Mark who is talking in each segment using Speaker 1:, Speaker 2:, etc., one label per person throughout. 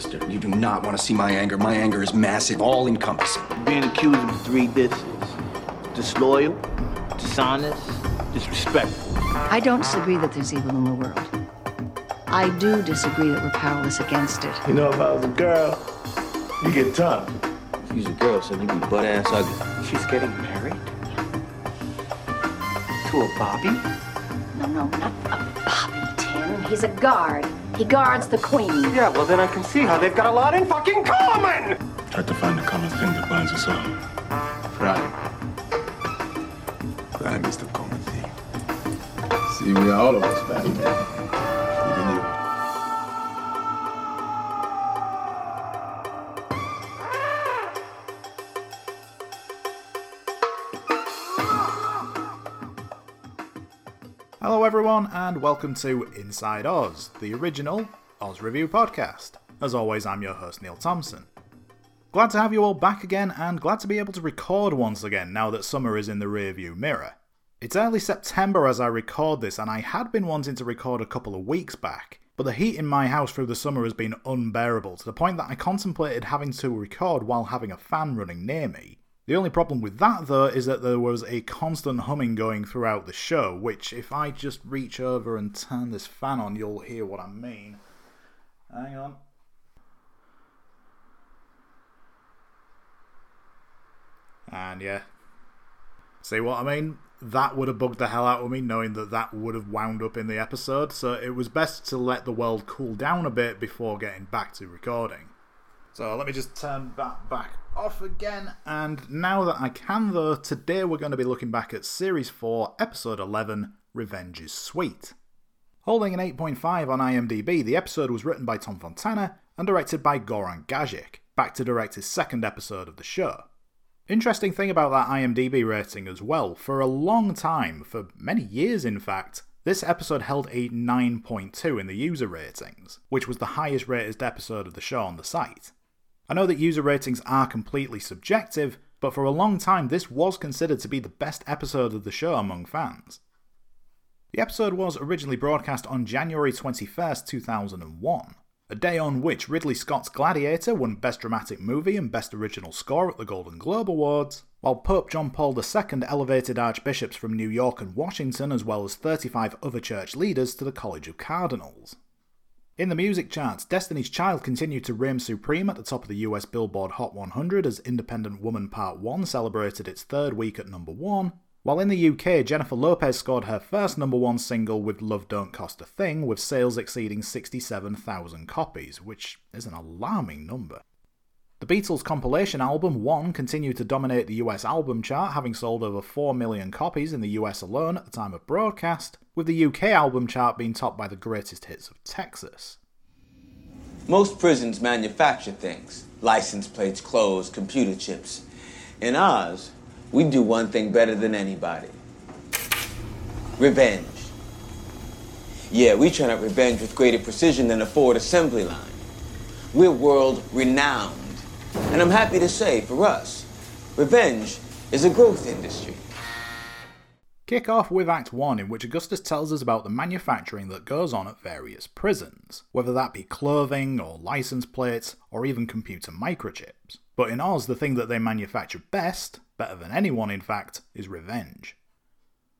Speaker 1: sister. You do not want to see my anger. My anger is massive, all encompassing.
Speaker 2: Being accused of three disses disloyal, dishonest, disrespectful.
Speaker 3: I don't disagree that there's evil in the world. I do disagree that we're powerless against it.
Speaker 4: You know, if I was a girl, you get tough.
Speaker 2: If you's a girl, son, you'd be butt ass ugly.
Speaker 5: She's getting married? To a Bobby?
Speaker 6: No, no, not a Bobby, Tim. He's a guard. He guards the queen.
Speaker 5: Yeah, well, then I can see how they've got a lot in fucking common!
Speaker 4: Try to find the common thing that binds us all.
Speaker 7: Crime. Crime is the common thing. See, we are all of us back there.
Speaker 8: And welcome to Inside Oz, the original Oz Review podcast. As always, I'm your host, Neil Thompson. Glad to have you all back again, and glad to be able to record once again now that summer is in the rearview mirror. It's early September as I record this, and I had been wanting to record a couple of weeks back, but the heat in my house through the summer has been unbearable to the point that I contemplated having to record while having a fan running near me. The only problem with that, though, is that there was a constant humming going throughout the show, which, if I just reach over and turn this fan on, you'll hear what I mean. Hang on. And yeah. See what I mean? That would have bugged the hell out of me, knowing that that would have wound up in the episode, so it was best to let the world cool down a bit before getting back to recording. So let me just turn that back off again. And now that I can, though, today we're going to be looking back at Series 4, Episode 11 Revenge is Sweet. Holding an 8.5 on IMDb, the episode was written by Tom Fontana and directed by Goran Gajic, back to direct his second episode of the show. Interesting thing about that IMDb rating as well, for a long time, for many years in fact, this episode held a 9.2 in the user ratings, which was the highest rated episode of the show on the site. I know that user ratings are completely subjective, but for a long time this was considered to be the best episode of the show among fans. The episode was originally broadcast on January 21st, 2001, a day on which Ridley Scott's Gladiator won Best Dramatic Movie and Best Original Score at the Golden Globe Awards, while Pope John Paul II elevated archbishops from New York and Washington as well as 35 other church leaders to the College of Cardinals. In the music charts, Destiny's Child continued to reign supreme at the top of the US Billboard Hot 100 as Independent Woman Part 1 celebrated its third week at number 1, while in the UK, Jennifer Lopez scored her first number 1 single with Love Don't Cost a Thing, with sales exceeding 67,000 copies, which is an alarming number. The Beatles' compilation album One continued to dominate the US album chart, having sold over 4 million copies in the US alone at the time of broadcast, with the UK album chart being topped by the greatest hits of Texas.
Speaker 2: Most prisons manufacture things license plates, clothes, computer chips. In ours, we do one thing better than anybody revenge. Yeah, we turn out revenge with greater precision than a Ford assembly line. We're world renowned. And I'm happy to say, for us, revenge is a growth industry.
Speaker 8: Kick off with Act 1, in which Augustus tells us about the manufacturing that goes on at various prisons, whether that be clothing, or license plates, or even computer microchips. But in Oz, the thing that they manufacture best, better than anyone in fact, is revenge.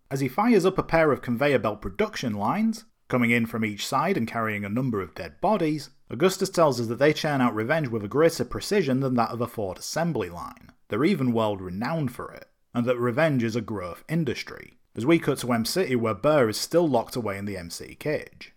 Speaker 8: As he fires up a pair of conveyor belt production lines, coming in from each side and carrying a number of dead bodies, Augustus tells us that they churn out revenge with a greater precision than that of a Ford assembly line. They're even world renowned for it, and that revenge is a growth industry, as we cut to M City where Burr is still locked away in the MC cage.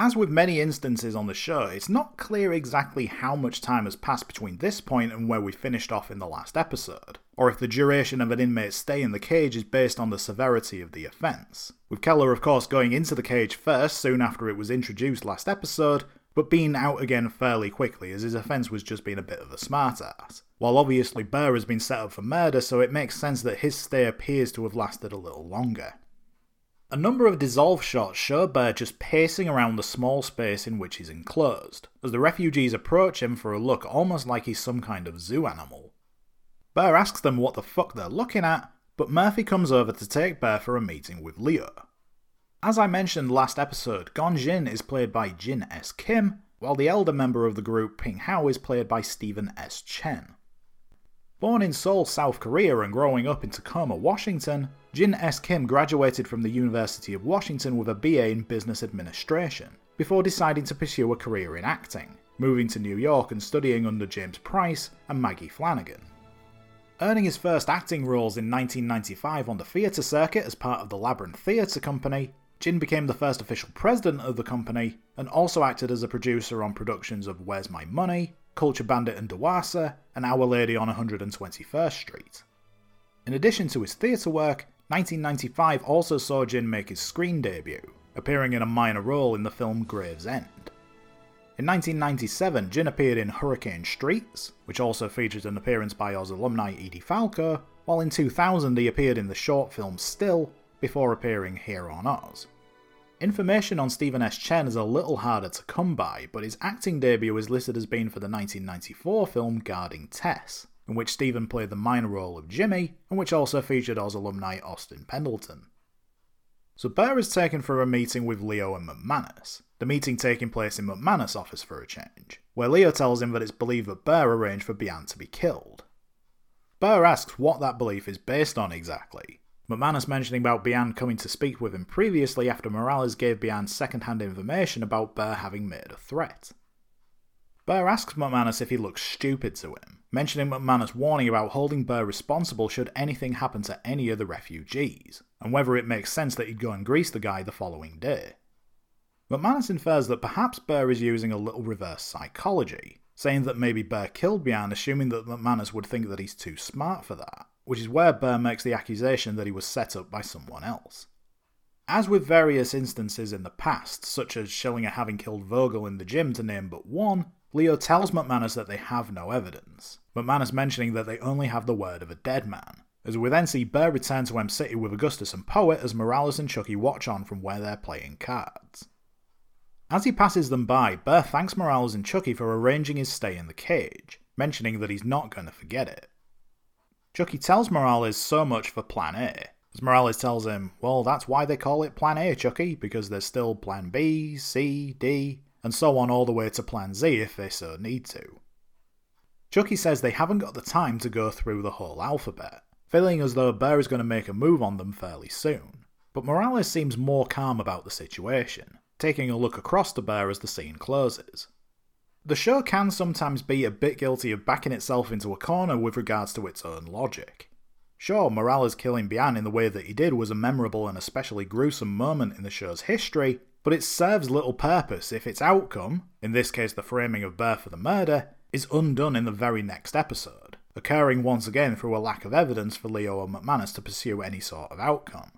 Speaker 8: As with many instances on the show, it's not clear exactly how much time has passed between this point and where we finished off in the last episode, or if the duration of an inmate's stay in the cage is based on the severity of the offence. With Keller, of course, going into the cage first soon after it was introduced last episode, but being out again fairly quickly as his offence was just being a bit of a smartass. While obviously Burr has been set up for murder, so it makes sense that his stay appears to have lasted a little longer. A number of dissolve shots show Burr just pacing around the small space in which he's enclosed, as the refugees approach him for a look almost like he's some kind of zoo animal. Burr asks them what the fuck they're looking at, but Murphy comes over to take Burr for a meeting with Leo. As I mentioned last episode, Gon Jin is played by Jin S. Kim, while the elder member of the group, Ping Hao, is played by Stephen S. Chen. Born in Seoul, South Korea, and growing up in Tacoma, Washington, Jin S. Kim graduated from the University of Washington with a BA in Business Administration, before deciding to pursue a career in acting, moving to New York and studying under James Price and Maggie Flanagan. Earning his first acting roles in 1995 on the theatre circuit as part of the Labyrinth Theatre Company, Jin became the first official president of the company and also acted as a producer on productions of Where's My Money, Culture Bandit and Dawasa, and Our Lady on 121st Street. In addition to his theatre work, 1995 also saw Jin make his screen debut, appearing in a minor role in the film Gravesend. In 1997, Jin appeared in Hurricane Streets, which also featured an appearance by Oz alumni Edie Falco, while in 2000 he appeared in the short film Still, before appearing here on Oz. Information on Stephen S. Chen is a little harder to come by, but his acting debut is listed as being for the 1994 film Guarding Tess, in which Stephen played the minor role of Jimmy, and which also featured Oz alumni Austin Pendleton. So Burr is taken for a meeting with Leo and McManus, the meeting taking place in McManus' office for a change, where Leo tells him that it's believed that Burr arranged for Bian to be killed. Burr asks what that belief is based on exactly, McManus mentioning about Bian coming to speak with him previously after Morales gave Bian second-hand information about Burr having made a threat. Burr asks McManus if he looks stupid to him, mentioning McManus' warning about holding Burr responsible should anything happen to any of the refugees, and whether it makes sense that he'd go and grease the guy the following day. McManus infers that perhaps Burr is using a little reverse psychology, saying that maybe Burr killed Bian assuming that McManus would think that he's too smart for that, which is where Burr makes the accusation that he was set up by someone else. As with various instances in the past, such as Schillinger having killed Vogel in the gym to name but one, Leo tells McManus that they have no evidence, McManus mentioning that they only have the word of a dead man, as we then see Burr return to M City with Augustus and Poet as Morales and Chucky watch on from where they're playing cards. As he passes them by, Burr thanks Morales and Chucky for arranging his stay in the cage, mentioning that he's not going to forget it. Chucky tells Morales so much for Plan A, as Morales tells him, well, that's why they call it Plan A, Chucky, because there's still Plan B, C, D, and so on all the way to Plan Z if they so need to. Chucky says they haven't got the time to go through the whole alphabet, feeling as though Burr is going to make a move on them fairly soon. But Morales seems more calm about the situation, taking a look across to Burr as the scene closes. The show can sometimes be a bit guilty of backing itself into a corner with regards to its own logic. Sure, Morales killing Bian in the way that he did was a memorable and especially gruesome moment in the show's history, but it serves little purpose if its outcome, in this case the framing of Burr for the murder, is undone in the very next episode, occurring once again through a lack of evidence for Leo and McManus to pursue any sort of outcome.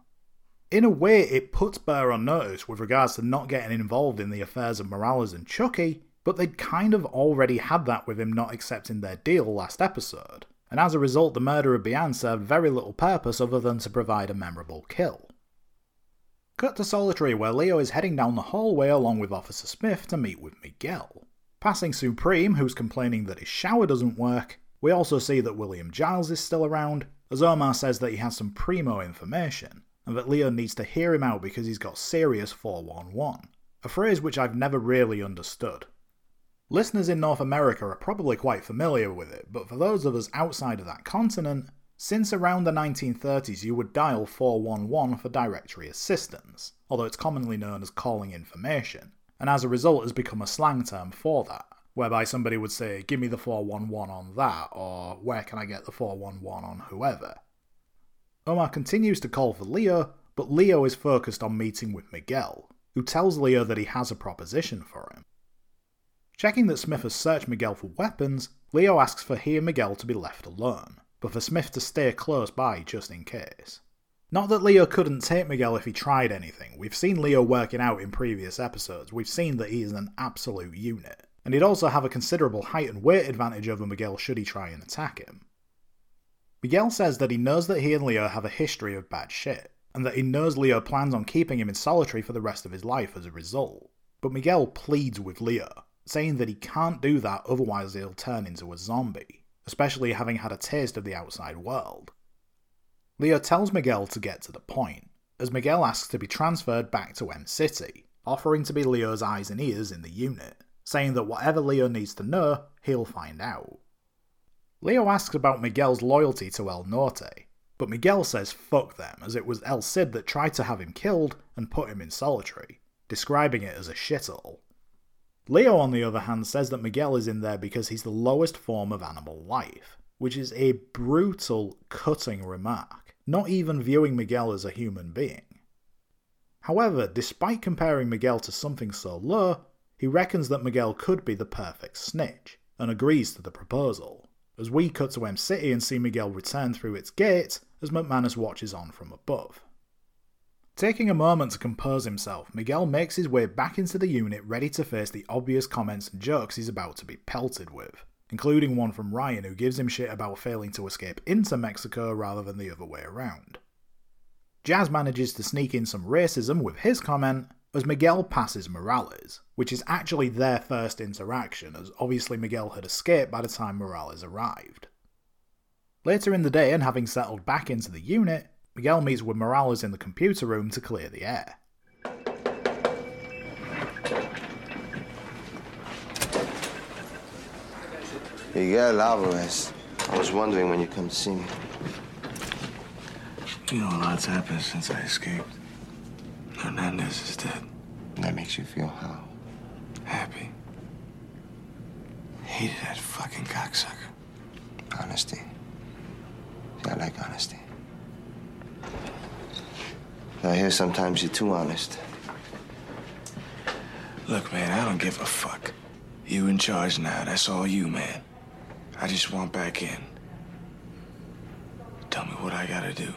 Speaker 8: In a way, it puts Burr on notice with regards to not getting involved in the affairs of Morales and Chucky, but they'd kind of already had that with him not accepting their deal last episode, and as a result, the murder of Bian served very little purpose other than to provide a memorable kill. Cut to Solitary, where Leo is heading down the hallway along with Officer Smith to meet with Miguel. Passing Supreme, who's complaining that his shower doesn't work, we also see that William Giles is still around, as Omar says that he has some primo information, and that Leo needs to hear him out because he's got serious 411, a phrase which I've never really understood. Listeners in North America are probably quite familiar with it, but for those of us outside of that continent, since around the 1930s you would dial 411 for directory assistance, although it's commonly known as calling information, and as a result has become a slang term for that, whereby somebody would say, Give me the 411 on that, or Where can I get the 411 on whoever? Omar continues to call for Leo, but Leo is focused on meeting with Miguel, who tells Leo that he has a proposition for him. Checking that Smith has searched Miguel for weapons, Leo asks for he and Miguel to be left alone, but for Smith to stay close by just in case. Not that Leo couldn't take Miguel if he tried anything, we've seen Leo working out in previous episodes, we've seen that he is an absolute unit, and he'd also have a considerable height and weight advantage over Miguel should he try and attack him. Miguel says that he knows that he and Leo have a history of bad shit, and that he knows Leo plans on keeping him in solitary for the rest of his life as a result. But Miguel pleads with Leo, saying that he can't do that otherwise he'll turn into a zombie, especially having had a taste of the outside world. Leo tells Miguel to get to the point, as Miguel asks to be transferred back to M City, offering to be Leo's eyes and ears in the unit, saying that whatever Leo needs to know, he'll find out. Leo asks about Miguel's loyalty to El Norte, but Miguel says fuck them, as it was El Cid that tried to have him killed and put him in solitary, describing it as a shithole. Leo, on the other hand, says that Miguel is in there because he's the lowest form of animal life, which is a brutal, cutting remark, not even viewing Miguel as a human being. However, despite comparing Miguel to something so low, he reckons that Miguel could be the perfect snitch, and agrees to the proposal, as we cut to M City and see Miguel return through its gate as McManus watches on from above. Taking a moment to compose himself, Miguel makes his way back into the unit ready to face the obvious comments and jokes he's about to be pelted with, including one from Ryan who gives him shit about failing to escape into Mexico rather than the other way around. Jazz manages to sneak in some racism with his comment as Miguel passes Morales, which is actually their first interaction, as obviously Miguel had escaped by the time Morales arrived. Later in the day, and having settled back into the unit, Miguel meets with Morales in the computer room to clear the air.
Speaker 9: Miguel Alvarez. I was wondering when you come to see me.
Speaker 4: You know, a lot's happened since I escaped. Hernandez is dead.
Speaker 9: That makes you feel how?
Speaker 4: Happy. Hated that fucking cocksucker.
Speaker 9: Honesty. I like honesty. I hear sometimes you're too honest.
Speaker 4: Look, man, I don't give a fuck. You in charge now. That's all you, man. I just want back in. Tell me what I gotta do.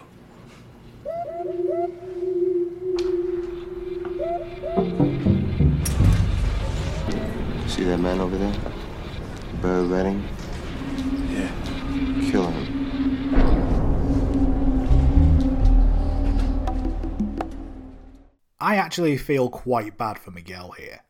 Speaker 9: See that man over there? Burr Redding?
Speaker 8: I actually feel quite bad for Miguel here.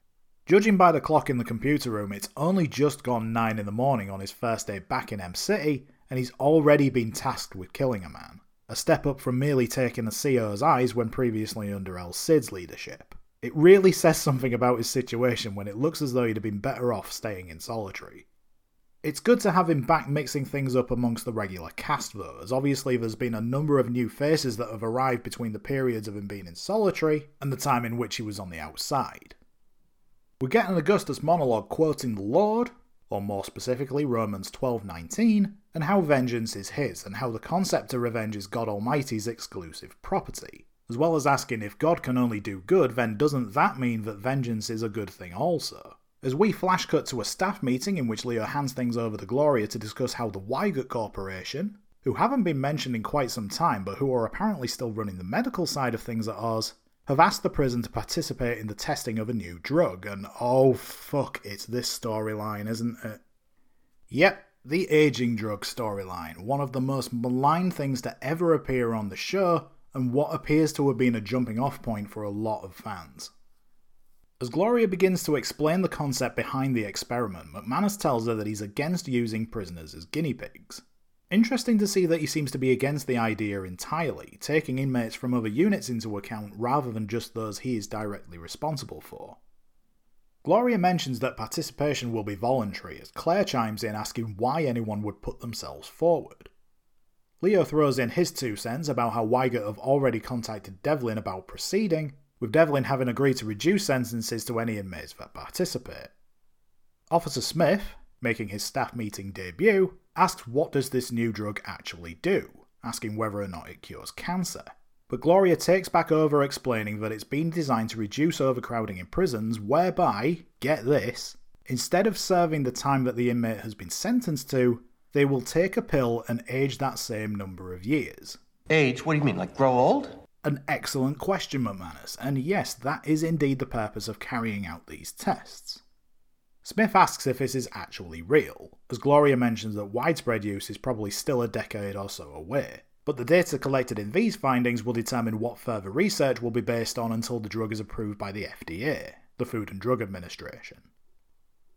Speaker 8: Judging by the clock in the computer room, it's only just gone 9 in the morning on his first day back in M City, and he's already been tasked with killing a man. A step up from merely taking the CO's eyes when previously under El Cid's leadership. It really says something about his situation when it looks as though he'd have been better off staying in solitary. It's good to have him back mixing things up amongst the regular cast though, as obviously there's been a number of new faces that have arrived between the periods of him being in solitary and the time in which he was on the outside. We get an Augustus monologue quoting the Lord, or more specifically Romans 12:19, and how vengeance is his and how the concept of revenge is God Almighty's exclusive property, as well as asking if God can only do good, then doesn't that mean that vengeance is a good thing also? As we flash cut to a staff meeting in which Leo hands things over to Gloria to discuss how the Weigert Corporation, who haven't been mentioned in quite some time but who are apparently still running the medical side of things at Oz, have asked the prison to participate in the testing of a new drug, and oh fuck, it's this storyline, isn't it? Yep, the aging drug storyline, one of the most maligned things to ever appear on the show, and what appears to have been a jumping off point for a lot of fans. As Gloria begins to explain the concept behind the experiment, McManus tells her that he's against using prisoners as guinea pigs. Interesting to see that he seems to be against the idea entirely, taking inmates from other units into account rather than just those he is directly responsible for. Gloria mentions that participation will be voluntary as Claire chimes in asking why anyone would put themselves forward. Leo throws in his two cents about how Weigert have already contacted Devlin about proceeding, with Devlin having agreed to reduce sentences to any inmates that participate. Officer Smith, making his staff meeting debut, asks what does this new drug actually do, asking whether or not it cures cancer. But Gloria takes back over explaining that it's been designed to reduce overcrowding in prisons, whereby, get this, instead of serving the time that the inmate has been sentenced to, they will take a pill and age that same number of years.
Speaker 5: Age? What do you mean, like grow old?
Speaker 8: An excellent question, McManus, and yes, that is indeed the purpose of carrying out these tests. Smith asks if this is actually real, as Gloria mentions that widespread use is probably still a decade or so away, but the data collected in these findings will determine what further research will be based on until the drug is approved by the FDA, the Food and Drug Administration.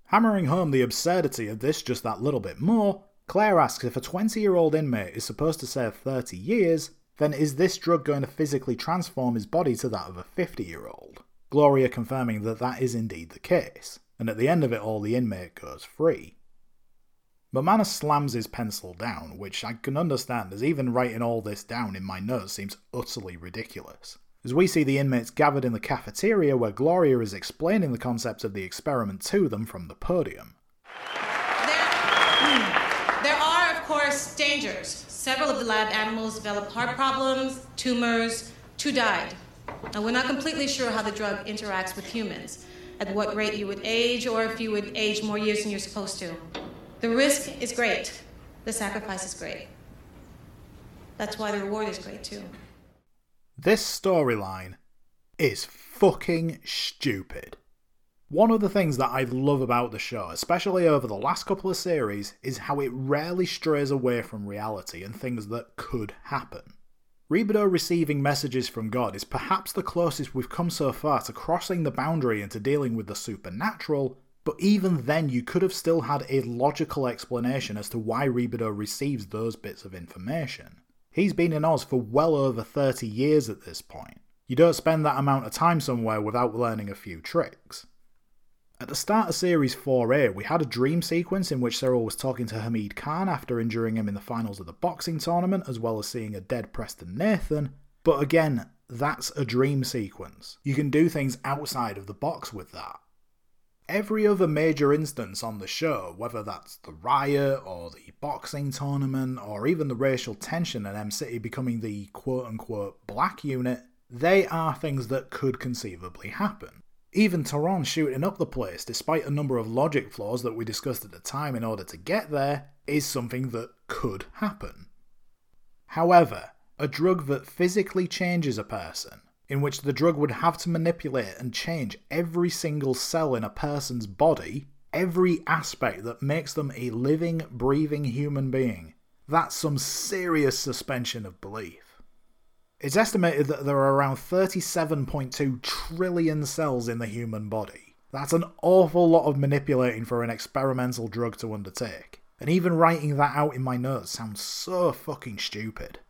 Speaker 8: Hammering home the absurdity of this just that little bit more, Claire asks if a 20 year old inmate is supposed to serve 30 years, then is this drug going to physically transform his body to that of a 50 year old? Gloria confirming that that is indeed the case. and at the end of it all, the inmate goes free. McManus slams his pencil down, which I can understand, as even writing all this down in my notes seems utterly ridiculous. As we see the inmates gathered in the cafeteria where Gloria is explaining the concept of the experiment to them from the podium.
Speaker 10: There, hmm, there are, of course, dangers. Several of the lab animals developed heart problems, tumors, two died. Now, we're not completely sure how the drug interacts with humans, at what rate you would age, or if you would age more years than you're supposed to. The risk is great, the sacrifice is great. That's why the reward is great, too.
Speaker 8: This storyline is fucking stupid. One of the things that I love about the show, especially over the last couple of series, is how it rarely strays away from reality and things that could happen. Rebadow receiving messages from God is perhaps the closest we've come so far to crossing the boundary into dealing with the supernatural, but even then you could have still had a logical explanation as to why Rebadow receives those bits of information. He's been in Oz for well over 30 years at this point. You don't spend that amount of time somewhere without learning a few tricks. At the start of Series 4A, we had a dream sequence in which Cyril was talking to Hamid Khan after injuring him in the finals of the boxing tournament, as well as seeing a dead Preston Nathan. But again, that's a dream sequence. You can do things outside of the box with that. Every other major instance on the show, whether that's the riot or the boxing tournament or even the racial tension and M City becoming the quote unquote black unit, they are things that could conceivably happen. Even Tehran shooting up the place, despite a number of logic flaws that we discussed at the time in order to get there, is something that could happen. However, a drug that physically changes a person, in which the drug would have to manipulate and change every single cell in a person's body, every aspect that makes them a living, breathing human being, that's some serious suspension of belief. It's estimated that there are around 37.2 trillion cells in the human body. That's an awful lot of manipulating for an experimental drug to undertake. And even writing that out in my notes sounds so fucking stupid.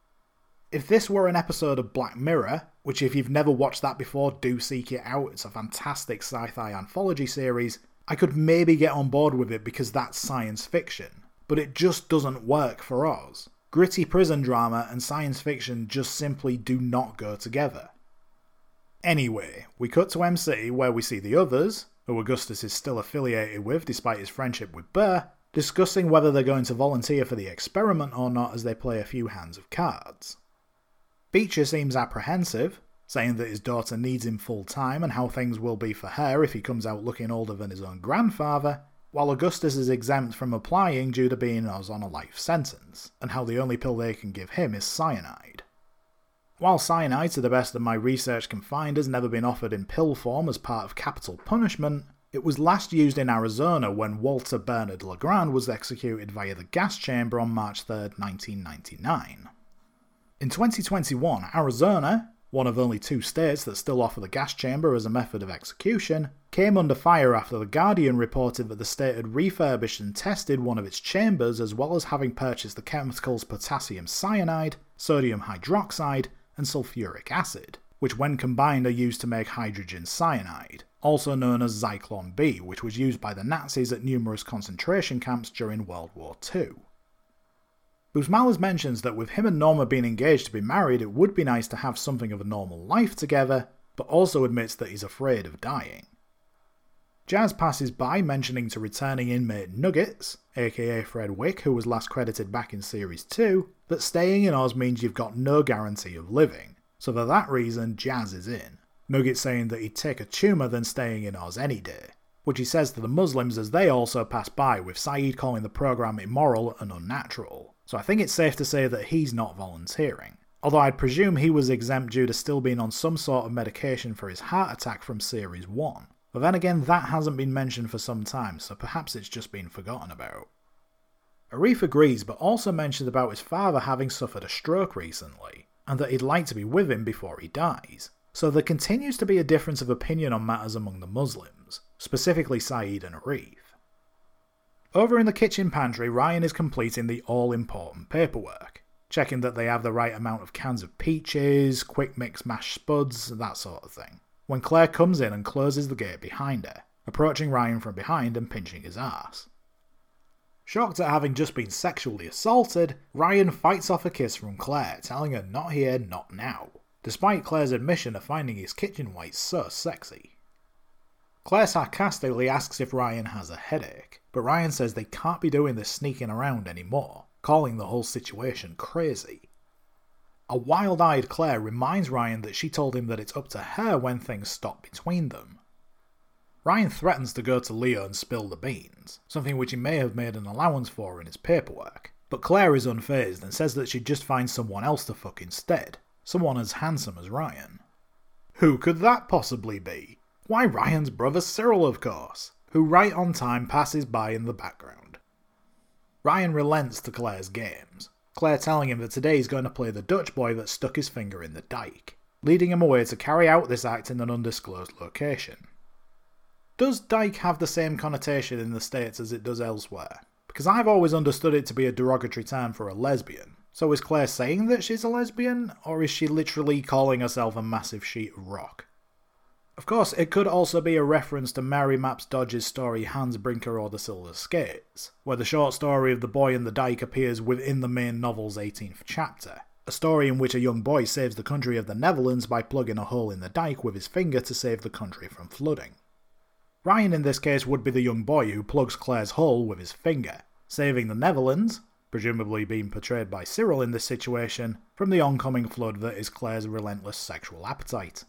Speaker 8: If this were an episode of Black Mirror, which if you've never watched that before, do seek it out, it's a fantastic sci fi anthology series, I could maybe get on board with it because that's science fiction. But it just doesn't work for Oz. Gritty prison drama and science fiction just simply do not go together. Anyway, we cut to M City where we see the others, who Augustus is still affiliated with despite his friendship with Burr, discussing whether they're going to volunteer for the experiment or not as they play a few hands of cards. Beecher seems apprehensive, saying that his daughter needs him full time and how things will be for her if he comes out looking older than his own grandfather, while Augustus is exempt from applying due to being on a life sentence, and how the only pill they can give him is cyanide. While cyanide, to the best of my research can find, has never been offered in pill form as part of capital punishment, it was last used in Arizona when Walter Bernard LaGrand was executed via the gas chamber on March 3, 1999. In 2021, Arizona, one of only two states that still offer the gas chamber as a method of execution, came under fire after The Guardian reported that the state had refurbished and tested one of its chambers as well as having purchased the chemicals potassium cyanide, sodium hydroxide, and sulfuric acid, which when combined are used to make hydrogen cyanide, also known as Zyklon B, which was used by the Nazis at numerous concentration camps during World War II. Busmalis mentions that with him and Norma being engaged to be married, it would be nice to have something of a normal life together, but also admits that he's afraid of dying. Jazz passes by mentioning to returning inmate Nuggets, aka Fred Wick, who was last credited back in Series 2, that staying in Oz means you've got no guarantee of living, so for that reason, Jazz is in. Nuggets saying that he'd take a tumour than staying in Oz any day, which he says to the Muslims as they also pass by, with Sayid calling the program immoral and unnatural. So I think it's safe to say that he's not volunteering. Although I'd presume he was exempt due to still being on some sort of medication for his heart attack from Series 1. But then again, that hasn't been mentioned for some time, so perhaps it's just been forgotten about. Arif agrees, but also mentions about his father having suffered a stroke recently, and that he'd like to be with him before he dies. So there continues to be a difference of opinion on matters among the Muslims, specifically Sayid and Arif. Over in the kitchen pantry, Ryan is completing the all important paperwork, checking that they have the right amount of cans of peaches, quick mix mashed spuds, that sort of thing when Claire comes in and closes the gate behind her. approaching Ryan from behind and pinching his ass. Shocked at having just been sexually assaulted, Ryan fights off a kiss from Claire, telling her not here, not now, despite Claire's admission of finding his kitchen whites so sexy. Claire sarcastically asks if Ryan has a headache, but Ryan says they can't be doing this sneaking around anymore, calling the whole situation crazy. A wild eyed Claire reminds Ryan that she told him that it's up to her when things stop between them. Ryan threatens to go to Leo and spill the beans, something which he may have made an allowance for in his paperwork, but Claire is unfazed and says that she'd just find someone else to fuck instead, someone as handsome as Ryan. Who could that possibly be? Why, Ryan's brother Cyril, of course, who right on time passes by in the background. Ryan relents to Claire's games, Claire telling him that today he's going to play the Dutch boy that stuck his finger in the dike, leading him away to carry out this act in an undisclosed location. Does dyke have the same connotation in the States as it does elsewhere? Because I've always understood it to be a derogatory term for a lesbian. So is Claire saying that she's a lesbian, or is she literally calling herself a massive sheet of rock? Of course, it could also be a reference to Mary Mapes Dodge's story Hans Brinker or the Silver Skates, where the short story of the boy and the dyke appears within the main novel's 18th chapter. A story in which a young boy saves the country of the Netherlands by plugging a hole in the dike with his finger to save the country from flooding. Ryan in this case would be the young boy who plugs Claire's hole with his finger, saving the Netherlands, presumably being portrayed by Cyril in this situation, from the oncoming flood that is Claire's relentless sexual appetite.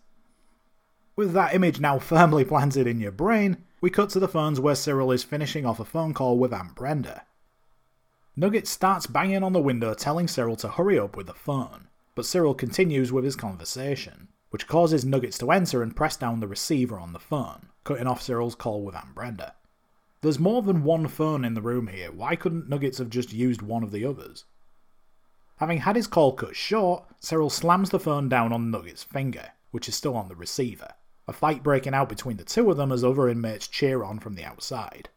Speaker 8: With that image now firmly planted in your brain, we cut to the phones where Cyril is finishing off a phone call with Aunt Brenda. Nugget starts banging on the window telling Cyril to hurry up with the phone, but Cyril continues with his conversation, which causes Nuggets to enter and press down the receiver on the phone, cutting off Cyril's call with Aunt Brenda. There's more than one phone in the room here, why couldn't Nuggets have just used one of the others? Having had his call cut short, Cyril slams the phone down on Nugget's finger, which is still on the receiver a fight breaking out between the two of them as other inmates cheer on from the outside.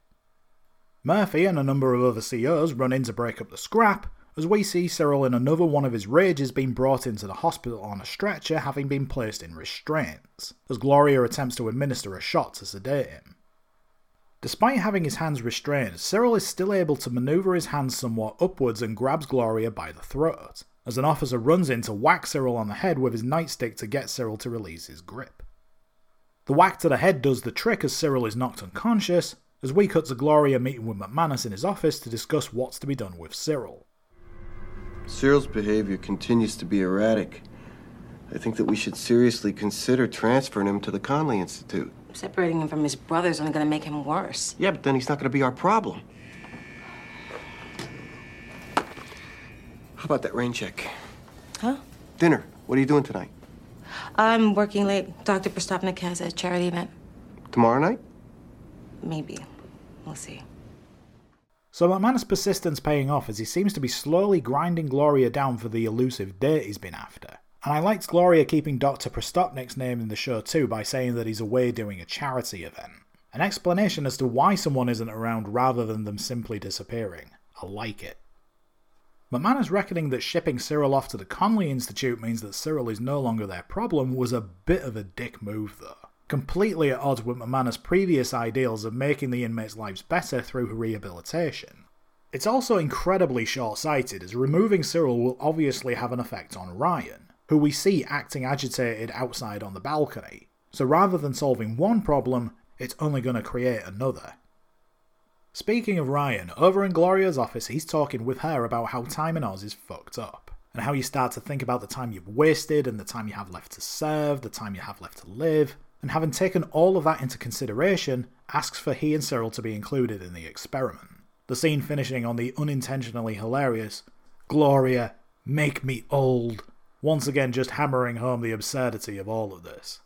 Speaker 8: Murphy and a number of other COs run in to break up the scrap, as we see Cyril in another one of his rages being brought into the hospital on a stretcher having been placed in restraints, as Gloria attempts to administer a shot to sedate him. Despite having his hands restrained, Cyril is still able to maneuver his hands somewhat upwards and grabs Gloria by the throat, as an officer runs in to whack Cyril on the head with his nightstick to get Cyril to release his grip. The whack to the head does the trick as Cyril is knocked unconscious, as we cut to Gloria meeting with McManus in his office to discuss what's to be done with Cyril.
Speaker 9: Cyril's behavior continues to be erratic. I think that we should seriously consider transferring him to the Conley Institute.
Speaker 11: Separating him from his brother is only going to make him worse.
Speaker 9: Yeah, but then he's not going to be our problem. How about that rain check?
Speaker 11: Huh?
Speaker 9: Dinner. What are you doing tonight?
Speaker 11: I'm working late. Dr. Prostapnik has a charity event.
Speaker 9: Tomorrow night?
Speaker 11: Maybe. We'll see.
Speaker 8: So McManus' persistence paying off as he seems to be slowly grinding Gloria down for the elusive date he's been after. And I liked Gloria keeping Dr. Prostapnik's name in the show too by saying that he's away doing a charity event. An explanation as to why someone isn't around rather than them simply disappearing. I like it. McManus reckoning that shipping Cyril off to the Conley Institute means that Cyril is no longer their problem was a bit of a dick move, though. Completely at odds with McManus' previous ideals of making the inmates' lives better through rehabilitation. It's also incredibly short sighted, as removing Cyril will obviously have an effect on Ryan, who we see acting agitated outside on the balcony. So rather than solving one problem, it's only going to create another. Speaking of Ryan, over in Gloria's office, he's talking with her about how time in Oz is fucked up, and how you start to think about the time you've wasted and the time you have left to serve, the time you have left to live, and having taken all of that into consideration, asks for he and Cyril to be included in the experiment. The scene finishing on the unintentionally hilarious, Gloria, make me old, once again just hammering home the absurdity of all of this.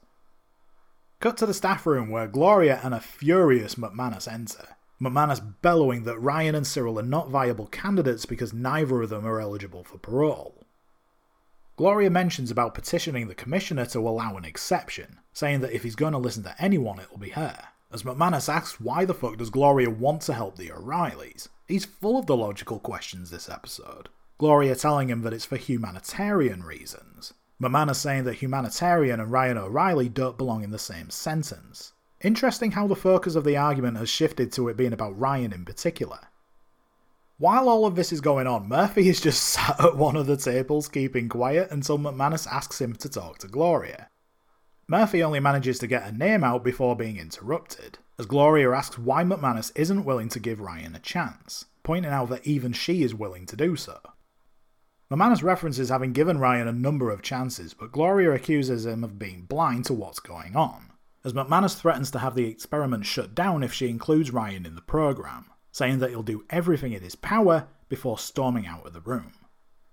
Speaker 8: Cut to the staff room where Gloria and a furious McManus enter. McManus bellowing that Ryan and Cyril are not viable candidates because neither of them are eligible for parole. Gloria mentions about petitioning the commissioner to allow an exception, saying that if he's going to listen to anyone, it'll be her. As McManus asks why the fuck does Gloria want to help the O'Reillys? He's full of the logical questions this episode. Gloria telling him that it's for humanitarian reasons. McManus saying that humanitarian and Ryan O'Reilly don't belong in the same sentence. Interesting how the focus of the argument has shifted to it being about Ryan in particular. While all of this is going on, Murphy is just sat at one of the tables keeping quiet until McManus asks him to talk to Gloria. Murphy only manages to get her name out before being interrupted, as Gloria asks why McManus isn't willing to give Ryan a chance, pointing out that even she is willing to do so. McManus references having given Ryan a number of chances, but Gloria accuses him of being blind to what's going on, as McManus threatens to have the experiment shut down if she includes Ryan in the program, saying that he'll do everything in his power before storming out of the room.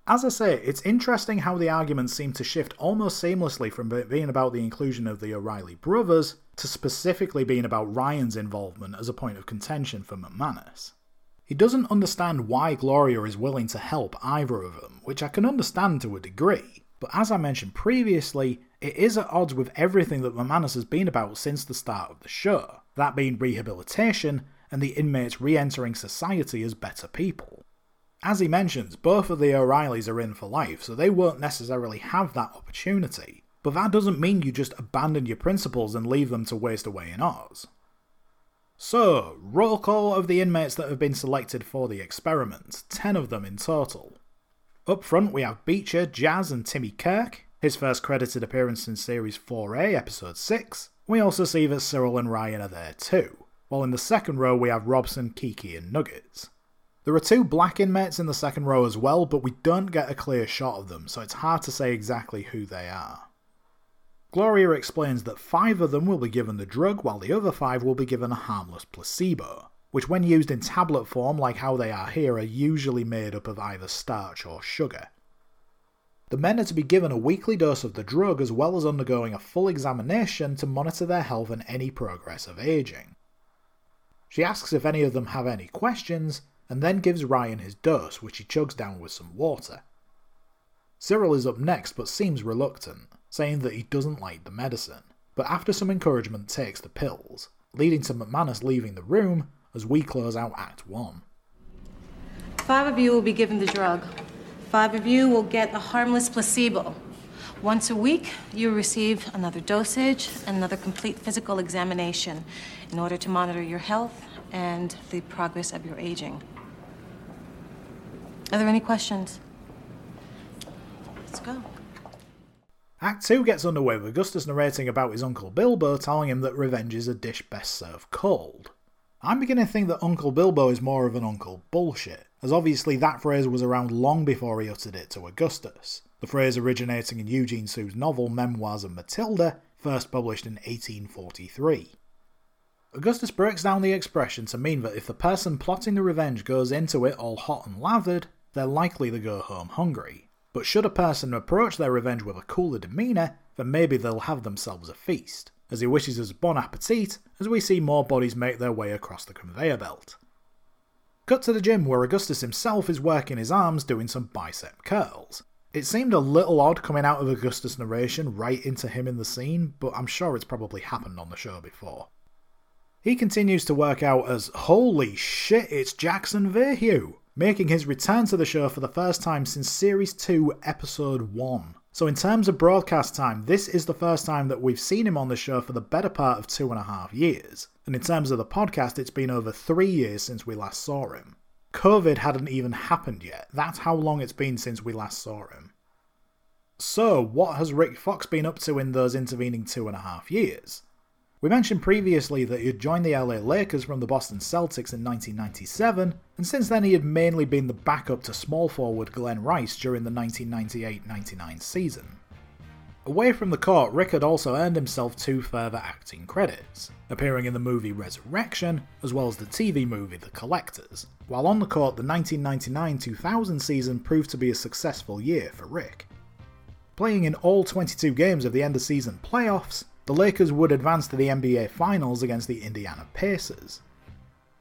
Speaker 8: As I say, it's interesting how the arguments seem to shift almost seamlessly from being about the inclusion of the O'Reilly brothers to specifically being about Ryan's involvement as a point of contention for McManus. He doesn't understand why Gloria is willing to help either of them, which I can understand to a degree, but as I mentioned previously, it is at odds with everything that McManus has been about since the start of the show, that being rehabilitation and the inmates re entering society as better people. As he mentions, both of the O'Reillys are in for life, so they won't necessarily have that opportunity, but that doesn't mean you just abandon your principles and leave them to waste away in Oz. So, roll call of the inmates that have been selected for the experiment, 10 of them in total. Up front, we have Beecher, Jazz, and Timmy Kirk, his first credited appearance in Series 4A, Episode 6. We also see that Cyril and Ryan are there too, while in the second row we have Robson, Kiki, and Nuggets. There are two black inmates in the second row as well, but we don't get a clear shot of them, so it's hard to say exactly who they are. Gloria explains that five of them will be given the drug, while the other five will be given a harmless placebo, which, when used in tablet form like how they are here, are usually made up of either starch or sugar. The men are to be given a weekly dose of the drug as well as undergoing a full examination to monitor their health and any progress of aging. She asks if any of them have any questions, and then gives Ryan his dose, which he chugs down with some water. Cyril is up next but seems reluctant, saying that he doesn't like the medicine, but after some encouragement takes the pills, leading to McManus leaving the room as we close out Act 1.
Speaker 10: Five of you will be given the drug. Five of you will get a harmless placebo. Once a week, you receive another dosage and another complete physical examination in order to monitor your health and the progress of your aging. Are there any questions? Let's go.
Speaker 8: Act 2 gets underway with Augustus narrating about his Uncle Bilbo telling him that revenge is a dish best served cold. I'm beginning to think that Uncle Bilbo is more of an Uncle Bullshit, as obviously that phrase was around long before he uttered it to Augustus, the phrase originating in Eugene Sue's novel Memoirs of Matilda, first published in 1843. Augustus breaks down the expression to mean that if the person plotting the revenge goes into it all hot and lathered, they're likely to go home hungry. But should a person approach their revenge with a cooler demeanour, then maybe they'll have themselves a feast, as he wishes us bon appetit as we see more bodies make their way across the conveyor belt. Cut to the gym where Augustus himself is working his arms doing some bicep curls. It seemed a little odd coming out of Augustus' narration right into him in the scene, but I'm sure it's probably happened on the show before. He continues to work out as holy shit, it's Jackson Vahue, making his return to the show for the first time since Series 2, Episode 1. So, in terms of broadcast time, this is the first time that we've seen him on the show for the better part of two and a half years. And in terms of the podcast, it's been over three years since we last saw him. COVID hadn't even happened yet. That's how long it's been since we last saw him. So, what has Rick Fox been up to in those intervening two and a half years? We mentioned previously that he had joined the LA Lakers from the Boston Celtics in 1997, and since then he had mainly been the backup to small forward Glen Rice during the 1998 99 season. Away from the court, Rick had also earned himself two further acting credits, appearing in the movie Resurrection, as well as the TV movie The Collectors. While on the court, the 1999 2000 season proved to be a successful year for Rick. Playing in all 22 games of the end of season playoffs, the Lakers would advance to the NBA Finals against the Indiana Pacers.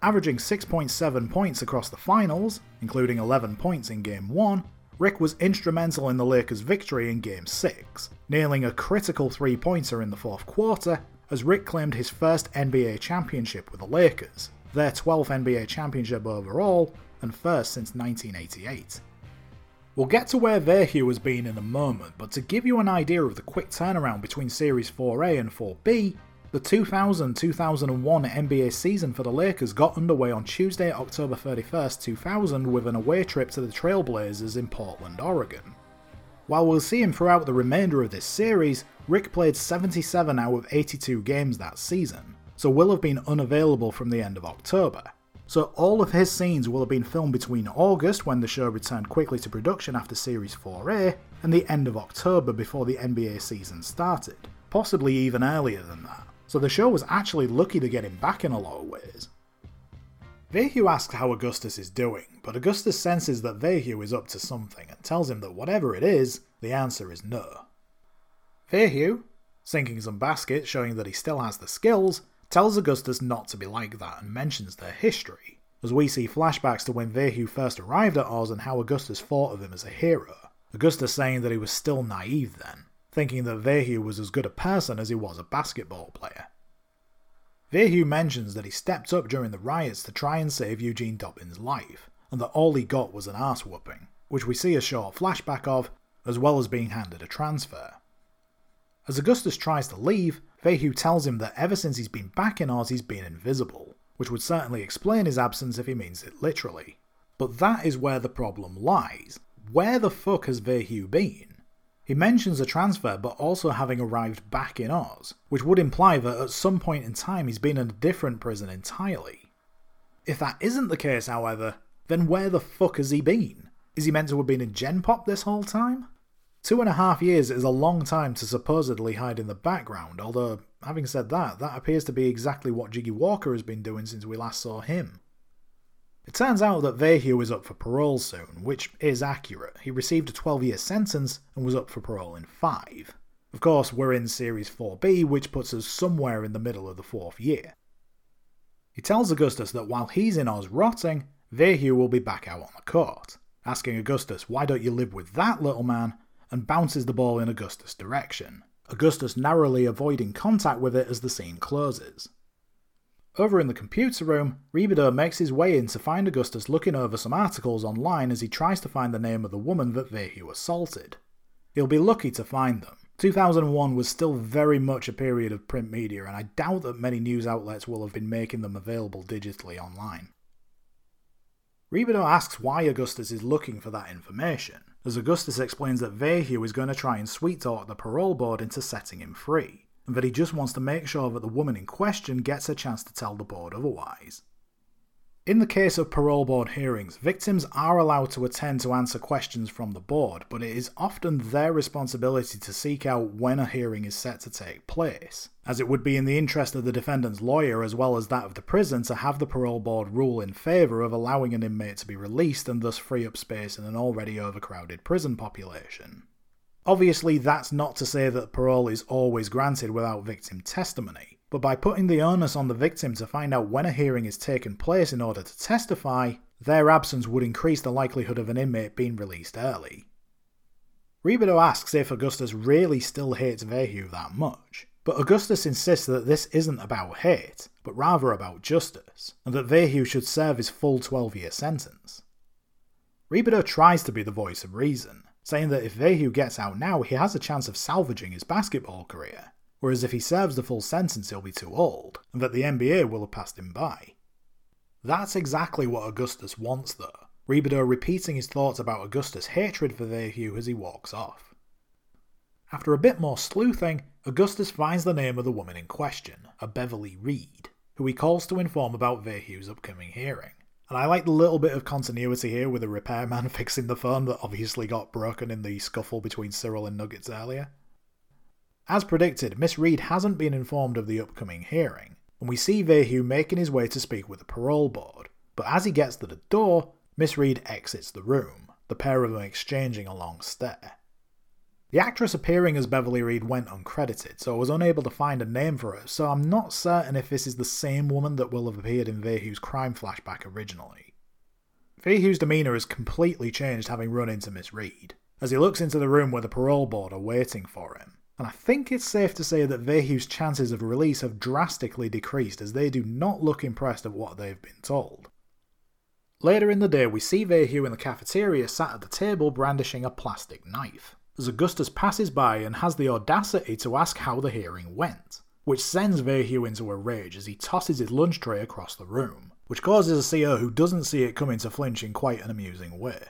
Speaker 8: Averaging 6.7 points across the finals, including 11 points in Game 1, Rick was instrumental in the Lakers' victory in Game 6, nailing a critical three pointer in the fourth quarter as Rick claimed his first NBA championship with the Lakers, their 12th NBA championship overall, and first since 1988. We'll get to where Vahue has been in a moment, but to give you an idea of the quick turnaround between Series 4A and 4B, The 2000 2001 NBA season for the Lakers got underway on Tuesday, October 31st, 2000, with an away trip to the Trailblazers in Portland, Oregon. While we'll see him throughout the remainder of this series, Rick played 77 out of 82 games that season, so will have been unavailable from the end of October. So all of his scenes will have been filmed between August, when the show returned quickly to production after Series 4A, and the end of October before the NBA season started, possibly even earlier than that. So the show was actually lucky to get him back in a lot of ways. Vahue asks how Augustus is doing, but Augustus senses that Vahue is up to something and tells him that whatever it is, the answer is no. Vahue, sinking some baskets showing that he still has the skills, tells Augustus not to be like that and mentions their history, as we see flashbacks to when Vahue first arrived at Oz and how Augustus thought of him as a hero, Augustus saying that he was still naive then, thinking that Vahue was as good a person as he was a basketball player. Vahue mentions that he stepped up during the riots to try and save Eugene Dobbins' life, and that all he got was an ass whooping, which we see a short flashback of, as well as being handed a transfer. As Augustus tries to leave, Vahue tells him that ever since he's been back in Oz he's been invisible, which would certainly explain his absence if he means it literally. But that is where the problem lies. Where the fuck has Vahue been? He mentions a transfer but also having arrived back in Oz, which would imply that at some point in time he's been in a different prison entirely. If that isn't the case, however, then where the fuck has he been? Is he meant to have been in Gen Pop this whole time? Two and a half years is a long time to supposedly hide in the background, although, having said that, that appears to be exactly what Jiggy Walker has been doing since we last saw him. It turns out that Vahue is up for parole soon, which is accurate. He received a 12 year sentence and was up for parole in 5. Of course, we're in Series 4B, which puts us somewhere in the middle of the fourth year. He tells Augustus that while he's in Oz rotting, Vahue will be back out on the court, asking Augustus, why don't you live with that little man, and bounces the ball in Augustus' direction. Augustus narrowly avoiding contact with it as the scene closes. Over in the computer room, Rebadow makes his way in to find Augustus looking over some articles online as he tries to find the name of the woman that Vahue assaulted. He'll be lucky to find them. 2001 was still very much a period of print media, and I doubt that many news outlets will have been making them available digitally online. Rebadow asks why Augustus is looking for that information, as Augustus explains that Vahue is going to try and sweet talk the parole board into setting him free and that he just wants to make sure that the woman in question gets a chance to tell the board otherwise. In the case of parole board hearings, victims are allowed to attend to answer questions from the board, but it is often their responsibility to seek out when a hearing is set to take place, as it would be in the interest of the defendant's lawyer as well as that of the prison to have the parole board rule in favour of allowing an inmate to be released and thus free up space in an already overcrowded prison population. Obviously, that's not to say that parole is always granted without victim testimony, but by putting the onus on the victim to find out when a hearing is taken place in order to testify, their absence would increase the likelihood of an inmate being released early. Rebadow asks if Augustus really still hates Vahue that much, but Augustus insists that this isn't about hate, but rather about justice, and that Vahue should serve his full 12 year sentence. Rebadow tries to be the voice of reason, saying that if Vahue gets out now, he has a chance of salvaging his basketball career, whereas if he serves the full sentence, he'll be too old, and that the NBA will have passed him by. That's exactly what Augustus wants, though, Rebadow repeating his thoughts about Augustus' hatred for Vahue as he walks off. After a bit more sleuthing, Augustus finds the name of the woman in question, a Beverly Reed, who he calls to inform about Vahue's upcoming hearing. And I like the little bit of continuity here with the repairman fixing the phone that obviously got broken in the scuffle between Cyril and Nuggets earlier. As predicted, Miss Reed hasn't been informed of the upcoming hearing, and we see Vahue making his way to speak with the parole board. But as he gets to the door, Miss Reed exits the room, the pair of them exchanging a long stare. The actress appearing as Beverly Reed went uncredited, so I was unable to find a name for her, so I'm not certain if this is the same woman that will have appeared in Vahue's crime flashback originally. Vahue's demeanour has completely changed having run into Miss Reed, as he looks into the room where the parole board are waiting for him, and I think it's safe to say that Vahue's chances of release have drastically decreased as they do not look impressed at what they've been told. Later in the day, we see Vahue in the cafeteria sat at the table brandishing a plastic knife as Augustus passes by and has the audacity to ask how the hearing went, which sends Vahue into a rage as he tosses his lunch tray across the room, which causes a CO who doesn't see it coming to flinch in quite an amusing way.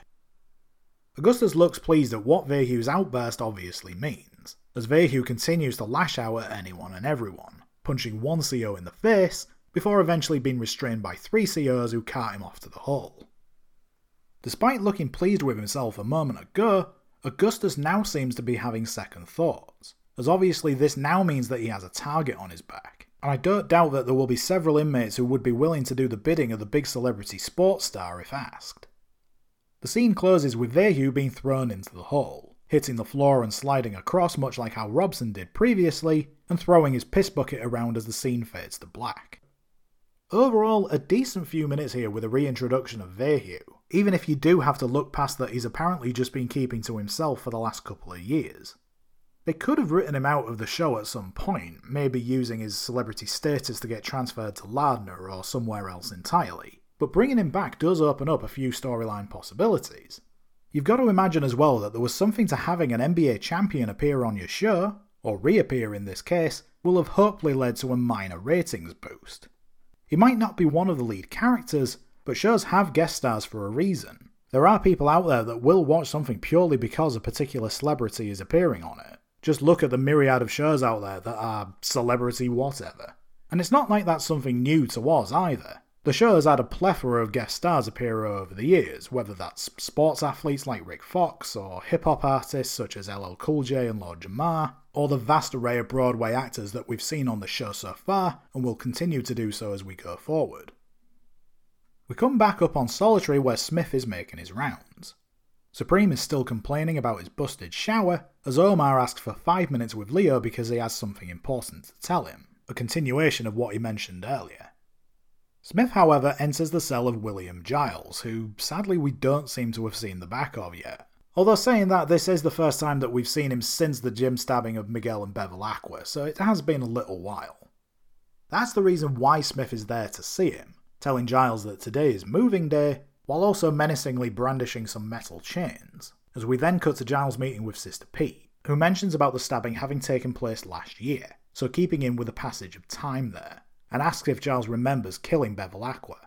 Speaker 8: Augustus looks pleased at what Vahue's outburst obviously means, as Vahue continues to lash out at anyone and everyone, punching one CO in the face before eventually being restrained by three COs who cart him off to the hall. Despite looking pleased with himself a moment ago, Augustus now seems to be having second thoughts, as obviously this now means that he has a target on his back, and I don't doubt that there will be several inmates who would be willing to do the bidding of the big celebrity sports star if asked. The scene closes with Vahue being thrown into the hole, hitting the floor and sliding across much like how Robson did previously, and throwing his piss bucket around as the scene fades to black. Overall, a decent few minutes here with a reintroduction of Vahue, even if you do have to look past that he's apparently just been keeping to himself for the last couple of years. They could have written him out of the show at some point, maybe using his celebrity status to get transferred to Lardner or somewhere else entirely, but bringing him back does open up a few storyline possibilities. You've got to imagine as well that there was something to having an NBA champion appear on your show, or reappear in this case, will have hopefully led to a minor ratings boost. He might not be one of the lead characters, but shows have guest stars for a reason. There are people out there that will watch something purely because a particular celebrity is appearing on it. Just look at the myriad of shows out there that are celebrity whatever. And it's not like that's something new to us either. The show has had a plethora of guest stars appear over the years, whether that's sports athletes like Rick Fox, or hip hop artists such as LL Cool J and Lord Jamar, or the vast array of Broadway actors that we've seen on the show so far and will continue to do so as we go forward. We come back up on Solitary where Smith is making his rounds. Supreme is still complaining about his busted shower, as Omar asks for five minutes with Leo because he has something important to tell him, a continuation of what he mentioned earlier. Smith, however, enters the cell of William Giles, who sadly we don't seem to have seen the back of yet. Although saying that, this is the first time that we've seen him since the gym stabbing of Miguel and Bevilacqua, so it has been a little while. That's the reason why Smith is there to see him, telling Giles that today is moving day, while also menacingly brandishing some metal chains, as we then cut to Giles' meeting with Sister Pete, who mentions about the stabbing having taken place last year, so keeping in with the passage of time there, and asks if Giles remembers killing Bevilacqua.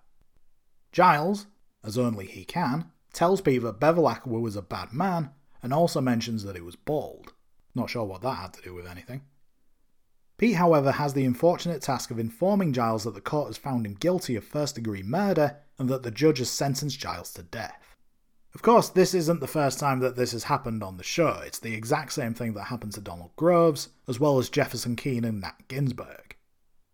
Speaker 8: Giles, as only he can, tells Pete that Bevilacqua was a bad man, and also mentions that he was bald. Not sure what that had to do with anything. Pete, however, has the unfortunate task of informing Giles that the court has found him guilty of first degree murder and that the judge has sentenced Giles to death. Of course, this isn't the first time that this has happened on the show, it's the exact same thing that happened to Donald Groves, as well as Jefferson Keane and Nat Ginsburg.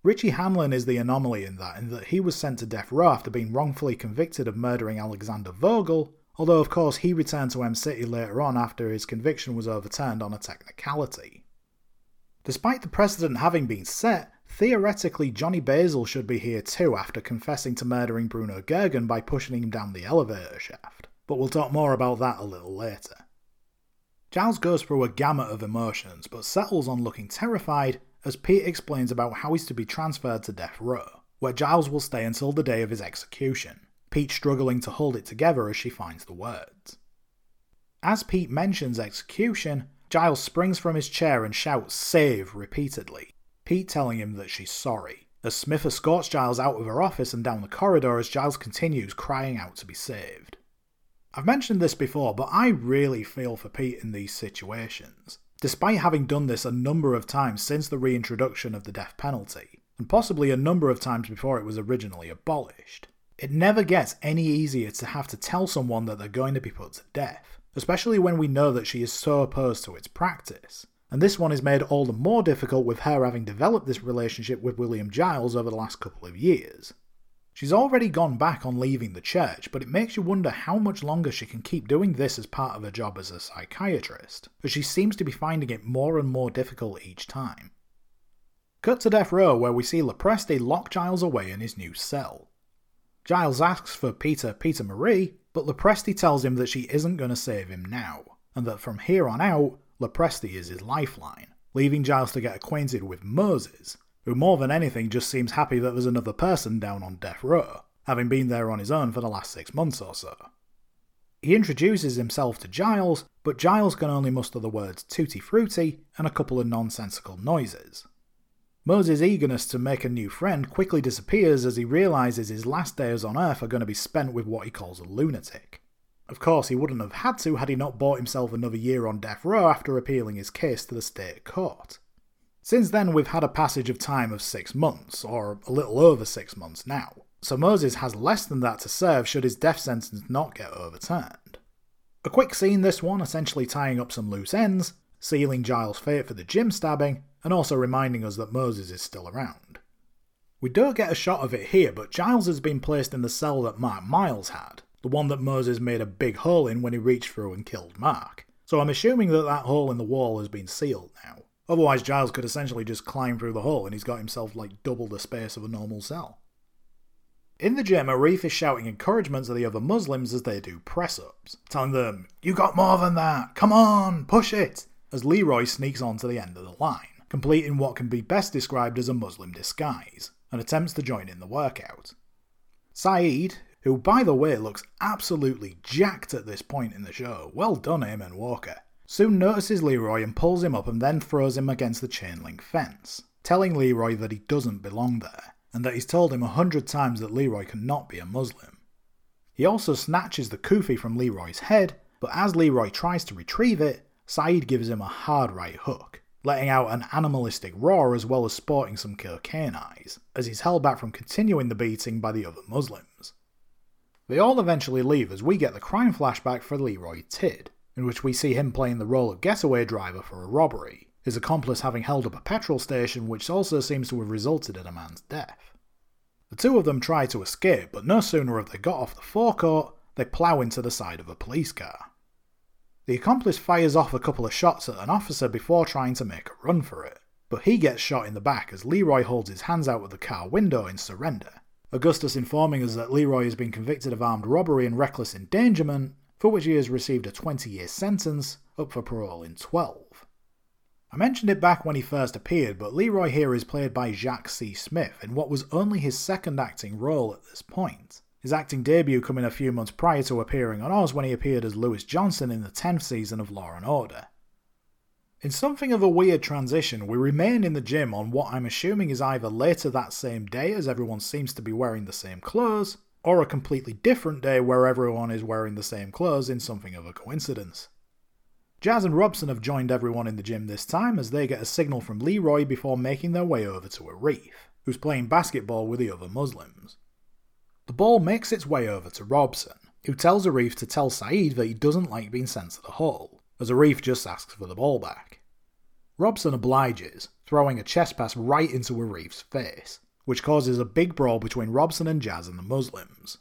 Speaker 8: Richie Hamlin is the anomaly in that, in that he was sent to death row after being wrongfully convicted of murdering Alexander Vogel, although of course he returned to M City later on after his conviction was overturned on a technicality. Despite the precedent having been set, theoretically Johnny Basil should be here too after confessing to murdering Bruno Gergen by pushing him down the elevator shaft, but we'll talk more about that a little later. Giles goes through a gamut of emotions, but settles on looking terrified as Pete explains about how he's to be transferred to death row, where Giles will stay until the day of his execution, Pete struggling to hold it together as she finds the words. As Pete mentions execution, Giles springs from his chair and shouts save repeatedly, Pete telling him that she's sorry, as Smith escorts Giles out of her office and down the corridor as Giles continues crying out to be saved. I've mentioned this before, but I really feel for Pete in these situations, despite having done this a number of times since the reintroduction of the death penalty, and possibly a number of times before it was originally abolished. It never gets any easier to have to tell someone that they're going to be put to death, especially when we know that she is so opposed to its practice. And this one is made all the more difficult with her having developed this relationship with William Giles over the last couple of years. She's already gone back on leaving the church, but it makes you wonder how much longer she can keep doing this as part of her job as a psychiatrist, as she seems to be finding it more and more difficult each time. Cut to death row where we see Lopresti lock Giles away in his new cell. Giles asks for Peter Peter Marie, but Lopresti tells him that she isn't going to save him now, and that from here on out, Lopresti is his lifeline, leaving Giles to get acquainted with Moses, who more than anything just seems happy that there's another person down on death row, having been there on his own for the last six months or so. He introduces himself to Giles, but Giles can only muster the words tutti frutti and a couple of nonsensical noises. Moses' eagerness to make a new friend quickly disappears as he realizes his last days on Earth are going to be spent with what he calls a lunatic. Of course, he wouldn't have had to had he not bought himself another year on death row after appealing his case to the state court. Since then, we've had a passage of time of six months, or a little over six months now, so Moses has less than that to serve should his death sentence not get overturned. A quick scene, this one, essentially tying up some loose ends, sealing Giles' fate for the gym stabbing, and also reminding us that Moses is still around. We don't get a shot of it here, but Giles has been placed in the cell that Mark Miles had, the one that Moses made a big hole in when he reached through and killed Mark. So I'm assuming that that hole in the wall has been sealed now. Otherwise, Giles could essentially just climb through the hole and he's got himself like double the space of a normal cell. In the gym, Arif is shouting encouragement to the other Muslims as they do press ups, telling them, You got more than that! Come on, push it! As Leroy sneaks on to the end of the line, completing what can be best described as a Muslim disguise, and attempts to join in the workout. Saeed, who by the way looks absolutely jacked at this point in the show, well done him and Walker, soon notices Leroy and pulls him up and then throws him against the chain link fence, telling Leroy that he doesn't belong there and that he's told him a hundred times that Leroy cannot be a Muslim. He also snatches the kufi from Leroy's head, but as Leroy tries to retrieve it, Saeed gives him a hard right hook, letting out an animalistic roar as well as sporting some cocaine eyes, as he's held back from continuing the beating by the other Muslims. They all eventually leave as we get the crime flashback for Leroy Tidd, in which we see him playing the role of getaway driver for a robbery, his accomplice having held up a petrol station which also seems to have resulted in a man's death. The two of them try to escape, but no sooner have they got off the forecourt, they plough into the side of a police car. The accomplice fires off a couple of shots at an officer before trying to make a run for it, but he gets shot in the back as Leroy holds his hands out of the car window in surrender. Augustus informing us that Leroy has been convicted of armed robbery and reckless endangerment, for which he has received a 20 year sentence, up for parole in 12. I mentioned it back when he first appeared, but Leroy here is played by Jacques C. Smith in what was only his second acting role at this point. His acting debut coming a few months prior to appearing on Oz when he appeared as Lewis Johnson in the 10th season of Law and Order. In something of a weird transition, we remain in the gym on what I'm assuming is either later that same day as everyone seems to be wearing the same clothes, or a completely different day where everyone is wearing the same clothes in something of a coincidence. Jazz and Robson have joined everyone in the gym this time as they get a signal from Leroy before making their way over to Arif, who's playing basketball with the other Muslims. The ball makes its way over to Robson, who tells Arif to tell Saeed that he doesn't like being sent to the hall, as Arif just asks for the ball back. Robson obliges, throwing a chest pass right into Arif's face, which causes a big brawl between Robson and Jazz and the Muslims.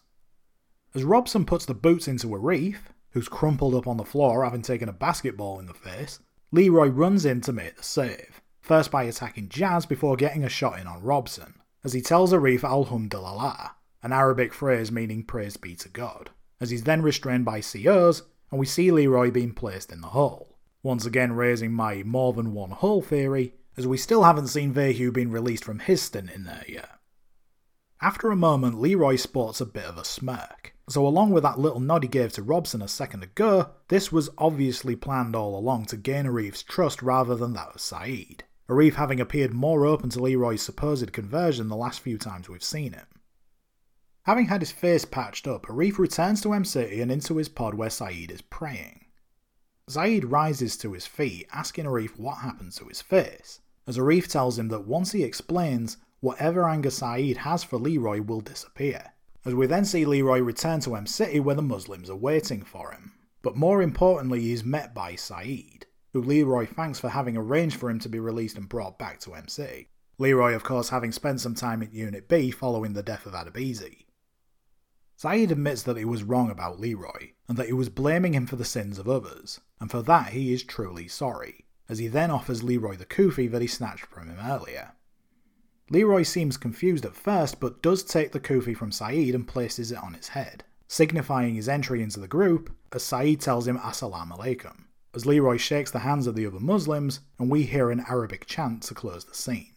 Speaker 8: As Robson puts the boots into Arif, who's crumpled up on the floor having taken a basketball in the face, Leroy runs in to make the save, first by attacking Jazz before getting a shot in on Robson, as he tells Arif Alhamdulillah, an Arabic phrase meaning praise be to God, as he's then restrained by COs, and we see Leroy being placed in the hole, once again raising my more than one hole theory, as we still haven't seen Vahue being released from his stint in there yet. After a moment, Leroy sports a bit of a smirk, so, along with that little nod he gave to Robson a second ago, this was obviously planned all along to gain Arif's trust rather than that of Saeed. Arif having appeared more open to Leroy's supposed conversion the last few times we've seen him. Having had his face patched up, Arif returns to M City and into his pod where Saeed is praying. Saeed rises to his feet, asking Arif what happened to his face, as Arif tells him that once he explains, whatever anger Saeed has for Leroy will disappear as we then see Leroy return to M City where the Muslims are waiting for him. But more importantly, he's met by Saeed, who Leroy thanks for having arranged for him to be released and brought back to M City. Leroy, of course, having spent some time at Unit B following the death of Adebisi. Saeed admits that he was wrong about Leroy, and that he was blaming him for the sins of others, and for that he is truly sorry, as he then offers Leroy the kufi that he snatched from him earlier. Leroy seems confused at first, but does take the kufi from Saeed and places it on his head, signifying his entry into the group, as Saeed tells him Assalamu alaikum, as Leroy shakes the hands of the other Muslims, and we hear an Arabic chant to close the scene.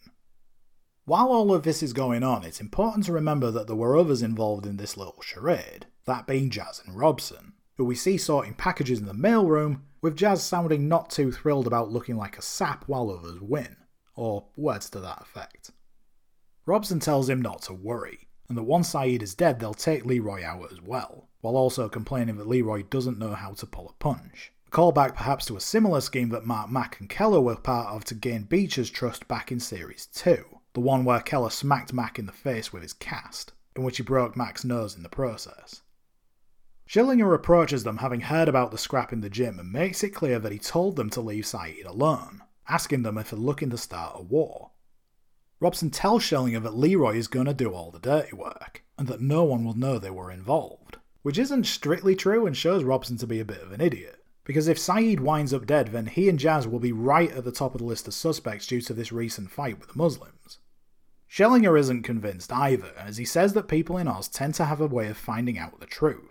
Speaker 8: While all of this is going on, it's important to remember that there were others involved in this little charade, that being Jazz and Robson, who we see sorting packages in the mailroom, with Jazz sounding not too thrilled about looking like a sap while others win or words to that effect. Robson tells him not to worry, and that once Sayid is dead, they'll take Leroy out as well, while also complaining that Leroy doesn't know how to pull a punch. A callback perhaps to a similar scheme that Mark Mack and Keller were part of to gain Beecher's trust back in Series 2, the one where Keller smacked Mack in the face with his cast, in which he broke Mack's nose in the process. Schillinger approaches them having heard about the scrap in the gym and makes it clear that he told them to leave Sayid alone, asking them if they're looking to start a war. Robson tells Schillinger that Leroy is going to do all the dirty work, and that no one will know they were involved, which isn't strictly true and shows Robson to be a bit of an idiot. Because if Sayid winds up dead, then he and Jazz will be right at the top of the list of suspects due to this recent fight with the Muslims. Schillinger isn't convinced either, as he says that people in Oz tend to have a way of finding out the truth.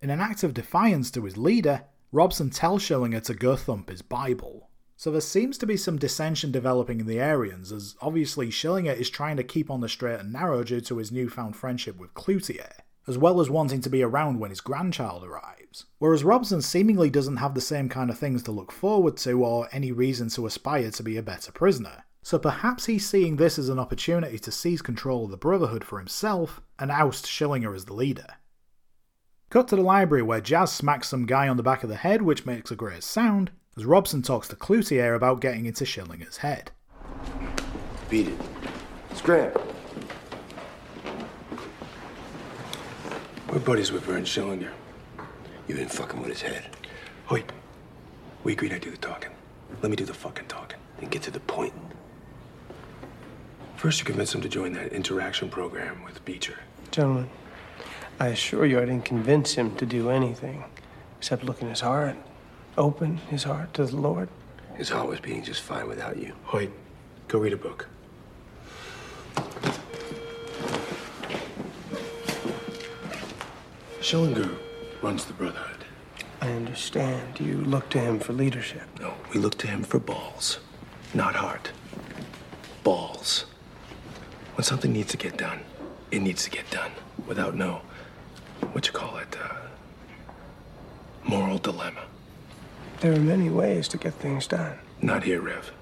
Speaker 8: In an act of defiance to his leader, Robson tells Schillinger to go thump his Bible. So there seems to be some dissension developing in the Aryans, as obviously Schillinger is trying to keep on the straight and narrow due to his newfound friendship with Cloutier, as well as wanting to be around when his grandchild arrives. Whereas Robson seemingly doesn't have the same kind of things to look forward to or any reason to aspire to be a better prisoner. So perhaps he's seeing this as an opportunity to seize control of the Brotherhood for himself and oust Schillinger as the leader. Cut to the library where Jazz smacks some guy on the back of the head, which makes a great sound, as Robson talks to Cloutier about getting into Schillinger's head.
Speaker 9: Beat it. Scram.
Speaker 12: We're buddies with Vern Schillinger.
Speaker 1: You've been fucking with his head.
Speaker 12: Wait. We agreed I do the talking. Let me do the fucking talking
Speaker 1: And get to the point.
Speaker 12: First, you convince him to join that interaction program with Beecher.
Speaker 5: Gentlemen, I assure you I didn't convince him to do anything except look in his heart, open his heart to the Lord.
Speaker 1: His heart was beating just fine without you.
Speaker 12: Hoyt, go read a book. Schillinger runs the Brotherhood.
Speaker 5: I understand you look to him for leadership.
Speaker 12: No, we look to him for balls, not heart. Balls. When something needs to get done, it needs to get done without no, what you call it, uh, moral dilemma.
Speaker 5: There are many ways to get things done.
Speaker 12: Not here, Rev.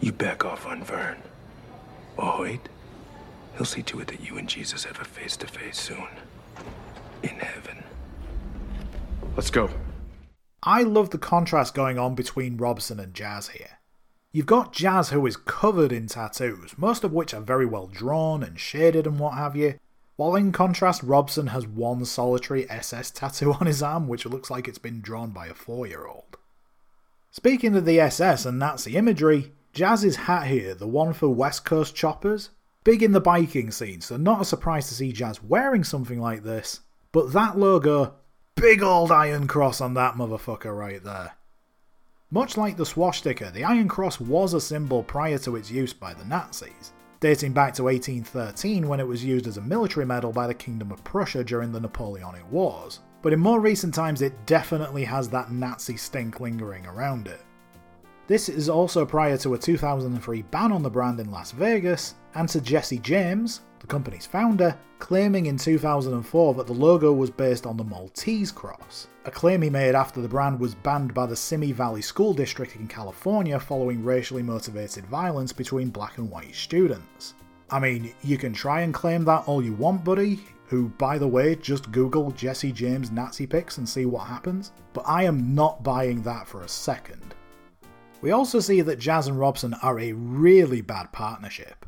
Speaker 12: You back off on Vern. Or Hoyt, he'll see to it that you and Jesus have a face to face soon. In heaven.
Speaker 7: Let's go.
Speaker 8: I love the contrast going on between Robson and Jazz here. You've got Jazz who is covered in tattoos, most of which are very well drawn and shaded and what have you, while in contrast, Robson has one solitary SS tattoo on his arm which looks like it's been drawn by a four year old. Speaking of the SS and Nazi imagery, Jazz's hat here, the one for West Coast choppers, big in the biking scene, so not a surprise to see Jazz wearing something like this, but that logo, big old iron cross on that motherfucker right there. Much like the swastika, the Iron Cross was a symbol prior to its use by the Nazis, dating back to 1813 when it was used as a military medal by the Kingdom of Prussia during the Napoleonic Wars, but in more recent times it definitely has that Nazi stink lingering around it. This is also prior to a 2003 ban on the brand in Las Vegas, and to Jesse James, the company's founder, claiming in 2004 that the logo was based on the Maltese cross, a claim he made after the brand was banned by the Simi Valley School District in California following racially motivated violence between black and white students. I mean, you can try and claim that all you want, buddy, who, by the way, just Google Jesse James Nazi pics and see what happens, but I am not buying that for a second. We also see that Jazz and Robson are a really bad partnership.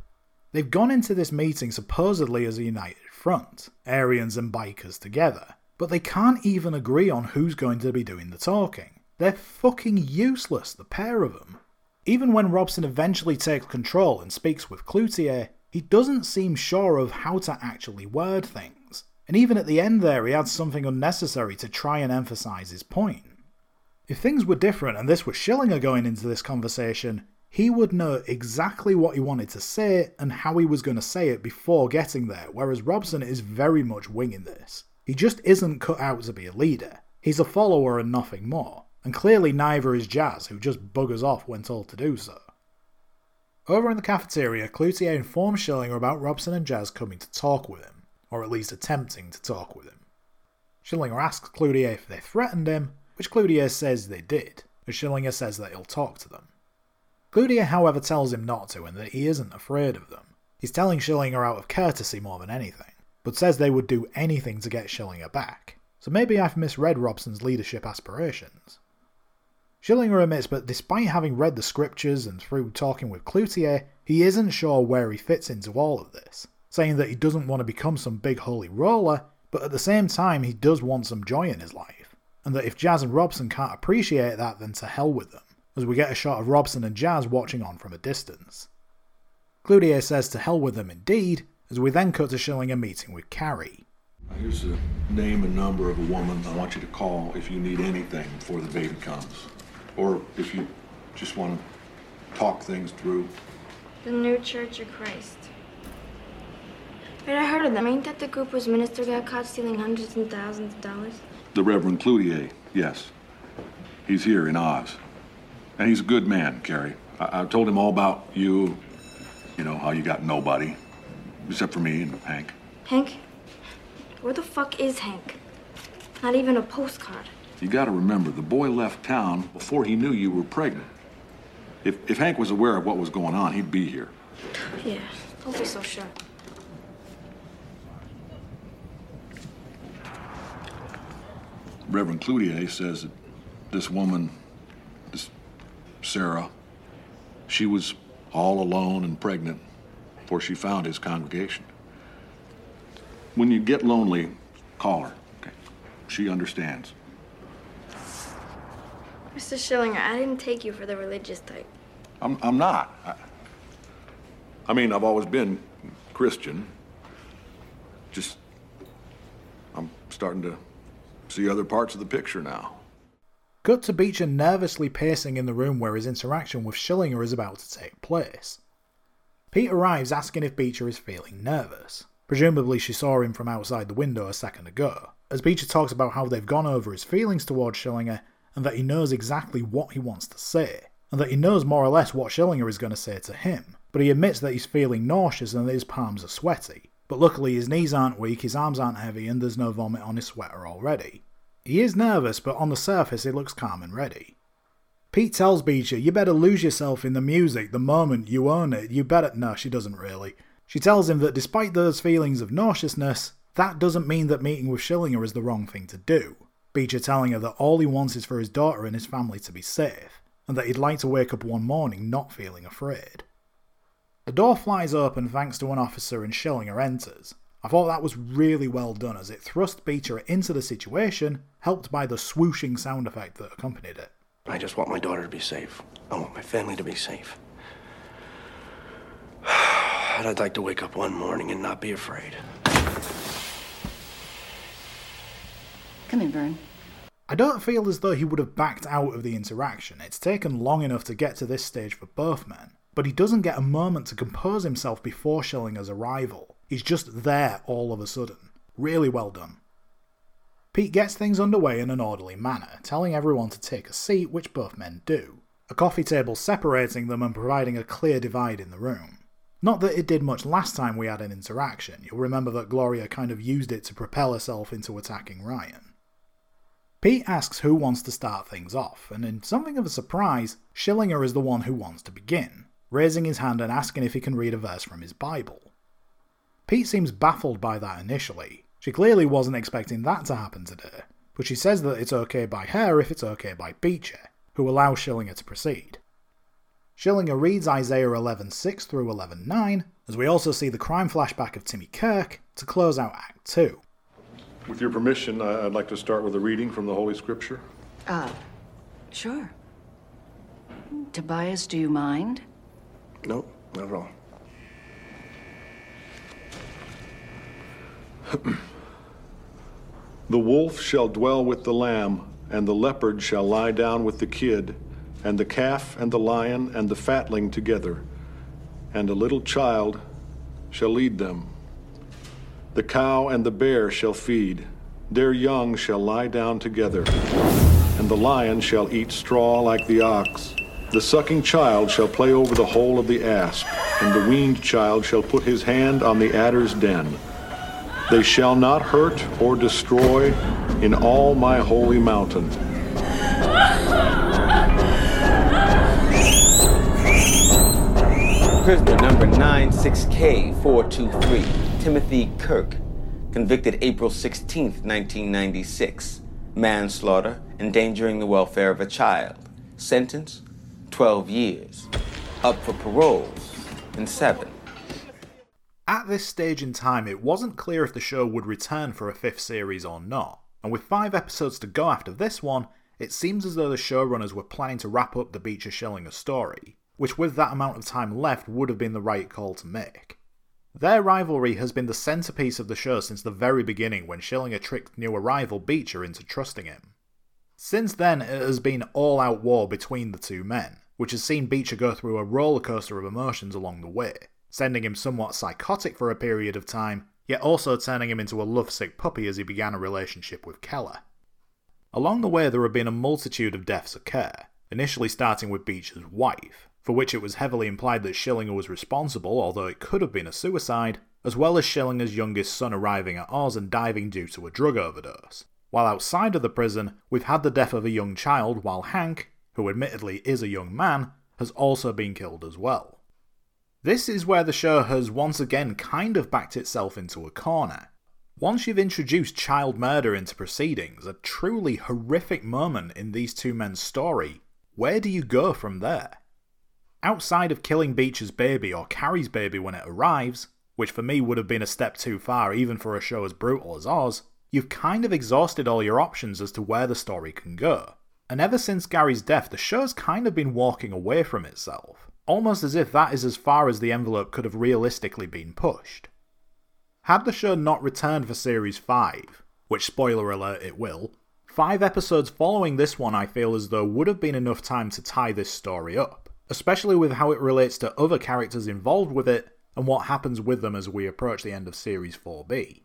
Speaker 8: They've gone into this meeting supposedly as a united front, Aryans and bikers together, but they can't even agree on who's going to be doing the talking. They're fucking useless, the pair of them. Even when Robson eventually takes control and speaks with Cloutier, he doesn't seem sure of how to actually word things. And even at the end there, he adds something unnecessary to try and emphasise his point. If things were different and this was Schillinger going into this conversation, he would know exactly what he wanted to say and how he was going to say it before getting there, whereas Robson is very much winging this. He just isn't cut out to be a leader. He's a follower and nothing more, and clearly neither is Jazz, who just buggers off when told to do so. Over in the cafeteria, Cloutier informs Schillinger about Robson and Jazz coming to talk with him, or at least attempting to talk with him. Schillinger asks Cloutier if they threatened him, which Cloutier says they did, as Schillinger says that he'll talk to them. Cloutier, however, tells him not to and that he isn't afraid of them. He's telling Schillinger out of courtesy more than anything, but says they would do anything to get Schillinger back. So maybe I've misread Robson's leadership aspirations. Schillinger admits that despite having read the scriptures and through talking with Cloutier, he isn't sure where he fits into all of this, saying that he doesn't want to become some big holy roller, but at the same time he does want some joy in his life, and that if Jazz and Robson can't appreciate that, then to hell with them, as we get a shot of Robson and Jazz watching on from a distance. Cloutier says to hell with them indeed, as we then cut to Schillinger meeting with Carrie.
Speaker 13: Here's the name and number of a woman I want you to call if you need anything before the baby comes. Or if you just want to talk things through.
Speaker 14: The New Church of Christ. Wait, I heard of them. Ain't that the group whose minister got caught stealing hundreds and thousands of dollars?
Speaker 13: The Reverend Cloutier, yes. He's here in Oz. And he's a good man, Carrie. I, I told him all about you, you know, how you got nobody, except for me and Hank.
Speaker 14: Hank? Where the fuck is Hank? Not even a postcard.
Speaker 13: You gotta remember, the boy left town before he knew you were pregnant. If, if Hank was aware of what was going on, he'd be here.
Speaker 14: Yeah, don't be so sure.
Speaker 13: Reverend Cloutier says that this woman, this Sarah, she was all alone and pregnant before she found his congregation. When you get lonely, call her. Okay? She understands.
Speaker 14: Mr. Schillinger, I didn't take you for the religious type.
Speaker 13: I'm, I'm not. I, I mean, I've always been Christian. Just, I'm starting to see other parts of the picture now.
Speaker 8: Cut to Beecher nervously pacing in the room where his interaction with Schillinger is about to take place. Pete arrives asking if Beecher is feeling nervous. Presumably, she saw him from outside the window a second ago, as Beecher talks about how they've gone over his feelings towards Schillinger and that he knows exactly what he wants to say, and that he knows more or less what Schillinger is going to say to him, but he admits that he's feeling nauseous and that his palms are sweaty. But luckily, his knees aren't weak, his arms aren't heavy, and there's no vomit on his sweater already. He is nervous, but on the surface, he looks calm and ready. Pete tells Beecher, You better lose yourself in the music the moment you own it. You better. No, she doesn't really. She tells him that despite those feelings of nauseousness, that doesn't mean that meeting with Schillinger is the wrong thing to do. Beecher telling her that all he wants is for his daughter and his family to be safe, and that he'd like to wake up one morning not feeling afraid. The door flies open thanks to an officer and Schillinger enters. I thought that was really well done as it thrust Beecher into the situation, helped by the swooshing sound effect that accompanied it.
Speaker 12: I just want my daughter to be safe. I want my family to be safe. And I'd like to wake up one morning and not be afraid.
Speaker 3: Come in, Vern.
Speaker 8: I don't feel as though he would have backed out of the interaction. It's taken long enough to get to this stage for both men, but he doesn't get a moment to compose himself before Schillinger's arrival. He's just there all of a sudden. Really well done. Pete gets things underway in an orderly manner, telling everyone to take a seat, which both men do. A coffee table separating them and providing a clear divide in the room. Not that it did much last time we had an interaction, you'll remember that Gloria kind of used it to propel herself into attacking Ryan. Pete asks who wants to start things off, and in something of a surprise, Schillinger is the one who wants to begin, raising his hand and asking if he can read a verse from his Bible. Pete seems baffled by that initially. She clearly wasn't expecting that to happen today, but she says that it's okay by her if it's okay by Beecher, who allows Schillinger to proceed. Schillinger reads Isaiah 11:6 through 11:9, as we also see the crime flashback of Timmy Kirk to close out Act 2.
Speaker 13: With your permission, I- I'd like to start with a reading from the Holy Scripture.
Speaker 3: Uh, sure. Tobias, do you mind?
Speaker 12: No, not at all.
Speaker 13: The wolf shall dwell with the lamb, and the leopard shall lie down with the kid, and the calf and the lion and the fatling together, and a little child shall lead them. The cow and the bear shall feed, their young shall lie down together, and the lion shall eat straw like the ox. The sucking child shall play over the hole of the asp, and the weaned child shall put his hand on the adder's den. They shall not hurt or destroy in all my holy mountain.
Speaker 2: Prisoner number 96K423, Timothy Kirk, convicted April 16, 1996. Manslaughter, endangering the welfare of a child. Sentence 12 years. Up for parole in 7.
Speaker 8: At this stage in time, it wasn't clear if the show would return for a fifth series or not, and with five episodes to go after this one, it seems as though the showrunners were planning to wrap up the Beecher Schillinger story, which with that amount of time left would have been the right call to make. Their rivalry has been the centerpiece of the show since the very beginning when Schillinger tricked new arrival Beecher into trusting him. Since then, it has been all out war between the two men, which has seen Beecher go through a rollercoaster of emotions along the way, sending him somewhat psychotic for a period of time, yet also turning him into a lovesick puppy as he began a relationship with Keller. Along the way, there have been a multitude of deaths occur, initially starting with Beecher's wife, for which it was heavily implied that Schillinger was responsible, although it could have been a suicide, as well as Schillinger's youngest son arriving at Oz and diving due to a drug overdose. While outside of the prison, we've had the death of a young child, while Hank, who admittedly is a young man, has also been killed as well. This is where the show has once again kind of backed itself into a corner. Once you've introduced child murder into proceedings, a truly horrific moment in these two men's story, where do you go from there? Outside of killing Beecher's baby or Carrie's baby when it arrives, which for me would have been a step too far even for a show as brutal as Oz, you've kind of exhausted all your options as to where the story can go. And ever since Gary's death, the show's kind of been walking away from itself, almost as if that is as far as the envelope could have realistically been pushed. Had the show not returned for Series 5, which spoiler alert it will, five episodes following this one I feel as though would have been enough time to tie this story up especially with how it relates to other characters involved with it and what happens with them as we approach the end of Series 4B.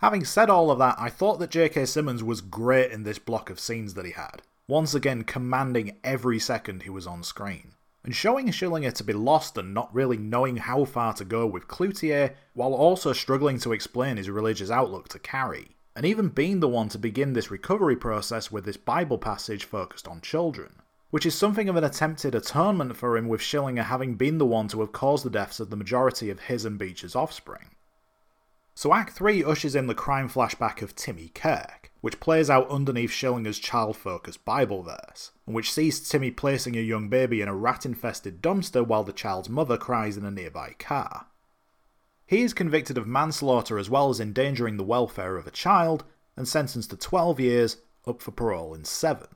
Speaker 8: Having said all of that, I thought that J.K. Simmons was great in this block of scenes that he had, once again commanding every second he was on screen, and showing Schillinger to be lost and not really knowing how far to go with Cloutier, while also struggling to explain his religious outlook to Carrie, and even being the one to begin this recovery process with this Bible passage focused on children which is something of an attempted atonement for him with Schillinger having been the one to have caused the deaths of the majority of his and Beecher's offspring. So Act 3 ushers in the crime flashback of Timmy Kirk, which plays out underneath Schillinger's child-focused Bible verse, and which sees Timmy placing a young baby in a rat-infested dumpster while the child's mother cries in a nearby car. He is convicted of manslaughter as well as endangering the welfare of a child, and sentenced to 12 years, up for parole in 7.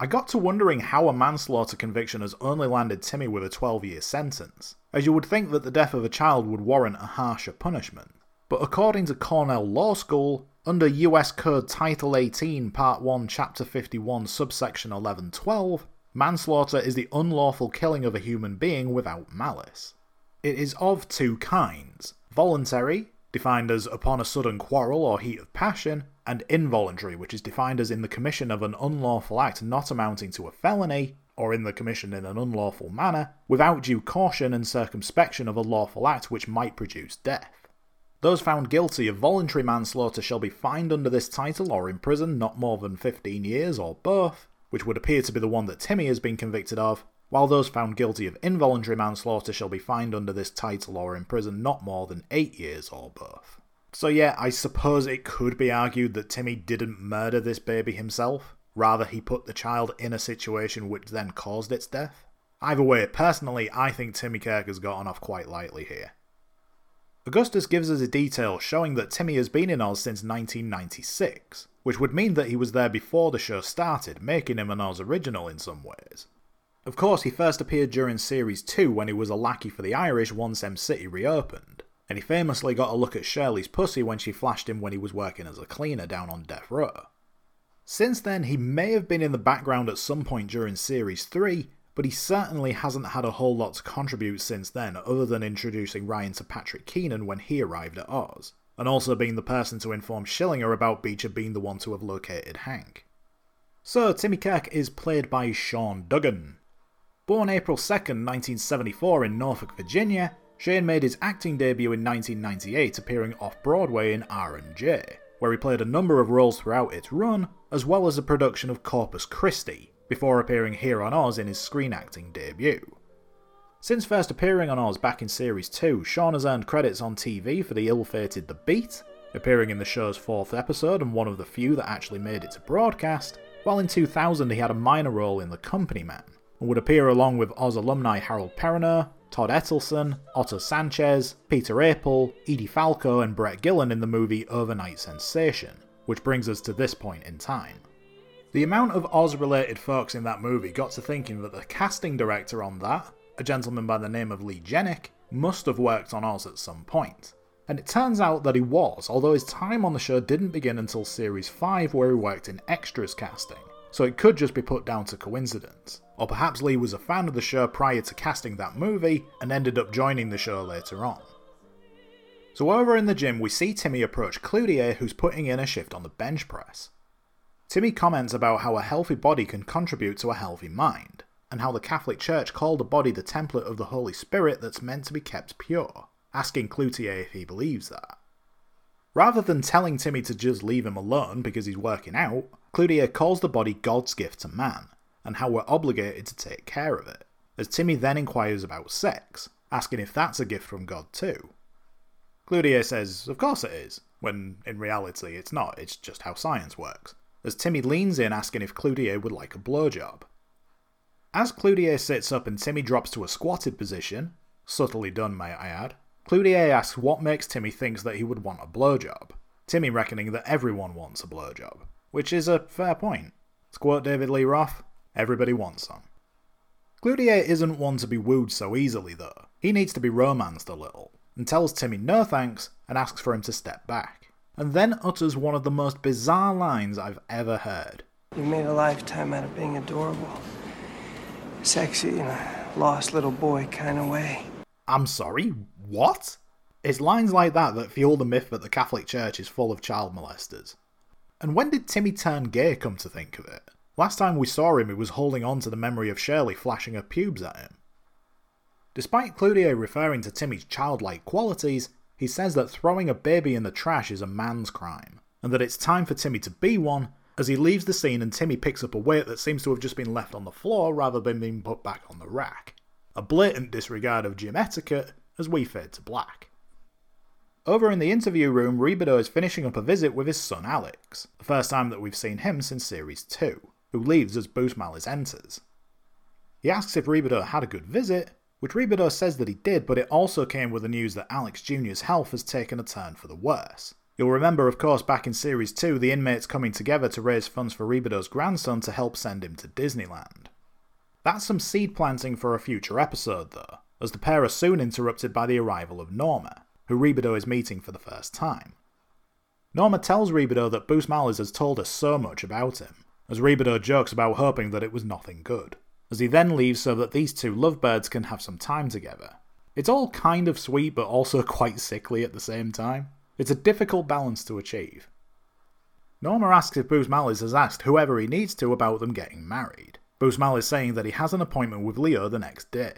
Speaker 8: I got to wondering how a manslaughter conviction has only landed Timmy with a 12 year sentence, as you would think that the death of a child would warrant a harsher punishment. But according to Cornell Law School, under US Code Title 18, Part 1, Chapter 51, subsection 1112, manslaughter is the unlawful killing of a human being without malice. It is of two kinds voluntary, defined as upon a sudden quarrel or heat of passion, and involuntary, which is defined as in the commission of an unlawful act not amounting to a felony, or in the commission in an unlawful manner, without due caution and circumspection of a lawful act which might produce death. Those found guilty of voluntary manslaughter shall be fined under this title or imprisoned not more than 15 years or both, which would appear to be the one that Timmy has been convicted of, while those found guilty of involuntary manslaughter shall be fined under this title or imprisoned not more than 8 years or both. So, yeah, I suppose it could be argued that Timmy didn't murder this baby himself. Rather, he put the child in a situation which then caused its death. Either way, personally, I think Timmy Kirk has gotten off quite lightly here. Augustus gives us a detail showing that Timmy has been in Oz since 1996, which would mean that he was there before the show started, making him an Oz original in some ways. Of course, he first appeared during Series 2 when he was a lackey for the Irish once M City reopened, and he famously got a look at Shirley's pussy when she flashed him when he was working as a cleaner down on death row. Since then, he may have been in the background at some point during Series 3, but he certainly hasn't had a whole lot to contribute since then other than introducing Ryan to Patrick Keenan when he arrived at Oz, and also being the person to inform Schillinger about Beecher being the one to have located Hank. So, Timmy Kirk is played by Sean Dugan. Born April 2nd, 1974 in Norfolk, Virginia, Shane made his acting debut in 1998 appearing off Broadway in R&J, where he played a number of roles throughout its run, as well as a production of Corpus Christi, before appearing here on Oz in his screen acting debut. Since first appearing on Oz back in Series 2, Sean has earned credits on TV for the ill fated The Beat, appearing in the show's fourth episode and one of the few that actually made it to broadcast, while in 2000 he had a minor role in The Company Man, and would appear along with Oz alumni Harold Perrineau, Todd Etelson, Otto Sanchez, Peter Appel, Edie Falco, and Brett Gillen in the movie Overnight Sensation, which brings us to this point in time. The amount of Oz related folks in that movie got to thinking that the casting director on that, a gentleman by the name of Lee Jenik, must have worked on Oz at some point. And it turns out that he was, although his time on the show didn't begin until Series 5, where he worked in extras casting, so it could just be put down to coincidence. Or perhaps Lee was a fan of the show prior to casting that movie and ended up joining the show later on. So over in the gym, we see Timmy approach Cloutier, who's putting in a shift on the bench press. Timmy comments about how a healthy body can contribute to a healthy mind, and how the Catholic Church called the body the template of the Holy Spirit that's meant to be kept pure, asking Cloutier if he believes that. Rather than telling Timmy to just leave him alone because he's working out, Cloutier calls the body God's gift to man, and how we're obligated to take care of it, as Timmy then inquires about sex, asking if that's a gift from God too. Cloutier says, of course it is, when in reality it's not, it's just how science works, as Timmy leans in asking if Cloutier would like a blowjob. As Cloutier sits up and Timmy drops to a squatted position, subtly done may I add, Cloutier asks what makes Timmy think that he would want a blowjob, Timmy reckoning that everyone wants a blowjob, which is a fair point. Squirt David Lee Roth, everybody wants some. Cloutier isn't one to be wooed so easily though, he needs to be romanced a little, and tells Timmy no thanks and asks for him to step back, and then utters one of the most bizarre lines I've ever heard.
Speaker 5: You made a lifetime out of being adorable. Sexy in a lost little boy kind of way.
Speaker 8: I'm sorry, what? It's lines like that that fuel the myth that the Catholic Church is full of child molesters. And when did Timmy turn gay, come to think of it? Last time we saw him, he was holding on to the memory of Shirley flashing her pubes at him. Despite Cloutier referring to Timmy's childlike qualities, he says that throwing a baby in the trash is a man's crime, and that it's time for Timmy to be one, as he leaves the scene and Timmy picks up a weight that seems to have just been left on the floor rather than being put back on the rack. A blatant disregard of gym etiquette as we fade to black. Over in the interview room, Rebadow is finishing up a visit with his son Alex, the first time that we've seen him since Series 2, who leaves as Busmalis enters. He asks if Rebadow had a good visit, which Rebadow says that he did, but it also came with the news that Alex Jr.'s health has taken a turn for the worse. You'll remember, of course, back in Series 2, the inmates coming together to raise funds for Rebadow's grandson to help send him to Disneyland. That's some seed planting for a future episode, though, as the pair are soon interrupted by the arrival of Norma, who Rebadow is meeting for the first time. Norma tells Rebadow that Busmalis has told her so much about him, as Rebadow jokes about hoping that it was nothing good, as he then leaves so that these two lovebirds can have some time together. It's all kind of sweet but also quite sickly at the same time. It's a difficult balance to achieve. Norma asks if Busmalis has asked whoever he needs to about them getting married. Busmalis saying that he has an appointment with Leo the next day.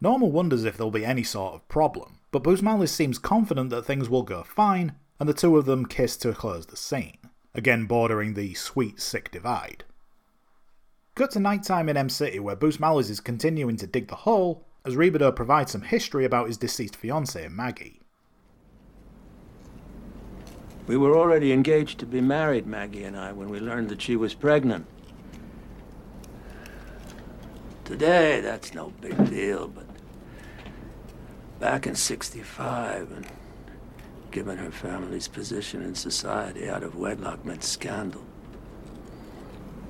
Speaker 8: Norma wonders if there'll be any sort of problem, but Busmalis seems confident that things will go fine, and the two of them kiss to close the scene, again bordering the sweet sick divide. Cut to nighttime in M City where Busmalis is continuing to dig the hole as Rebadow provides some history about his deceased fiancée Maggie.
Speaker 15: We were already engaged to be married, Maggie and I, when we learned that she was pregnant. Today, that's no big deal, but back in 65, and given her family's position in society, out of wedlock meant scandal.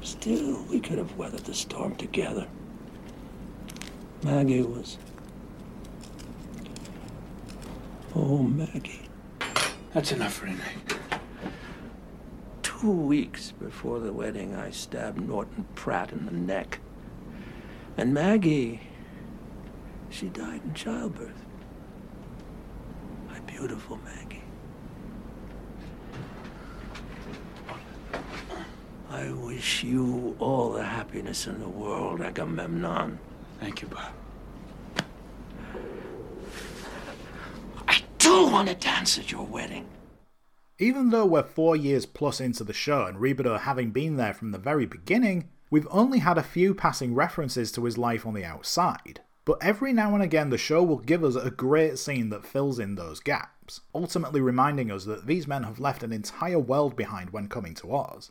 Speaker 15: Still, we could have weathered the storm together. Maggie was. Oh, Maggie.
Speaker 4: That's enough, Renee.
Speaker 15: Two weeks before the wedding, I stabbed Norton Pratt in the neck. And Maggie, she died in childbirth. My beautiful Maggie. I wish you all the happiness in the world, Agamemnon.
Speaker 4: Thank you, Bob.
Speaker 15: I do want to dance at your wedding.
Speaker 8: Even though we're four years plus into the show and Rebadow having been there from the very beginning, we've only had a few passing references to his life on the outside, But every now and again, the show will give us a great scene that fills in those gaps, ultimately reminding us that these men have left an entire world behind when coming to Oz.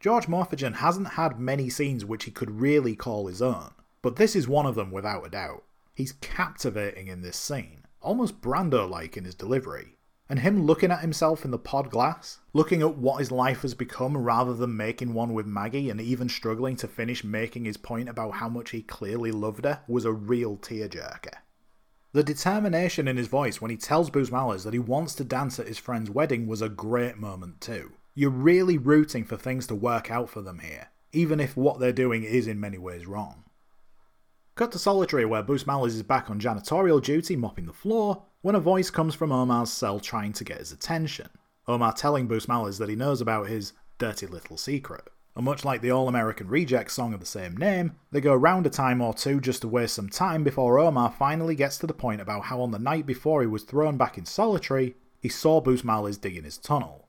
Speaker 8: George Morfogen hasn't had many scenes which he could really call his own, but this is one of them without a doubt. He's captivating in this scene, almost Brando like in his delivery, and him looking at himself in the pod glass, looking at what his life has become rather than making one with Maggie and even struggling to finish making his point about how much he clearly loved her, was a real tearjerker. The determination in his voice when he tells Busmalis that he wants to dance at his friend's wedding was a great moment too. You're really rooting for things to work out for them here, even if what they're doing is in many ways wrong. Cut to Solitary, where Bruce Busmalis is back on janitorial duty mopping the floor, when a voice comes from Omar's cell trying to get his attention. Omar telling Bruce Busmalis that he knows about his dirty little secret. And much like the All American Rejects song of the same name, they go round a time or two just to waste some time before Omar finally gets to the point about how on the night before he was thrown back in solitary, he saw Bruce Busmalis digging his tunnel.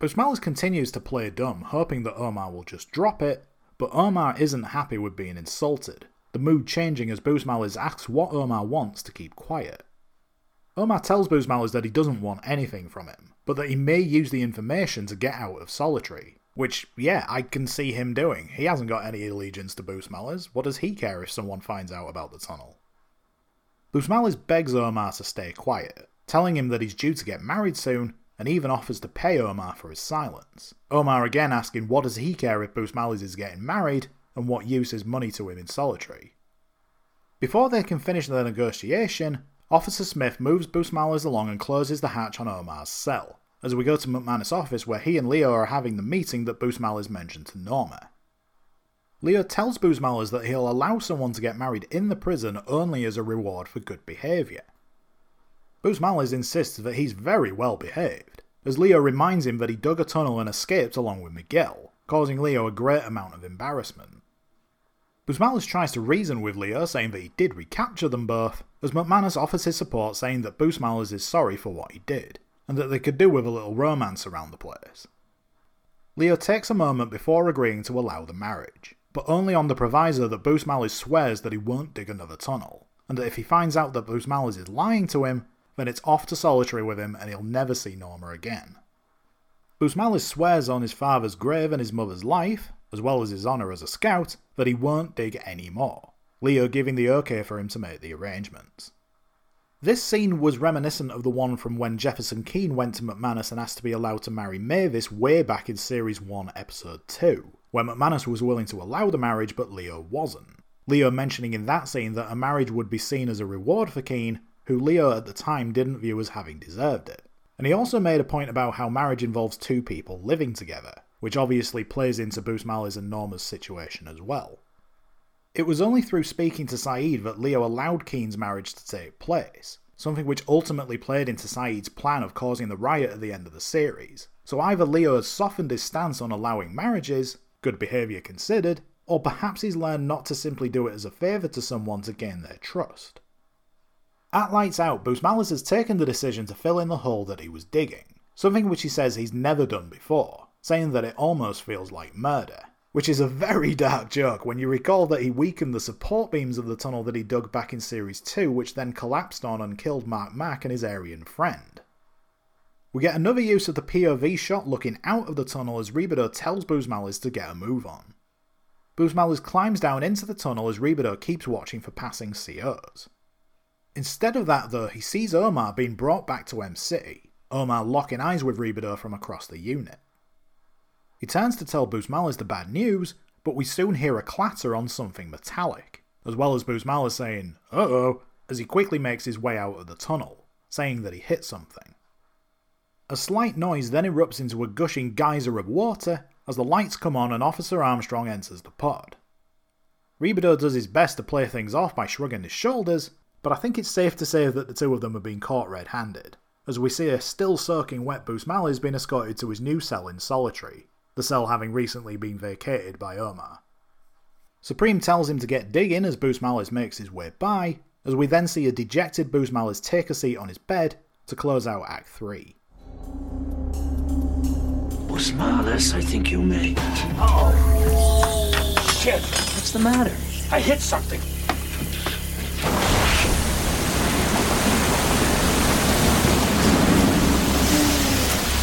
Speaker 8: Busmalis continues to play dumb, hoping that Omar will just drop it, but Omar isn't happy with being insulted, the mood changing as Busmalis asks what Omar wants to keep quiet. Omar tells Busmalis that he doesn't want anything from him, but that he may use the information to get out of Solitary. Which, yeah, I can see him doing. He hasn't got any allegiance to Busmalis. What does he care if someone finds out about the tunnel? Busmalis begs Omar to stay quiet, telling him that he's due to get married soon, and even offers to pay Omar for his silence. Omar again asking what does he care if Busmalis is getting married, and what use is money to him in solitary. Before they can finish their negotiation, Officer Smith moves Busmalis along and closes the hatch on Omar's cell, as we go to McManus' office where he and Leo are having the meeting that Busmalis mentioned to Norma. Leo tells Busmalis that he'll allow someone to get married in the prison only as a reward for good behaviour. Busmalis insists that he's very well behaved, as Leo reminds him that he dug a tunnel and escaped along with Miguel, causing Leo a great amount of embarrassment. Busmalis tries to reason with Leo, saying that he did recapture them both, as McManus offers his support, saying that Busmalis is sorry for what he did, and that they could do with a little romance around the place. Leo takes a moment before agreeing to allow the marriage, but only on the proviso that Busmalis swears that he won't dig another tunnel, and that if he finds out that Busmalis is lying to him, then it's off to solitary with him and he'll never see Norma again. Busmalis swears on his father's grave and his mother's life, as well as his honour as a scout, that he won't dig any more, Leo giving the okay for him to make the arrangements. This scene was reminiscent of the one from when Jefferson Keane went to McManus and asked to be allowed to marry Mavis way back in Series 1, Episode 2, where McManus was willing to allow the marriage but Leo wasn't. Leo mentioning in that scene that a marriage would be seen as a reward for Keane, who Leo at the time didn't view as having deserved it. And he also made a point about how marriage involves two people living together, which obviously plays into Busmalis and Norma's situation as well. It was only through speaking to Saeed that Leo allowed Keane's marriage to take place, something which ultimately played into Saeed's plan of causing the riot at the end of the series. So either Leo has softened his stance on allowing marriages, good behaviour considered, or perhaps he's learned not to simply do it as a favour to someone to gain their trust. At Lights Out, Busmalis has taken the decision to fill in the hole that he was digging, something which he says he's never done before, saying that it almost feels like murder. Which is a very dark joke when you recall that he weakened the support beams of the tunnel that he dug back in Series 2, which then collapsed on and killed Mark Mack and his Aryan friend. We get another use of the POV shot looking out of the tunnel as Rebadow tells Busmalis to get a move on. Busmalis climbs down into the tunnel as Rebadow keeps watching for passing COs. Instead of that, though, he sees Omar being brought back to M City, Omar locking eyes with Rebadow from across the unit. He turns to tell Busmalis the bad news, but we soon hear a clatter on something metallic, as well as Busmalis saying, uh oh, as he quickly makes his way out of the tunnel, saying that he hit something. A slight noise then erupts into a gushing geyser of water as the lights come on and Officer Armstrong enters the pod. Rebadow does his best to play things off by shrugging his shoulders, but I think it's safe to say that the two of them have been caught red handed, as we see a still soaking wet Busmalis being escorted to his new cell in solitary, the cell having recently been vacated by Omar. Supreme tells him to get digging as Busmalis makes his way by, as we then see a dejected Busmalis take a seat on his bed to close out Act 3.
Speaker 15: Busmalis, I think you may. Oh! Shit! What's the matter? I hit something.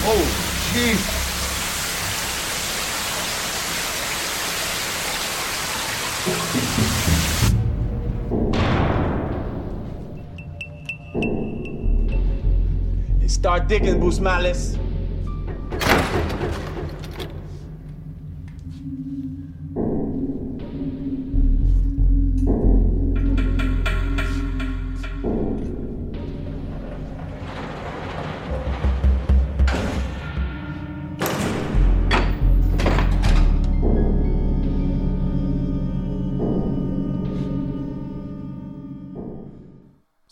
Speaker 16: Key.
Speaker 2: Start digging, Busmalis.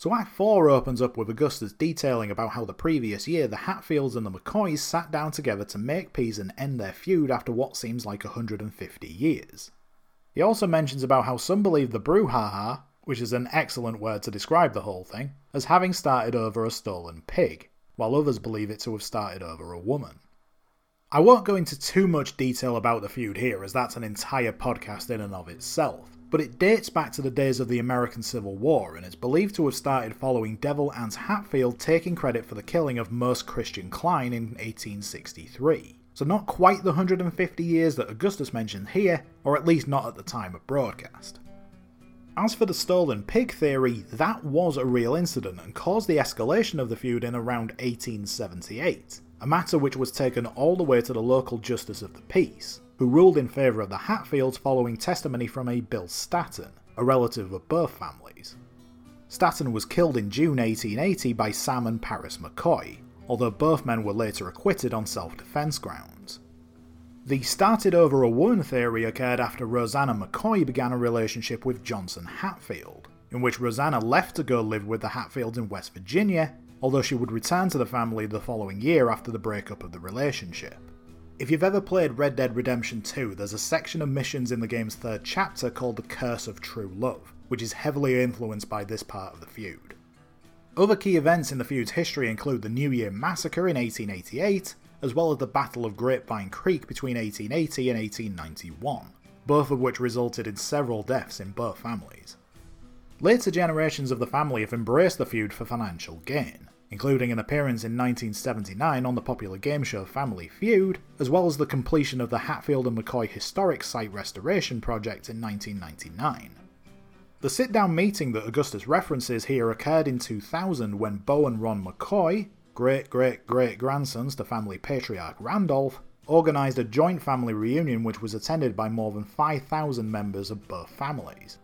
Speaker 8: So Act 4 opens up with Augustus detailing about how the previous year the Hatfields and the McCoys sat down together to make peace and end their feud after what seems like 150 years. He also mentions about how some believe the brouhaha, which is an excellent word to describe the whole thing, as having started over a stolen pig, while others believe it to have started over a woman. I won't go into too much detail about the feud here, as that's an entire podcast in and of itself, but it dates back to the days of the American Civil War and is believed to have started following Devil Anse Hatfield taking credit for the killing of Most Christian Klein in 1863. So, not quite the 150 years that Augustus mentioned here, or at least not at the time of broadcast. As for the stolen pig theory, that was a real incident and caused the escalation of the feud in around 1878, a matter which was taken all the way to the local Justice of the Peace, who ruled in favour of the Hatfields following testimony from a Bill Staton, a relative of both families. Staton was killed in June 1880 by Sam and Paris McCoy, although both men were later acquitted on self defence grounds. The started over a woman theory occurred after Rosanna McCoy began a relationship with Johnson Hatfield, in which Rosanna left to go live with the Hatfields in West Virginia, although she would return to the family the following year after the breakup of the relationship. If you've ever played Red Dead Redemption 2, there's a section of missions in the game's third chapter called The Curse of True Love, which is heavily influenced by this part of the feud. Other key events in the feud's history include the New Year Massacre in 1888, as well as the Battle of Grapevine Creek between 1880 and 1891, both of which resulted in several deaths in both families. Later generations of the family have embraced the feud for financial gain, including an appearance in 1979 on the popular game show Family Feud, as well as the completion of the Hatfield and McCoy Historic Site Restoration Project in 1999. The sit down meeting that Augustus references here occurred in 2000 when Bo and Ron McCoy, great great great grandsons to family patriarch Randolph, organised a joint family reunion which was attended by more than 5,000 members of both families.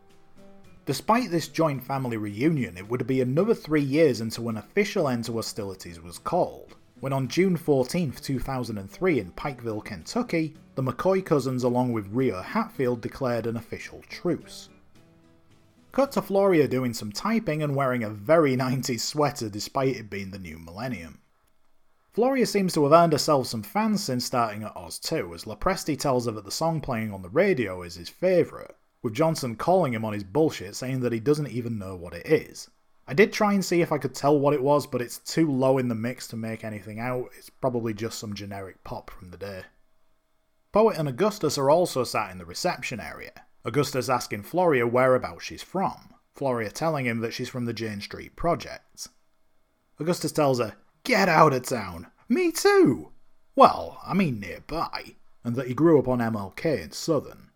Speaker 8: Despite this joint family reunion, it would be another three years until an official end to hostilities was called, when on June 14, 2003, in Pikeville, Kentucky, the McCoy cousins, along with Reo Hatfield, declared an official truce. Cut to Floria doing some typing and wearing a very 90s sweater despite it being the new millennium. Floria seems to have earned herself some fans since starting at Oz 2, as Lopresti tells her that the song playing on the radio is his favourite, with Johnson calling him on his bullshit saying that he doesn't even know what it is. I did try and see if I could tell what it was, but it's too low in the mix to make anything out. It's probably just some generic pop from the day. Poet and Augustus are also sat in the reception area. Augustus asking Floria whereabouts she's from, Floria telling him that she's from the Jane Street Projects. Augustus tells her, Get out of town! Me too! Well, I mean nearby, and that he grew up on MLK in Southern.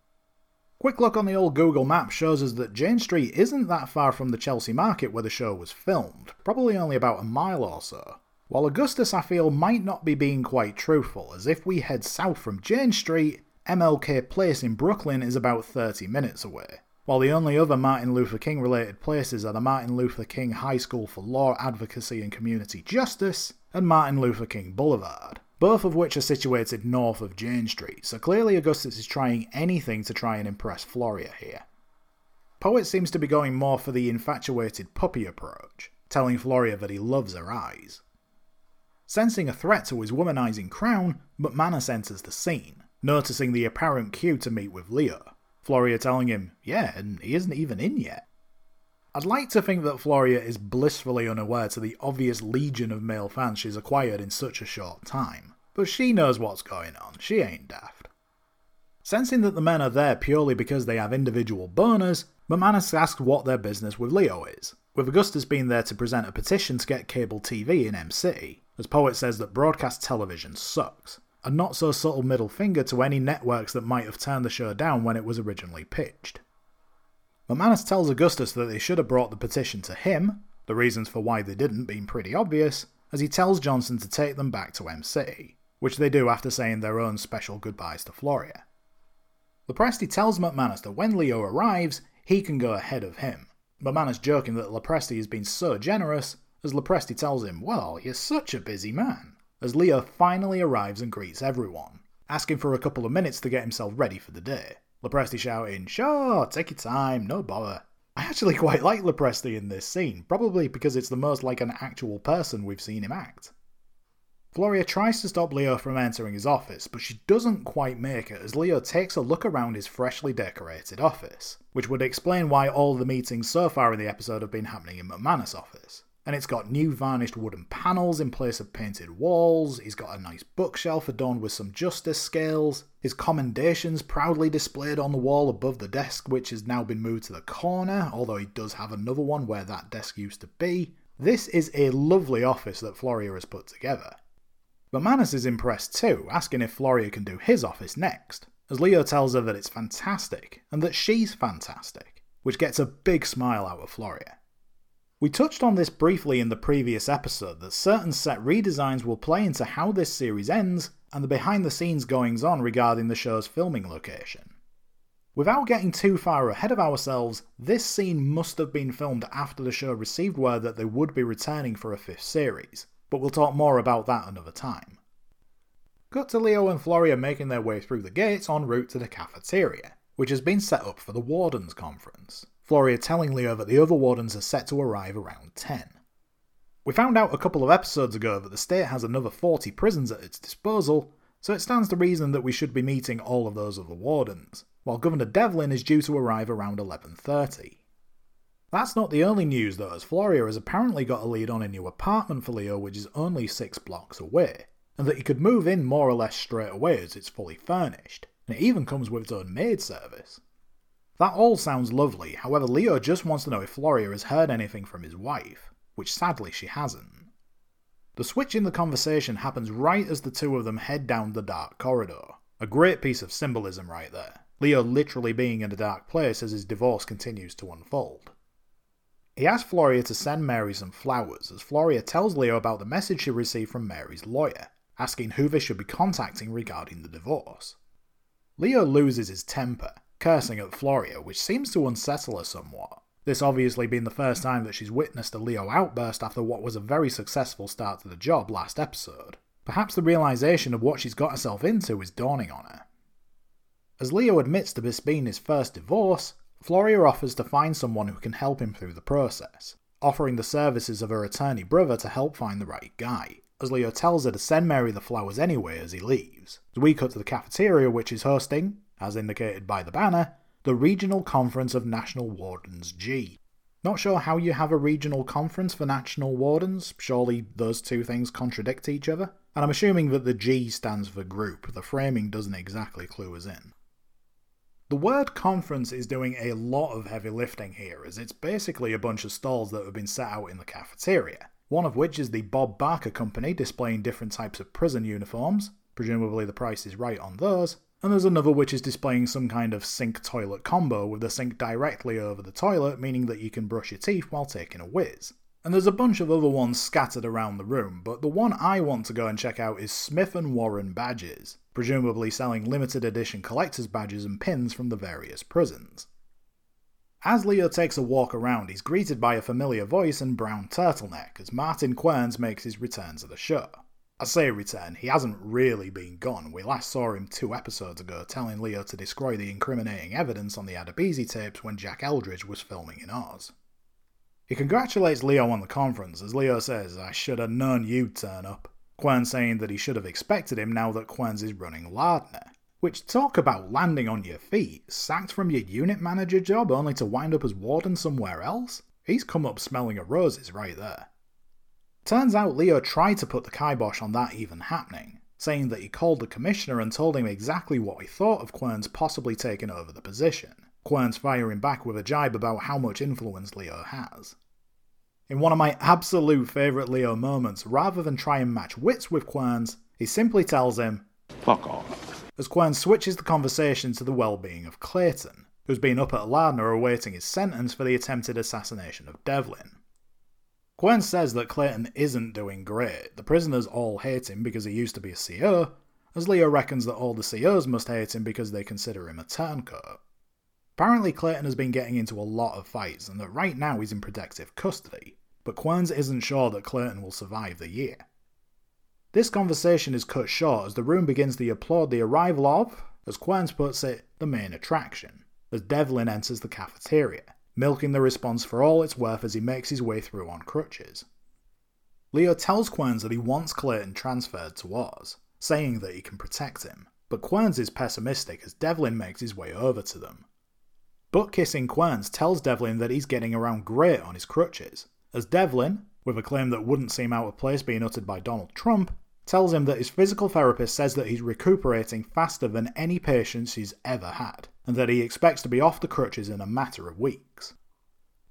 Speaker 8: Quick look on the old Google map shows us that Jane Street isn't that far from the Chelsea market where the show was filmed, probably only about a mile or so. While Augustus, I feel, might not be being quite truthful, as if we head south from Jane Street, MLK Place in Brooklyn is about 30 minutes away. While the only other Martin Luther King related places are the Martin Luther King High School for Law, Advocacy and Community Justice and Martin Luther King Boulevard both of which are situated north of Jane Street, so clearly Augustus is trying anything to try and impress Floria here. Poet seems to be going more for the infatuated puppy approach, telling Floria that he loves her eyes. Sensing a threat to his womanizing crown, McManus enters the scene, noticing the apparent cue to meet with Leo. Floria telling him, yeah, and he isn't even in yet. I'd like to think that Floria is blissfully unaware to the obvious legion of male fans she's acquired in such a short time, but she knows what's going on, she ain't daft. Sensing that the men are there purely because they have individual boners, McManus asks what their business with Leo is, with Augustus being there to present a petition to get cable TV in M City, as Poet says that broadcast television sucks, a not so subtle middle finger to any networks that might have turned the show down when it was originally pitched. McManus tells Augustus that they should have brought the petition to him, the reasons for why they didn't being pretty obvious, as he tells Johnson to take them back to M City, which they do after saying their own special goodbyes to Floria. Lopresti tells McManus that when Leo arrives, he can go ahead of him. McManus joking that Lopresti has been so generous, as Lopresti tells him, Well, you're such a busy man, as Leo finally arrives and greets everyone, asking for a couple of minutes to get himself ready for the day. Lopresti shouting, Sure, take your time, no bother. I actually quite like Lopresti in this scene, probably because it's the most like an actual person we've seen him act. Floria tries to stop Leo from entering his office, but she doesn't quite make it as Leo takes a look around his freshly decorated office, which would explain why all the meetings so far in the episode have been happening in McManus' office. And it's got new varnished wooden panels in place of painted walls, he's got a nice bookshelf adorned with some justice scales, his commendations proudly displayed on the wall above the desk, which has now been moved to the corner, although he does have another one where that desk used to be. This is a lovely office that Floria has put together. McManus is impressed too, asking if Floria can do his office next, as Leo tells her that it's fantastic, and that she's fantastic, which gets a big smile out of Floria. We touched on this briefly in the previous episode that certain set redesigns will play into how this series ends and the behind the scenes goings on regarding the show's filming location. Without getting too far ahead of ourselves, this scene must have been filmed after the show received word that they would be returning for a fifth series, but we'll talk more about that another time. Cut to Leo and Floria making their way through the gates en route to the cafeteria, which has been set up for the Wardens Conference. Floria telling Leo that the other Wardens are set to arrive around 10. We found out a couple of episodes ago that the state has another 40 prisons at its disposal, so it stands to reason that we should be meeting all of those other Wardens, while Governor Devlin is due to arrive around 11.30. That's not the only news though, as Floria has apparently got a lead on a new apartment for Leo which is only six blocks away, and that he could move in more or less straight away as it's fully furnished, and it even comes with its own maid service. That all sounds lovely, however Leo just wants to know if Floria has heard anything from his wife, which sadly she hasn't. The switch in the conversation happens right as the two of them head down the dark corridor. A great piece of symbolism right there. Leo literally being in a dark place as his divorce continues to unfold. He asks Floria to send Mary some flowers, as Floria tells Leo about the message she received from Mary's lawyer, asking who they should be contacting regarding the divorce. Leo loses his temper, cursing at Floria, which seems to unsettle her somewhat. This obviously being the first time that she's witnessed a Leo outburst after what was a very successful start to the job last episode. Perhaps the realization of what she's got herself into is dawning on her. As Leo admits to this being his first divorce, Floria offers to find someone who can help him through the process, offering the services of her attorney brother to help find the right guy, as Leo tells her to send Mary the flowers anyway as he leaves. We cut to the cafeteria, which is hosting, as indicated by the banner, the Regional Conference of National Wardens G. Not sure how you have a regional conference for national wardens, surely those two things contradict each other? And I'm assuming that the G stands for group, the framing doesn't exactly clue us in. The word conference is doing a lot of heavy lifting here, as it's basically a bunch of stalls that have been set out in the cafeteria. One of which is the Bob Barker Company displaying different types of prison uniforms, presumably the price is right on those, and there's another which is displaying some kind of sink toilet combo with the sink directly over the toilet, meaning that you can brush your teeth while taking a whiz. And there's a bunch of other ones scattered around the room, but the one I want to go and check out is Smith and Warren badges, presumably selling limited edition collector's badges and pins from the various prisons. As Leo takes a walk around, he's greeted by a familiar voice and brown turtleneck as Martin Querns makes his return to the show. I say return, he hasn't really been gone. We last saw him two episodes ago telling Leo to destroy the incriminating evidence on the Adebisi tapes when Jack Eldridge was filming in Oz. He congratulates Leo on the conference, as Leo says, I should have known you'd turn up. Quern saying that he should have expected him now that Querns is running Lardner. Which talk about landing on your feet, sacked from your unit manager job only to wind up as warden somewhere else? He's come up smelling of roses right there. Turns out Leo tried to put the kibosh on that even happening, saying that he called the commissioner and told him exactly what he thought of Querns possibly taking over the position. Querns firing back with a jibe about how much influence Leo has. In one of my absolute favourite Leo moments, rather than try and match wits with Querns, he simply tells him,
Speaker 7: Fuck off.
Speaker 8: As Quern switches the conversation to the well being of Clayton, who's been up at Lardner awaiting his sentence for the attempted assassination of Devlin. Quern says that Clayton isn't doing great. The prisoners all hate him because he used to be a CO, as Leo reckons that all the COs must hate him because they consider him a turncoat. Apparently, Clayton has been getting into a lot of fights and that right now he's in protective custody, but Querns isn't sure that Clayton will survive the year. This conversation is cut short as the room begins to applaud the arrival of, as Querns puts it, the main attraction, as Devlin enters the cafeteria, milking the response for all it's worth as he makes his way through on crutches. Leo tells Querns that he wants Clayton transferred to Oz, saying that he can protect him, but Querns is pessimistic as Devlin makes his way over to them. Butt kissing Querns tells Devlin that he's getting around great on his crutches, as Devlin, with a claim that wouldn't seem out of place being uttered by Donald Trump, tells him that his physical therapist says that he's recuperating faster than any patients he's ever had, and that he expects to be off the crutches in a matter of weeks.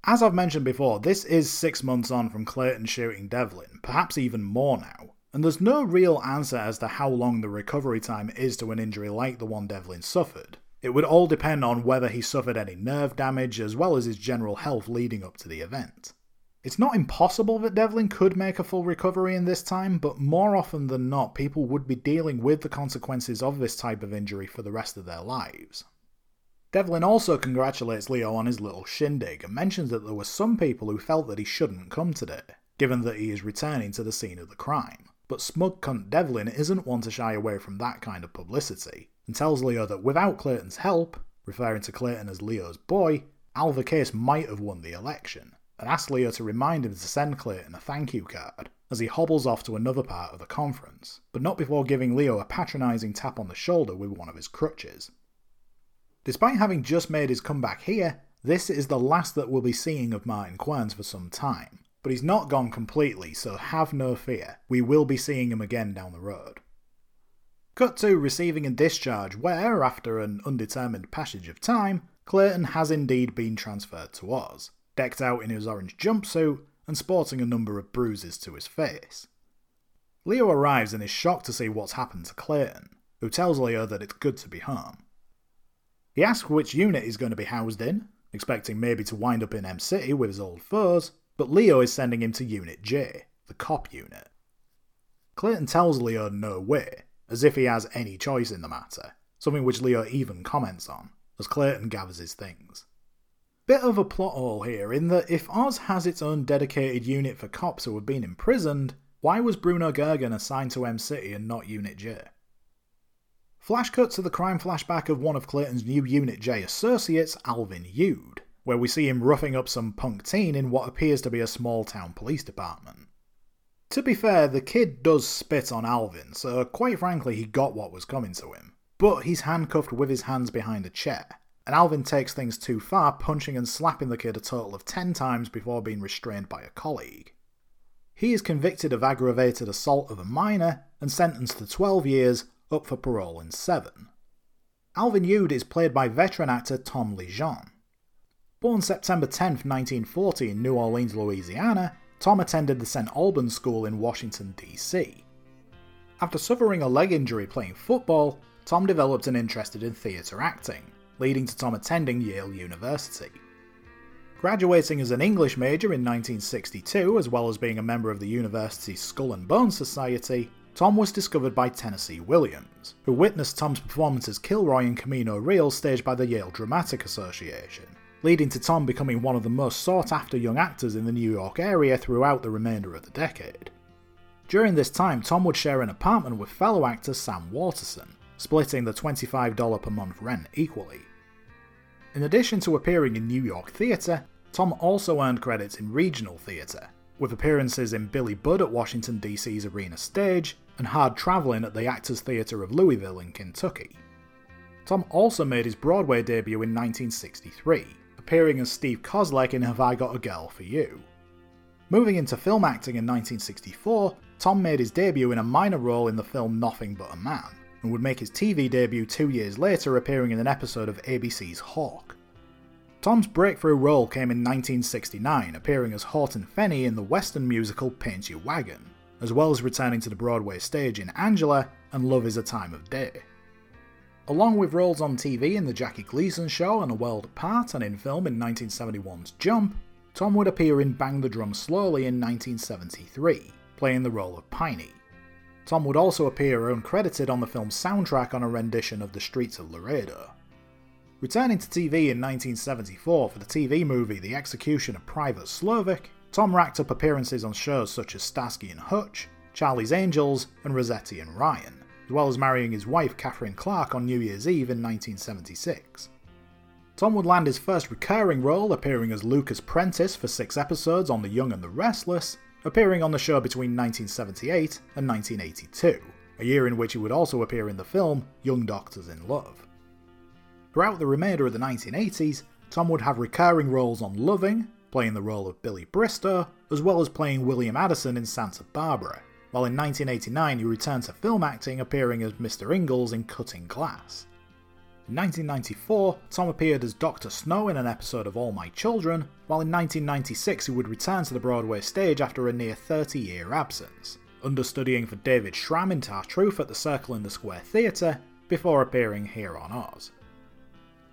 Speaker 8: As I've mentioned before, this is six months on from Clayton shooting Devlin, perhaps even more now, and there's no real answer as to how long the recovery time is to an injury like the one Devlin suffered, it would all depend on whether he suffered any nerve damage as well as his general health leading up to the event. It's not impossible that Devlin could make a full recovery in this time, but more often than not, people would be dealing with the consequences of this type of injury for the rest of their lives. Devlin also congratulates Leo on his little shindig and mentions that there were some people who felt that he shouldn't come today, given that he is returning to the scene of the crime. But smug cunt Devlin isn't one to shy away from that kind of publicity, and tells Leo that without Clayton's help, referring to Clayton as Leo's boy, Alva Case might have won the election, and asks Leo to remind him to send Clayton a thank you card as he hobbles off to another part of the conference, but not before giving Leo a patronising tap on the shoulder with one of his crutches. Despite having just made his comeback here, this is the last that we'll be seeing of Martin Querns for some time, but he's not gone completely, so have no fear, we will be seeing him again down the road. Cut to receiving a discharge where, after an undetermined passage of time, Clayton has indeed been transferred to Oz, decked out in his orange jumpsuit and sporting a number of bruises to his face. Leo arrives and is shocked to see what's happened to Clayton, who tells Leo that it's good to be home. He asks which unit he's going to be housed in, expecting maybe to wind up in M City with his old foes, but Leo is sending him to Unit J, the cop unit. Clayton tells Leo no way, as if he has any choice in the matter, something which Leo even comments on, as Clayton gathers his things. Bit of a plot hole here, in that if Oz has its own dedicated unit for cops who have been imprisoned, why was Bruno Goergen assigned to M City and not Unit J? Flash cut to the crime flashback of one of Clayton's new Unit J associates, Alvin Yood, where we see him roughing up some punk teen in what appears to be a small town police department. To be fair, the kid does spit on Alvin, so quite frankly, he got what was coming to him. But he's handcuffed with his hands behind a chair, and Alvin takes things too far, punching and slapping the kid a total of 10 times before being restrained by a colleague. He is convicted of aggravated assault of a minor and sentenced to 12 years, up for parole in 7. Alvin Yood is played by veteran actor Tom Ligon. Born September 10, 1940 in New Orleans, Louisiana, Tom attended the St. Albans School in Washington, D.C. After suffering a leg injury playing football, Tom developed an interest in theatre acting, leading to Tom attending Yale University. Graduating as an English major in 1962, as well as being a member of the university's Skull and Bones Society, Tom was discovered by Tennessee Williams, who witnessed Tom's performance as Kilroy in Camino Real staged by the Yale Dramatic Association leading to Tom becoming one of the most sought after young actors in the New York area throughout the remainder of the decade. During this time, Tom would share an apartment with fellow actor Sam Waterston, splitting the $25 per month rent equally. In addition to appearing in New York theatre, Tom also earned credits in regional theatre, with appearances in Billy Budd at Washington DC's Arena Stage and Hard Travelin' at the Actors Theatre of Louisville in Kentucky. Tom also made his Broadway debut in 1963, appearing as Steve Kozlek in Have I Got a Girl for You. Moving into film acting in 1964, Tom made his debut in a minor role in the film Nothing But a Man, and would make his TV debut two years later appearing in an episode of ABC's Hawk. Tom's breakthrough role came in 1969, appearing as Horton Fenty in the western musical Paint Your Wagon, as well as returning to the Broadway stage in Angela and Love is a Time of Day. Along with roles on TV in The Jackie Gleason Show and A World Apart and in film in 1971's Jump, Tom would appear in Bang the Drum Slowly in 1973, playing the role of Piney. Tom would also appear uncredited on the film's soundtrack on a rendition of The Streets of Laredo. Returning to TV in 1974 for the TV movie The Execution of Private Slovik, Tom racked up appearances on shows such as Starsky and Hutch, Charlie's Angels, and Rosetti and Ryan, as well as marrying his wife Catherine Clark on New Year's Eve in 1976. Tom would land his first recurring role appearing as Lucas Prentice for six episodes on The Young and the Restless, appearing on the show between 1978 and 1982, a year in which he would also appear in the film Young Doctors in Love. Throughout the remainder of the 1980s, Tom would have recurring roles on Loving, playing the role of Billy Bristow, as well as playing William Addison in Santa Barbara, while in 1989 he returned to film acting appearing as Mr. Ingalls in Cutting Glass. In 1994, Tom appeared as Dr. Snow in an episode of All My Children, while in 1996 he would return to the Broadway stage after a near 30 year absence, understudying for David Schramm in Tartuffe at the Circle in the Square Theatre, before appearing here on Oz.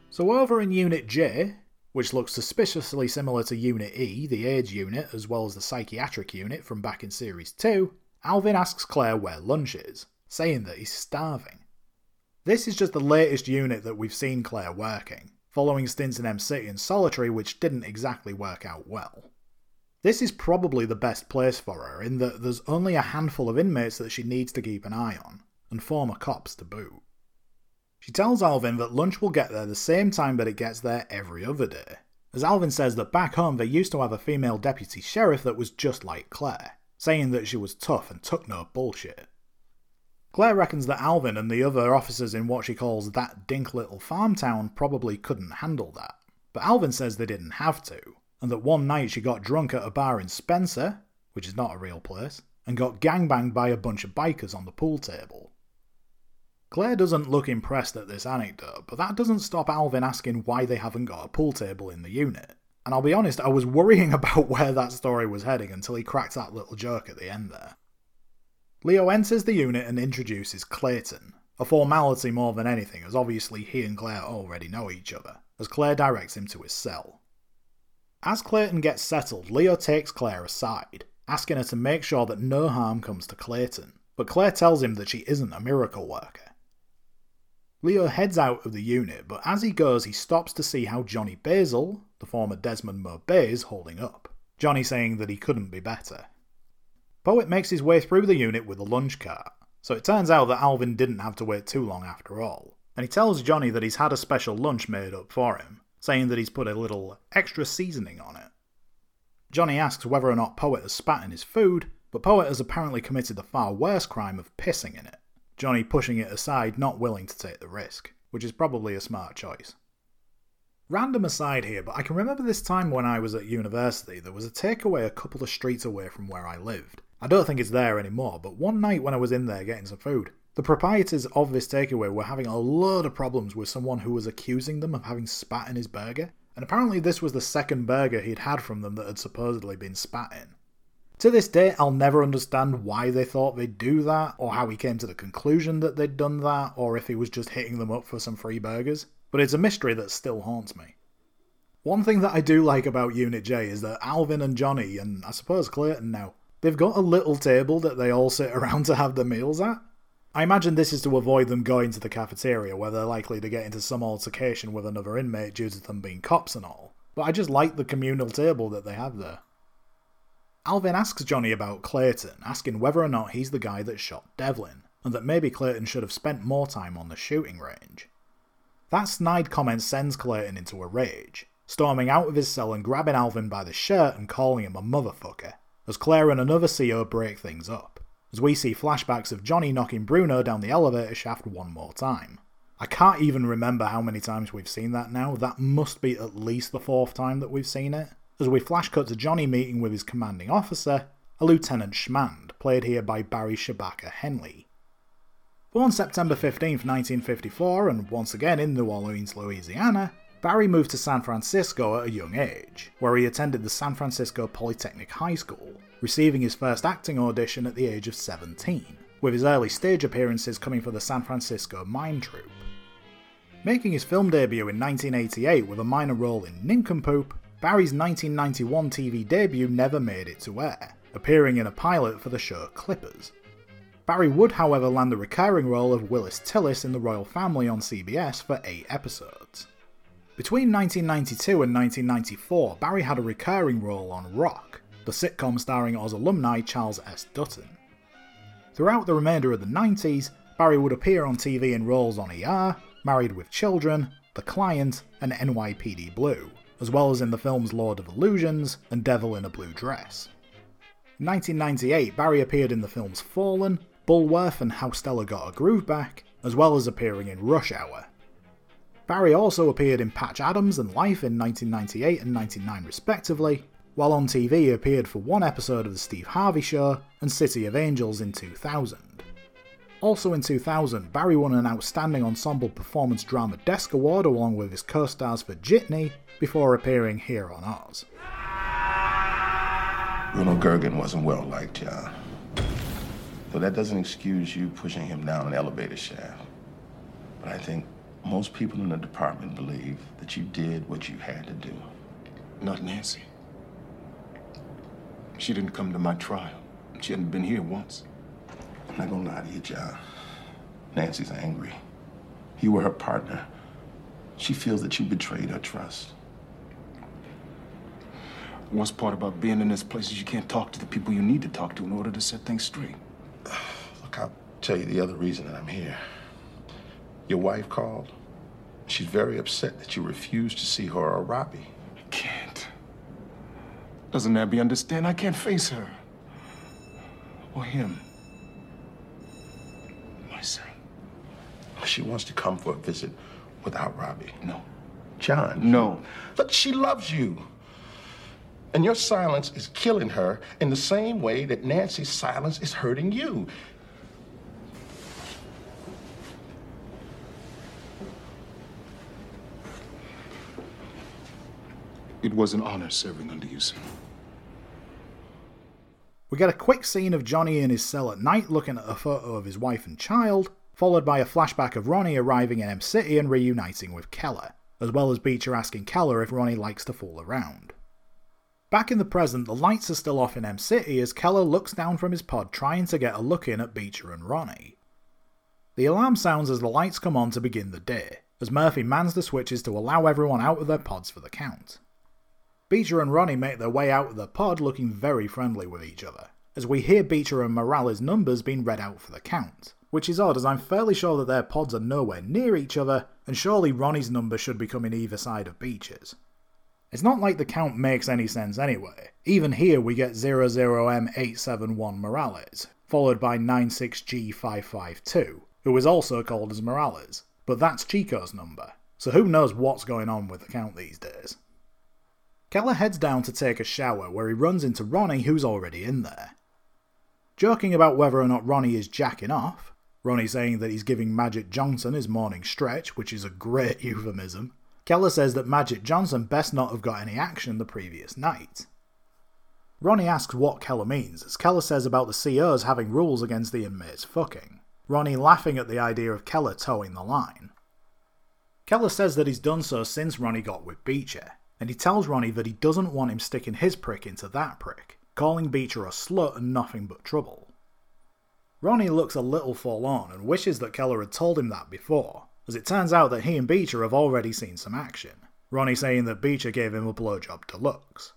Speaker 8: So over in Unit J, which looks suspiciously similar to Unit E, the AIDS unit, as well as the psychiatric unit from back in Series 2, Alvin asks Claire where lunch is, saying that he's starving. This is just the latest unit that we've seen Claire working, following stints in M City and Solitary which didn't exactly work out well. This is probably the best place for her, in that there's only a handful of inmates that she needs to keep an eye on, and former cops to boot. She tells Alvin that lunch will get there the same time that it gets there every other day, as Alvin says that back home they used to have a female deputy sheriff that was just like Claire, saying that she was tough and took no bullshit. Claire reckons that Alvin and the other officers in what she calls that dink little farm town probably couldn't handle that, but Alvin says they didn't have to, and that one night she got drunk at a bar in Spencer, which is not a real place, and got gangbanged by a bunch of bikers on the pool table. Claire doesn't look impressed at this anecdote, but that doesn't stop Alvin asking why they haven't got a pool table in the unit. And I'll be honest, I was worrying about where that story was heading until he cracked that little joke at the end there. Leo enters the unit and introduces Clayton, a formality more than anything, as obviously he and Claire already know each other, as Claire directs him to his cell. As Clayton gets settled, Leo takes Claire aside, asking her to make sure that no harm comes to Clayton, but Claire tells him that she isn't a miracle worker. Leo heads out of the unit, but as he goes, he stops to see how Johnny Basil, the former Desmond is holding up. Johnny saying that he couldn't be better. Poet makes his way through the unit with a lunch cart, so it turns out that Alvin didn't have to wait too long after all, and he tells Johnny that he's had a special lunch made up for him, saying that he's put a little extra seasoning on it. Johnny asks whether or not Poet has spat in his food, but Poet has apparently committed the far worse crime of pissing in it. Johnny pushing it aside, not willing to take the risk, which is probably a smart choice. Random aside here, but I can remember this time when I was at university, there was a takeaway a couple of streets away from where I lived. I don't think it's there anymore, but one night when I was in there getting some food, the proprietors of this takeaway were having a load of problems with someone who was accusing them of having spat in his burger, and apparently this was the second burger he'd had from them that had supposedly been spat in. To this day, I'll never understand why they thought they'd do that, or how he came to the conclusion that they'd done that, or if he was just hitting them up for some free burgers, but it's a mystery that still haunts me. One thing that I do like about Unit J is that Alvin and Johnny, and I suppose Clayton now, they've got a little table that they all sit around to have their meals at. I imagine this is to avoid them going to the cafeteria where they're likely to get into some altercation with another inmate due to them being cops and all, but I just like the communal table that they have there. Alvin asks Johnny about Clayton, asking whether or not he's the guy that shot Devlin, and that maybe Clayton should have spent more time on the shooting range. That snide comment sends Clayton into a rage, storming out of his cell and grabbing Alvin by the shirt and calling him a motherfucker, as Claire and another CO break things up, as we see flashbacks of Johnny knocking Bruno down the elevator shaft one more time. I can't even remember how many times we've seen that now, that must be at least the fourth time that we've seen it as we flash cut to Johnny meeting with his commanding officer, a Lieutenant Schmand, played here by Barry Shabaka Henley. Born September 15, 1954, and once again in New Orleans, Louisiana, Barry moved to San Francisco at a young age, where he attended the San Francisco Polytechnic High School, receiving his first acting audition at the age of 17, with his early stage appearances coming for the San Francisco Mime Troupe. Making his film debut in 1988 with a minor role in Nincompoop, Barry's 1991 TV debut never made it to air, appearing in a pilot for the show Clippers. Barry would, however, land the recurring role of Willis Tillis in The Royal Family on CBS for eight episodes. Between 1992 and 1994, Barry had a recurring role on Roc, the sitcom starring Oz alumni Charles S. Dutton. Throughout the remainder of the 90s, Barry would appear on TV in roles on ER, Married with Children, The Client, and NYPD Blue, as well as in the films Lord of Illusions and Devil in a Blue Dress. In 1998, Barry appeared in the films Fallen, Bulworth, and How Stella Got a Groove Back, as well as appearing in Rush Hour, Barry also appeared in Patch Adams and Life in 1998 and 99 respectively, while on TV he appeared for one episode of The Steve Harvey Show and City of Angels in 2000. Also in 2000, Barry won an Outstanding Ensemble Performance Drama Desk Award along with his co-stars for Jitney before appearing here on Oz.
Speaker 7: Bruno Goergen wasn't well liked, John. Though that doesn't excuse you pushing him down an elevator shaft. But I think most people in the department believe that you did what you had to do.
Speaker 16: Not Nancy. She didn't come to my trial. She hadn't been here once.
Speaker 7: I'm not gonna lie to you, John. Nancy's angry. You were her partner. She feels that you betrayed her trust.
Speaker 16: Worst part about being in this place is you can't talk to the people you need to talk to in order to set things straight.
Speaker 7: Look, I'll tell you the other reason that I'm here. Your wife called. She's very upset that you refused to see her or Robbie.
Speaker 16: I can't. Doesn't Abby understand? I can't face her. Or him. My son.
Speaker 7: She wants to come for a visit without Robbie.
Speaker 16: No.
Speaker 7: John.
Speaker 16: No.
Speaker 7: Look, she loves you. And your silence is killing her in the same way that Nancy's silence is hurting you.
Speaker 16: It was an honor serving under you, sir.
Speaker 8: We get a quick scene of Johnny in his cell at night looking at a photo of his wife and child, followed by a flashback of Ronnie arriving in Em City and reuniting with Keller, as well as Beecher asking Keller if Ronnie likes to fool around. Back in the present, the lights are still off in Em City as Keller looks down from his pod trying to get a look in at Beecher and Ronnie. The alarm sounds as the lights come on to begin the day, as Murphy mans the switches to allow everyone out of their pods for the count. Beecher and Ronnie make their way out of the pod looking very friendly with each other, as we hear Beecher and Morales' numbers being read out for the count, which is odd as I'm fairly sure that their pods are nowhere near each other, and surely Ronnie's number should be coming either side of Beecher's. It's not like the count makes any sense anyway. Even here we get 00M871 Morales, followed by 96G552, who is also called as Morales, but that's Chico's number, so who knows what's going on with the count these days. Keller heads down to take a shower where he runs into Ronnie, who's already in there. Joking about whether or not Ronnie is jacking off, Ronnie saying that he's giving Magic Johnson his morning stretch, which is a great euphemism, Keller says that Magic Johnson best not have got any action the previous night. Ronnie asks what Keller means, as Keller says about the COs having rules against the inmates fucking, Ronnie laughing at the idea of Keller towing the line. Keller says that he's done so since Ronnie got with Beecher, and he tells Ronnie that he doesn't want him sticking his prick into that prick, calling Beecher a slut and nothing but trouble. Ronnie looks a little forlorn and wishes that Keller had told him that before, as it turns out that he and Beecher have already seen some action, Ronnie saying that Beecher gave him a blowjob deluxe.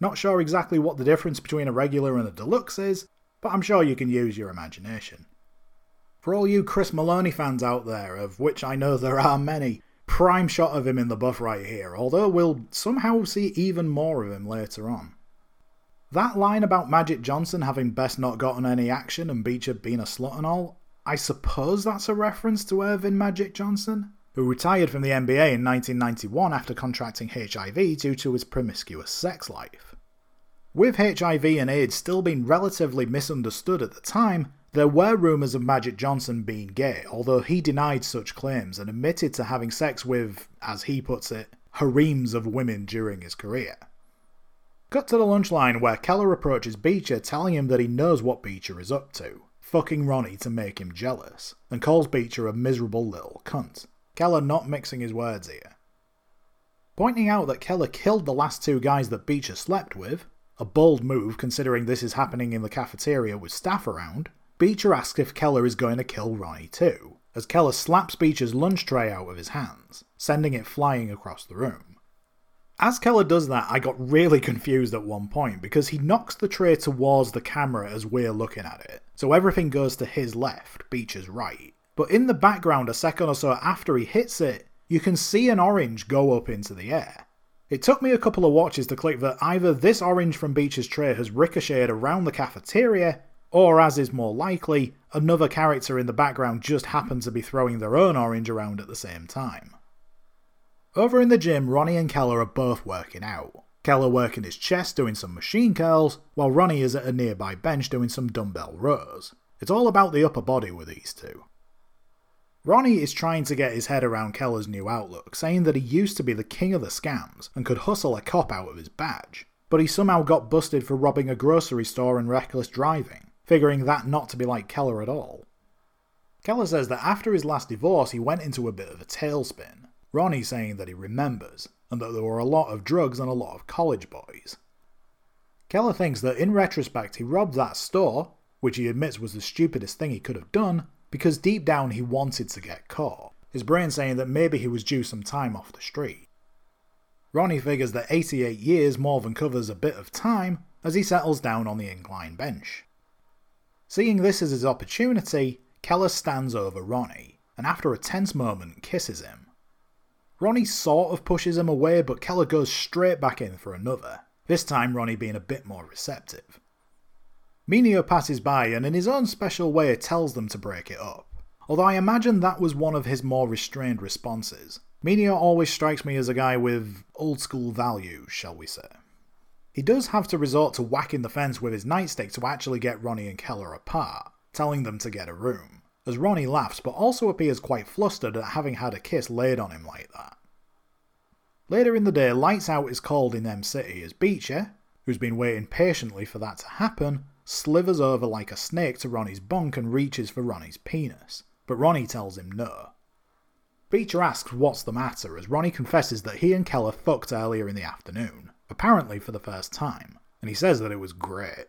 Speaker 8: Not sure exactly what the difference between a regular and a deluxe is, but I'm sure you can use your imagination. For all you Chris Meloni fans out there, of which I know there are many, prime shot of him in the buff right here, although we'll somehow see even more of him later on. That line about Magic Johnson having best not gotten any action and Beecher being a slut and all, I suppose that's a reference to Earvin Magic Johnson, who retired from the NBA in 1991 after contracting HIV due to his promiscuous sex life. With HIV and AIDS still being relatively misunderstood at the time, there were rumours of Magic Johnson being gay, although he denied such claims and admitted to having sex with, as he puts it, harems of women during his career. Cut to the lunch line where Keller approaches Beecher telling him that he knows what Beecher is up to, fucking Ronnie to make him jealous, and calls Beecher a miserable little cunt. Keller not mixing his words here. Pointing out that Keller killed the last two guys that Beecher slept with, a bold move considering this is happening in the cafeteria with staff around, Beecher asks if Keller is going to kill Ronnie too, as Keller slaps Beecher's lunch tray out of his hands, sending it flying across the room. As Keller does that, I got really confused at one point because he knocks the tray towards the camera as we're looking at it, so everything goes to his left, Beecher's right. But in the background, a second or so after he hits it, you can see an orange go up into the air. It took me a couple of watches to click that either this orange from Beecher's tray has ricocheted around the cafeteria, or as is more likely, another character in the background just happened to be throwing their own orange around at the same time. Over in the gym, Ronnie and Keller are both working out. Keller working his chest doing some machine curls, while Ronnie is at a nearby bench doing some dumbbell rows. It's all about the upper body with these two. Ronnie is trying to get his head around Keller's new outlook, saying that he used to be the king of the scams and could hustle a cop out of his badge, but he somehow got busted for robbing a grocery store and reckless driving, figuring that not to be like Keller at all. Keller says that after his last divorce he went into a bit of a tailspin, Ronnie saying that he remembers, and that there were a lot of drugs and a lot of college boys. Keller thinks that in retrospect he robbed that store, which he admits was the stupidest thing he could have done, because deep down he wanted to get caught, his brain saying that maybe he was due some time off the street. Ronnie figures that 88 years more than covers a bit of time as he settles down on the incline bench. Seeing this as his opportunity, Keller stands over Ronnie, and after a tense moment kisses him. Ronnie sort of pushes him away, but Keller goes straight back in for another, this time Ronnie being a bit more receptive. Minio passes by and in his own special way tells them to break it up. Although I imagine that was one of his more restrained responses. Minio always strikes me as a guy with old school values, shall we say. He does have to resort to whacking the fence with his nightstick to actually get Ronnie and Keller apart, telling them to get a room, as Ronnie laughs but also appears quite flustered at having had a kiss laid on him like that. Later in the day, Lights Out is called in Em City as Beecher, who's been waiting patiently for that to happen, slithers over like a snake to Ronnie's bunk and reaches for Ronnie's penis, but Ronnie tells him no. Beecher asks what's the matter as Ronnie confesses that he and Keller fucked earlier in the afternoon, apparently for the first time, and he says that it was great.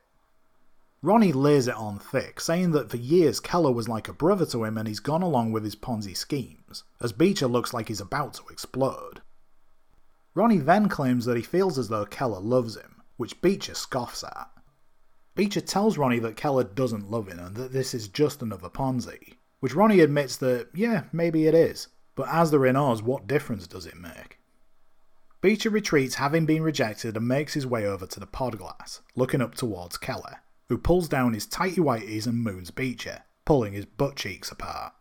Speaker 8: Ronnie lays it on thick, saying that for years Keller was like a brother to him and he's gone along with his Ponzi schemes, as Beecher looks like he's about to explode. Ronnie then claims that he feels as though Keller loves him, which Beecher scoffs at. Beecher tells Ronnie that Keller doesn't love him and that this is just another Ponzi, which Ronnie admits that, yeah, maybe it is, but as they're in what difference does it make? Beecher retreats having been rejected and makes his way over to the pod glass, looking up towards Keller, who pulls down his tighty whities and moons Beecher, pulling his butt cheeks apart.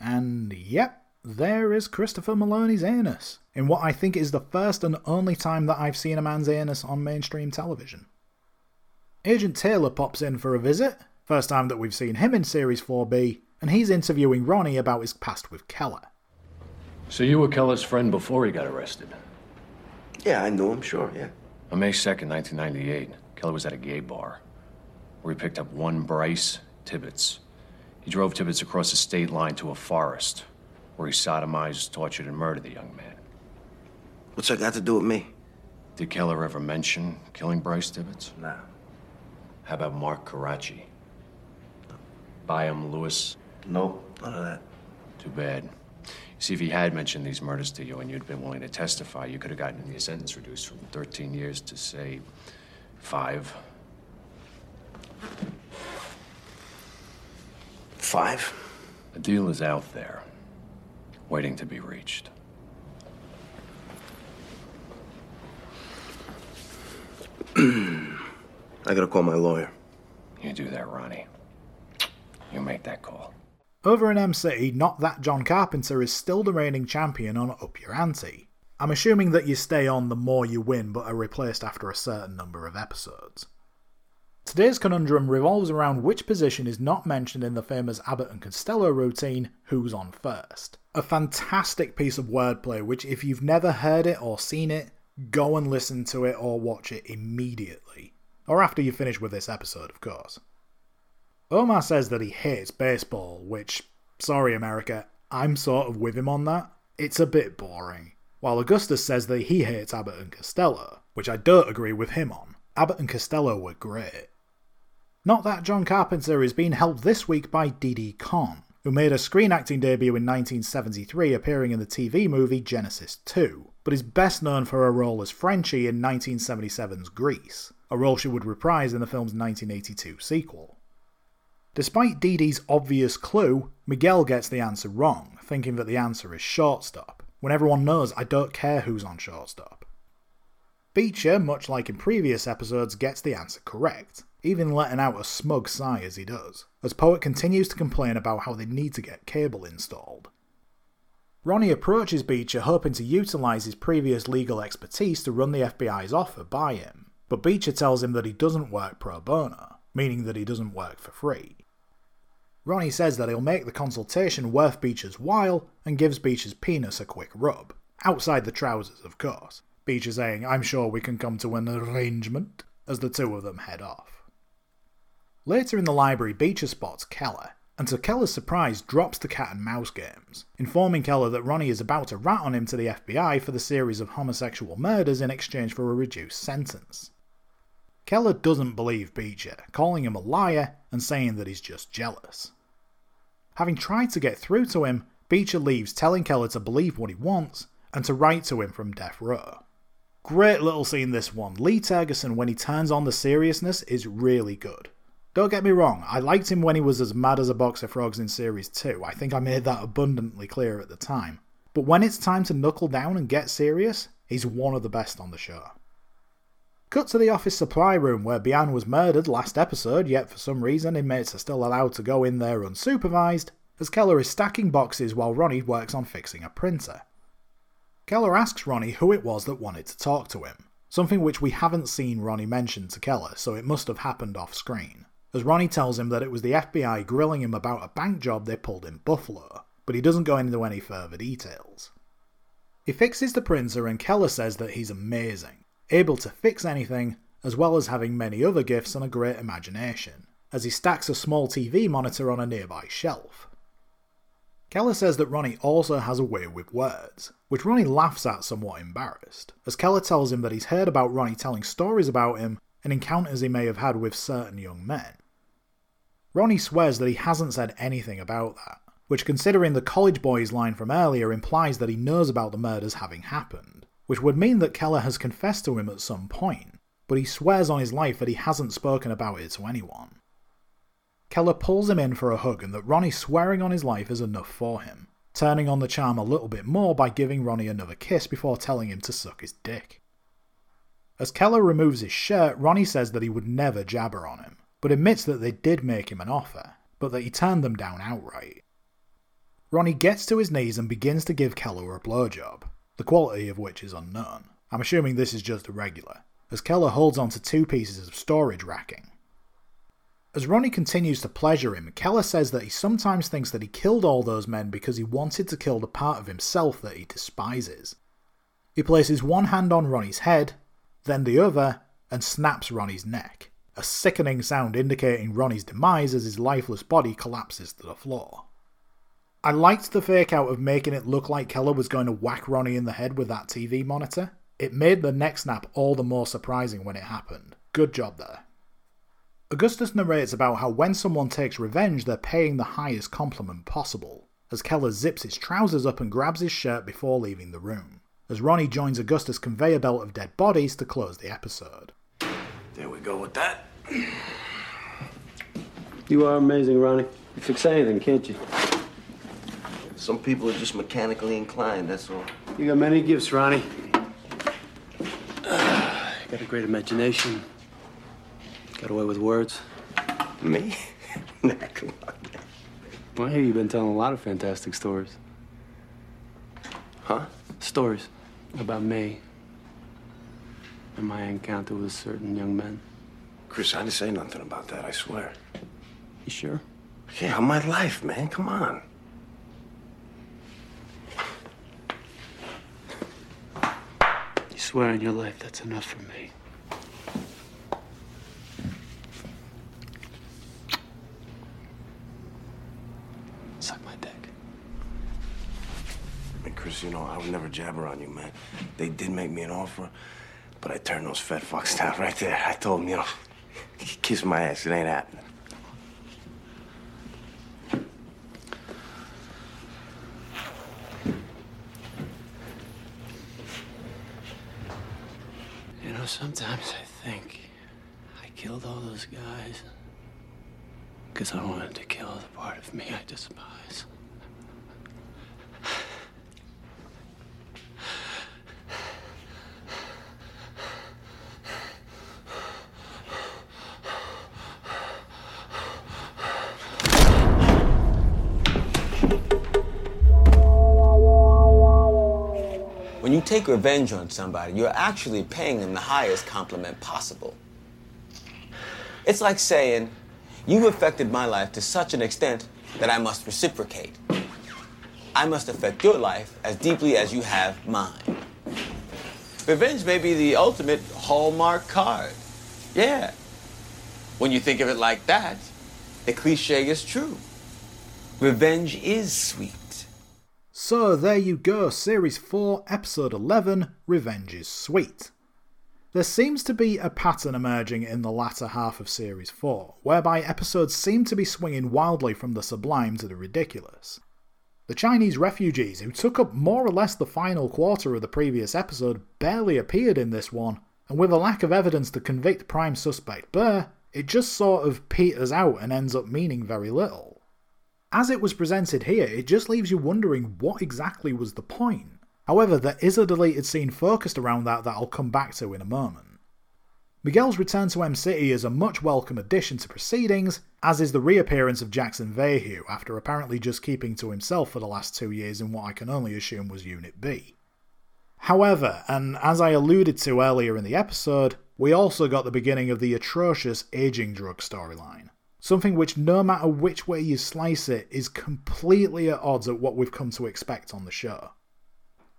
Speaker 8: And yep, there is Christopher Meloni's anus, in what I think is the first and only time that I've seen a man's anus on mainstream television. Agent Taylor pops in for a visit, first time that we've seen him in Series 4B, and he's interviewing Ronnie about his past with Keller.
Speaker 17: So you were Keller's friend before he got arrested?
Speaker 9: Yeah, I knew him, sure, yeah.
Speaker 17: On May 2nd, 1998, Keller was at a gay bar where he picked up one Bryce Tibbets. He drove Tibbets across the state line to a forest where he sodomized, tortured, and murdered the young man.
Speaker 9: What's that got to do with me?
Speaker 17: Did Keller ever mention killing Bryce Tibbetts?
Speaker 9: Nah.
Speaker 17: How about Mark Karachi? Byam Lewis?
Speaker 9: Nope, none of that.
Speaker 17: Too bad. See, if he had mentioned these murders to you and you'd been willing to testify, you could have gotten your sentence reduced from 13 years to, say, five.
Speaker 9: Five?
Speaker 17: The deal is out there, waiting to be reached.
Speaker 9: I gotta call my lawyer.
Speaker 17: You do that, Ronnie. You make that call.
Speaker 8: Over in Em City, not that John Carpenter is still the reigning champion on Up Your Ante. I'm assuming that you stay on the more you win but are replaced after a certain number of episodes. Today's conundrum revolves around which position is not mentioned in the famous Abbott and Costello routine, Who's on First. A fantastic piece of wordplay, which, if you've never heard it or seen it, go and listen to it or watch it immediately. Or after you finish with this episode, of course. Omar says that he hates baseball, which, sorry America, I'm sort of with him on that. It's a bit boring. While Augustus says that he hates Abbott and Costello, which I don't agree with him on. Abbott and Costello were great. Not that John Carpenter is being helped this week by Didi Conn, who made a screen acting debut in 1973 appearing in the TV movie Genesis 2, but is best known for her role as Frenchie in 1977's Grease, a role she would reprise in the film's 1982 sequel. Despite Didi's obvious clue, Miguel gets the answer wrong, thinking that the answer is shortstop, when everyone knows I don't care who's on shortstop. Beecher, much like in previous episodes, gets the answer correct, even letting out a smug sigh as he does, as Poet continues to complain about how they need to get cable installed. Ronnie approaches Beecher hoping to utilise his previous legal expertise to run the FBI's offer by him, but Beecher tells him that he doesn't work pro bono, meaning that he doesn't work for free. Ronnie says that he'll make the consultation worth Beecher's while and gives Beecher's penis a quick rub, outside the trousers, of course. Beecher saying, I'm sure we can come to an arrangement, as the two of them head off. Later in the library, Beecher spots Keller, and to Keller's surprise drops the cat and mouse games, informing Keller that Ronnie is about to rat on him to the FBI for the series of homosexual murders in exchange for a reduced sentence. Keller doesn't believe Beecher, calling him a liar and saying that he's just jealous. Having tried to get through to him, Beecher leaves telling Keller to believe what he wants and to write to him from death row. Great little scene this one. Lee Tergesen, when he turns on the seriousness, is really good. Don't get me wrong, I liked him when he was as mad as a box of frogs in Series 2. I think I made that abundantly clear at the time. But when it's time to knuckle down and get serious, he's one of the best on the show. Cut to the office supply room where Bian was murdered last episode, yet for some reason inmates are still allowed to go in there unsupervised, as Keller is stacking boxes while Ronnie works on fixing a printer. Keller asks Ronnie who it was that wanted to talk to him, something which we haven't seen Ronnie mention to Keller, so it must have happened off screen as Ronnie tells him that it was the FBI grilling him about a bank job they pulled in Buffalo, but he doesn't go into any further details. He fixes the printer and Keller says that he's amazing, able to fix anything, as well as having many other gifts and a great imagination, as he stacks a small TV monitor on a nearby shelf. Keller says that Ronnie also has a way with words, which Ronnie laughs at somewhat embarrassed, as Keller tells him that he's heard about Ronnie telling stories about him and encounters he may have had with certain young men. Ronnie swears that he hasn't said anything about that, which, considering the college boys line from earlier, implies that he knows about the murders having happened, which would mean that Keller has confessed to him at some point, but he swears on his life that he hasn't spoken about it to anyone. Keller pulls him in for a hug and that Ronnie swearing on his life is enough for him, turning on the charm a little bit more by giving Ronnie another kiss before telling him to suck his dick. As Keller removes his shirt, Ronnie says that he would never jabber on him, but admits that they did make him an offer, but that he turned them down outright. Ronnie gets to his knees and begins to give Keller a blowjob, the quality of which is unknown. I'm assuming this is just a regular, as Keller holds onto two pieces of storage racking. As Ronnie continues to pleasure him, Keller says that he sometimes thinks that he killed all those men because he wanted to kill the part of himself that he despises. He places one hand on Ronnie's head then the other, and snaps Ronnie's neck, a sickening sound indicating Ronnie's demise as his lifeless body collapses to the floor. I liked the fake out of making it look like Keller was going to whack Ronnie in the head with that TV monitor. It made the neck snap all the more surprising when it happened. Good job there. Augustus narrates about how when someone takes revenge, they're paying the highest compliment possible, as Keller zips his trousers up and grabs his shirt before leaving the room as Ronnie joins Augustus' conveyor belt of dead bodies to close the episode.
Speaker 12: There we go with that.
Speaker 18: You are amazing, Ronnie. You fix anything, can't you?
Speaker 9: Some people are just mechanically inclined, that's all.
Speaker 18: You got many gifts, Ronnie. Uh, got a great imagination. Got away with words.
Speaker 9: Me? nah, come on.
Speaker 18: Well, I hear you've been telling a lot of fantastic stories.
Speaker 9: Huh?
Speaker 18: Stories about me and my encounter with certain young men.
Speaker 7: Chris, I didn't say nothing about that, I swear.
Speaker 18: You sure?
Speaker 7: Yeah, on my life, man. Come on.
Speaker 18: You swear on your life that's enough for me. Suck my dick.
Speaker 7: Mean, Chris, you know, I would never jabber on you, man. They did make me an offer, but I turned those fat fucks down right there. I told them, you know, kiss my ass. It ain't happening.
Speaker 18: You know, sometimes I think I killed all those guys because I wanted to kill the part of me I despise.
Speaker 2: Take revenge on somebody, you're actually paying them the highest compliment possible. It's like saying, You've affected my life to such an extent that I must reciprocate. I must affect your life as deeply as you have mine. Revenge may be the ultimate Hallmark card. Yeah. When you think of it like that, the cliche is true. Revenge is sweet.
Speaker 8: So there you go, Series 4, Episode 11 Revenge is Sweet. There seems to be a pattern emerging in the latter half of Series 4, whereby episodes seem to be swinging wildly from the sublime to the ridiculous. The Chinese refugees, who took up more or less the final quarter of the previous episode, barely appeared in this one, and with a lack of evidence to convict prime suspect Burr, it just sort of peters out and ends up meaning very little. As it was presented here, it just leaves you wondering what exactly was the point. However, there is a deleted scene focused around that that I'll come back to in a moment. Miguel's return to Em City is a much welcome addition to proceedings, as is the reappearance of Jackson Vahue after apparently just keeping to himself for the last two years in what I can only assume was Unit B. However, and as I alluded to earlier in the episode, we also got the beginning of the atrocious aging drug storyline. Something which, no matter which way you slice it, is completely at odds at what we've come to expect on the show.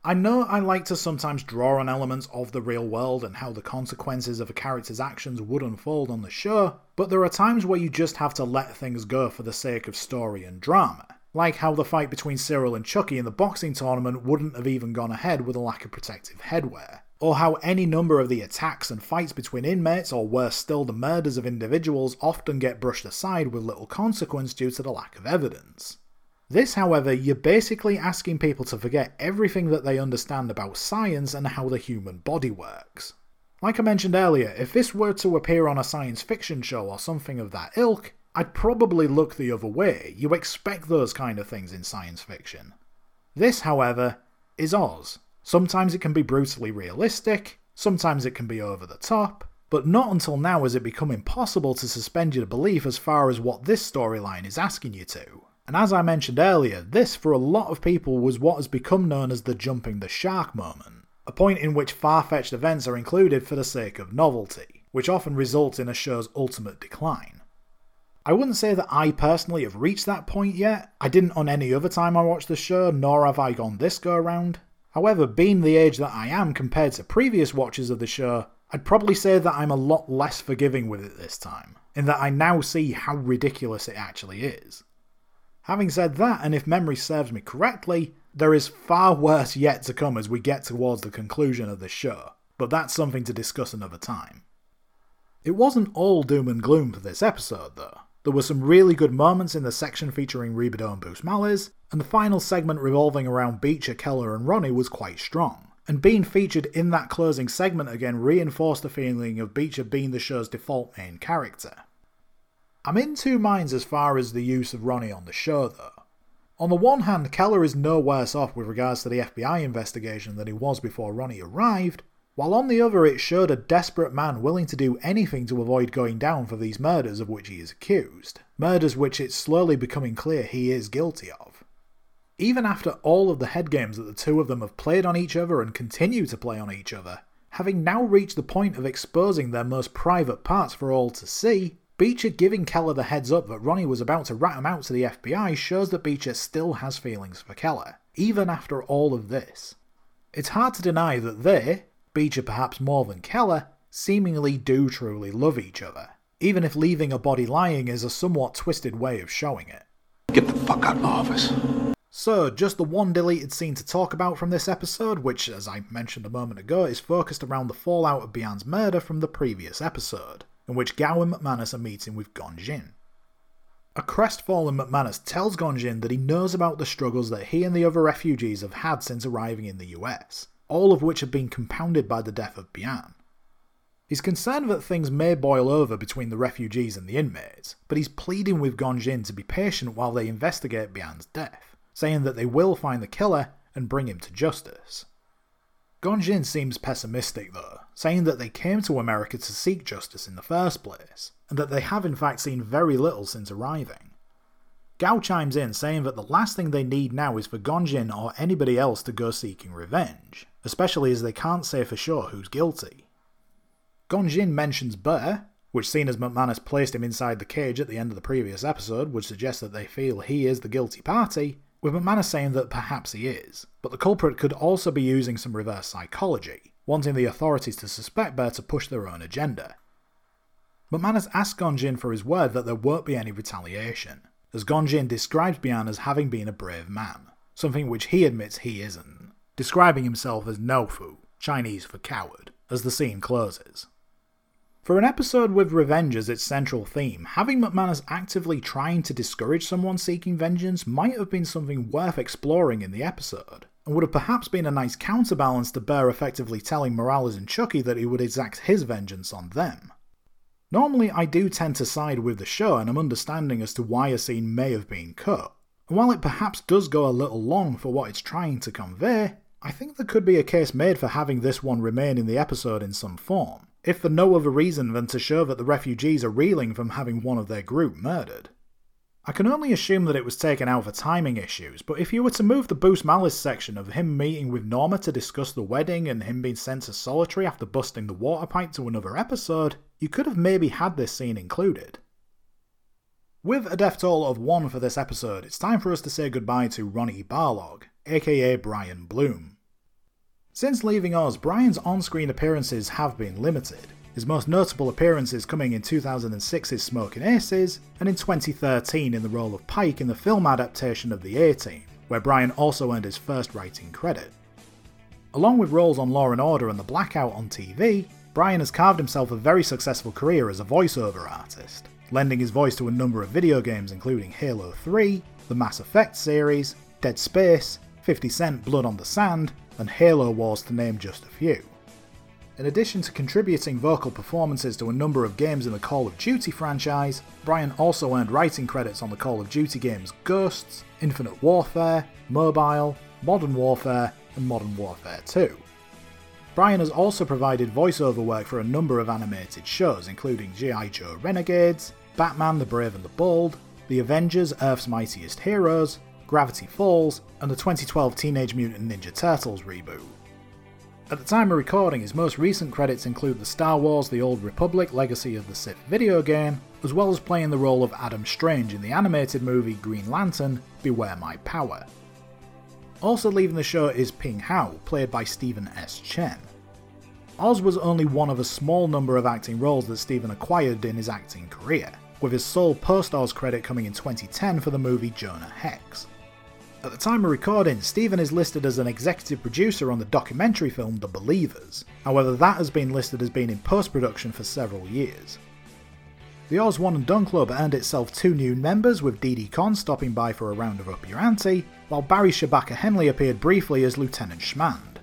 Speaker 8: I know I like to sometimes draw on elements of the real world and how the consequences of a character's actions would unfold on the show, but there are times where you just have to let things go for the sake of story and drama. Like how the fight between Cyril and Chucky in the boxing tournament wouldn't have even gone ahead with a lack of protective headwear. Or how any number of the attacks and fights between inmates, or worse still, the murders of individuals, often get brushed aside with little consequence due to the lack of evidence. This, however, you're basically asking people to forget everything that they understand about science and how the human body works. Like I mentioned earlier, if this were to appear on a science fiction show or something of that ilk, I'd probably look the other way. You expect those kind of things in science fiction. This, however, is Oz. Sometimes it can be brutally realistic, sometimes it can be over the top, but not until now has it become impossible to suspend your belief as far as what this storyline is asking you to. And as I mentioned earlier, this for a lot of people was what has become known as the jumping the shark moment, a point in which far fetched events are included for the sake of novelty, which often results in a show's ultimate decline. I wouldn't say that I personally have reached that point yet, I didn't on any other time I watched the show, nor have I gone this go around. However, being the age that I am compared to previous watches of the show, I'd probably say that I'm a lot less forgiving with it this time, in that I now see how ridiculous it actually is. Having said that, and if memory serves me correctly, there is far worse yet to come as we get towards the conclusion of the show, but that's something to discuss another time. It wasn't all doom and gloom for this episode, though. There were some really good moments in the section featuring Rebadow and Busmalis, and the final segment revolving around Beecher, Keller, and Ronnie was quite strong. And being featured in that closing segment again reinforced the feeling of Beecher being the show's default main character. I'm in two minds as far as the use of Ronnie on the show, though. On the one hand, Keller is no worse off with regards to the FBI investigation than he was before Ronnie arrived, while on the other it showed a desperate man willing to do anything to avoid going down for these murders of which he is accused, murders which it's slowly becoming clear he is guilty of. Even after all of the head games that the two of them have played on each other and continue to play on each other, Having now reached the point of exposing their most private parts for all to see, Beecher giving Keller the heads up that Ronnie was about to rat him out to the FBI shows that Beecher still has feelings for Keller, even after all of this. It's hard to deny that they, Beecher perhaps more than Keller, seemingly do truly love each other, even if leaving a body lying is a somewhat twisted way of showing it.
Speaker 1: Get the fuck out of my office.
Speaker 8: So, just the one deleted scene to talk about from this episode, which, as I mentioned a moment ago, is focused around the fallout of Bian's murder from the previous episode in which Gao and McManus are meeting with Gonjin. A crestfallen McManus tells Gonjin that he knows about the struggles that he and the other refugees have had since arriving in the US, all of which have been compounded by the death of Bian. He's concerned that things may boil over between the refugees and the inmates, but he's pleading with Gonjin to be patient while they investigate Bian's death, saying that they will find the killer and bring him to justice. Gonjin seems pessimistic though, saying that they came to America to seek justice in the first place, and that they have in fact seen very little since arriving. Gao chimes in saying that the last thing they need now is for Gonjin or anybody else to go seeking revenge, especially as they can't say for sure who's guilty. Gonjin mentions Burr, which seen as McManus placed him inside the cage at the end of the previous episode would suggest that they feel he is the guilty party, with McManus saying that perhaps he is, but the culprit could also be using some reverse psychology, wanting the authorities to suspect Burr to push their own agenda. McManus asks Gonjin for his word that there won't be any retaliation, as Gonjin describes Bian as having been a brave man, something which he admits he isn't, describing himself as Nofu, Chinese for coward, as the scene closes. For an episode with revenge as its central theme, having McManus actively trying to discourage someone seeking vengeance might have been something worth exploring in the episode, and would have perhaps been a nice counterbalance to Burr effectively telling Morales and Chucky that he would exact his vengeance on them. Normally, I do tend to side with the show, and I'm understanding as to why a scene may have been cut. And while it perhaps does go a little long for what it's trying to convey, I think there could be a case made for having this one remain in the episode in some form if for no other reason than to show that the refugees are reeling from having one of their group murdered. I can only assume that it was taken out for timing issues, but if you were to move the Busmalis section of him meeting with Norma to discuss the wedding and him being sent to solitary after busting the water pipe to another episode, you could have maybe had this scene included. With a death toll of one for this episode, it's time for us to say goodbye to Ronnie Barlog, aka Brian Bloom. Since leaving Oz, Brian's on screen appearances have been limited, his most notable appearances coming in 2006's Smokin' Aces, and in 2013 in the role of Pike in the film adaptation of The A Team, where Brian also earned his first writing credit. Along with roles on Law and Order and The Blackout on TV, Brian has carved himself a very successful career as a voiceover artist, lending his voice to a number of video games including Halo 3, the Mass Effect series, Dead Space, 50 Cent Blood on the Sand, and Halo Wars to name just a few. In addition to contributing vocal performances to a number of games in the Call of Duty franchise, Brian also earned writing credits on the Call of Duty games Ghosts, Infinite Warfare, Mobile, Modern Warfare, and Modern Warfare 2. Brian has also provided voiceover work for a number of animated shows, including G.I. Joe Renegades, Batman the Brave and the Bold, The Avengers Earth's Mightiest Heroes, Gravity Falls, and the 2012 Teenage Mutant Ninja Turtles reboot. At the time of recording, his most recent credits include the Star Wars The Old Republic Legacy of the Sith video game, as well as playing the role of Adam Strange in the animated movie Green Lantern Beware My Power. Also leaving the show is Ping Hao, played by Stephen S. Chen. Oz was only one of a small number of acting roles that Stephen acquired in his acting career, with his sole post Oz credit coming in 2010 for the movie Jonah Hex. At the time of recording, Stephen is listed as an executive producer on the documentary film The Believers, however, that has been listed as being in post production for several years. The Oz One and Done Club earned itself two new members, with Didi Conn stopping by for a round of Up Your Ante, while Barry Shabaka Henley appeared briefly as Lieutenant Schmand.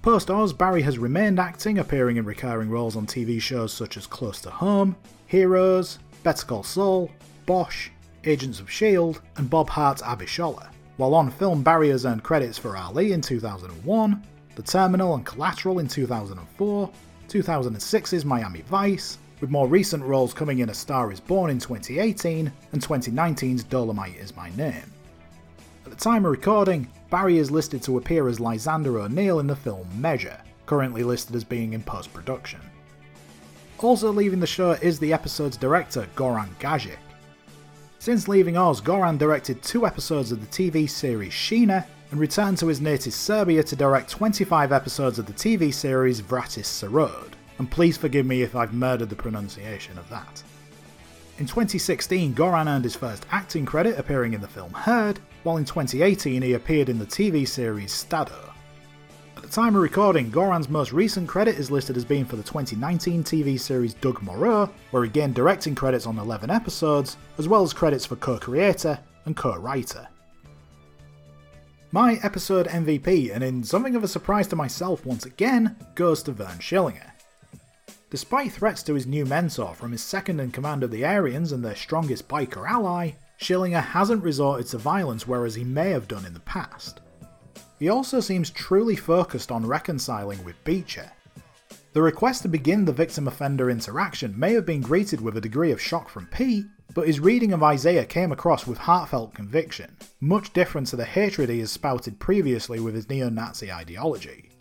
Speaker 8: Post Oz, Barry has remained acting, appearing in recurring roles on TV shows such as Close to Home, Heroes, Better Call Saul, Bosch, Agents of S.H.I.E.L.D., and Bob Hearts Abishola while on film Barry's earned credits for Ali in 2001, The Terminal and Collateral in 2004, 2006's Miami Vice, with more recent roles coming in A Star is Born in 2018 and 2019's Dolomite is My Name. At the time of recording, Barry is listed to appear as Lysander O'Neill in the film Measure, currently listed as being in post production. Also leaving the show is the episode's director, Goran Gajic. Since leaving Oz, Goran directed two episodes of the TV series Sheena and returned to his native Serbia to direct 25 episodes of the TV series Vratis se rod, and please forgive me if I've murdered the pronunciation of that. In 2016, Goran earned his first acting credit appearing in the film Herd, while in 2018 he appeared in the TV series Stado. Time of recording, Goran's most recent credit is listed as being for the 2019 TV series Doug Moreau, where he gained directing credits on 11 episodes, as well as credits for co creator and co writer. My episode MVP, and in something of a surprise to myself once again, goes to Vern Schillinger. Despite threats to his new mentor from his second in command of the Aryans and their strongest biker ally, Schillinger hasn't resorted to violence whereas he may have done in the past. He also seems truly focused on reconciling with Beecher. The request to begin the victim offender interaction may have been greeted with a degree of shock from Pete, but his reading of Isaiah came across with heartfelt conviction, much different to the hatred he has spouted previously with his neo Nazi ideology.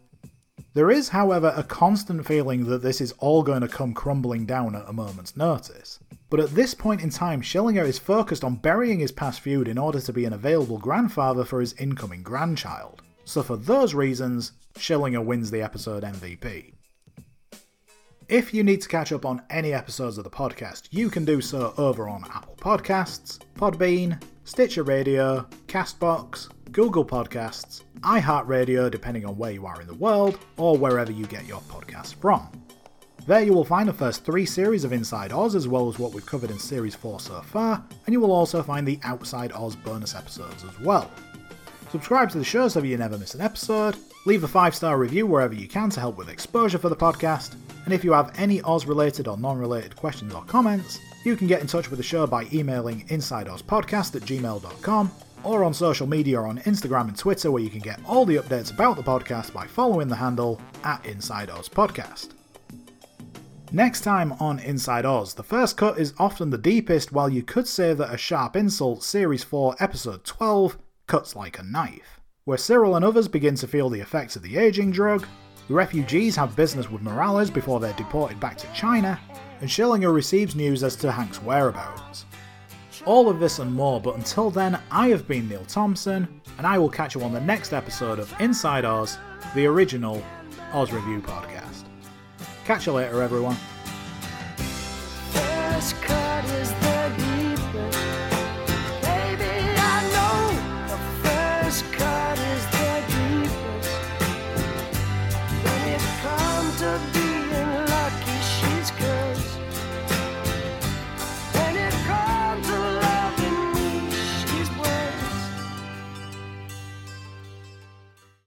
Speaker 8: There is, however, a constant feeling that this is all going to come crumbling down at a moment's notice. But at this point in time, Schillinger is focused on burying his past feud in order to be an available grandfather for his incoming grandchild. So for those reasons, Schillinger wins the episode MVP. If you need to catch up on any episodes of the podcast, you can do so over on Apple Podcasts, Podbean, Stitcher Radio, Castbox, Google Podcasts, iHeartRadio, depending on where you are in the world, or wherever you get your podcasts from. There you will find the first three series of Inside Oz, as well as what we've covered in Series 4 so far, and you will also find the Outside Oz bonus episodes as well. Subscribe to the show so you never miss an episode, leave a 5 star review wherever you can to help with exposure for the podcast, and if you have any Oz related or non related questions or comments, you can get in touch with the show by emailing insideozpodcast at gmail.com or on social media on Instagram and Twitter where you can get all the updates about the podcast by following the handle at Inside Oz Podcast. Next time on Inside Oz, the first cut is often the deepest, while you could say that A Sharp Insult Series 4 Episode 12 cuts like a knife, where Cyril and others begin to feel the effects of the aging drug, the refugees have business with Morales before they're deported back to China, and Schillinger receives news as to Hank's whereabouts. All of this and more, but until then, I have been Neil Thompson, and I will catch you on the next episode of Inside Oz, the original Oz Review podcast. Catch you later, everyone.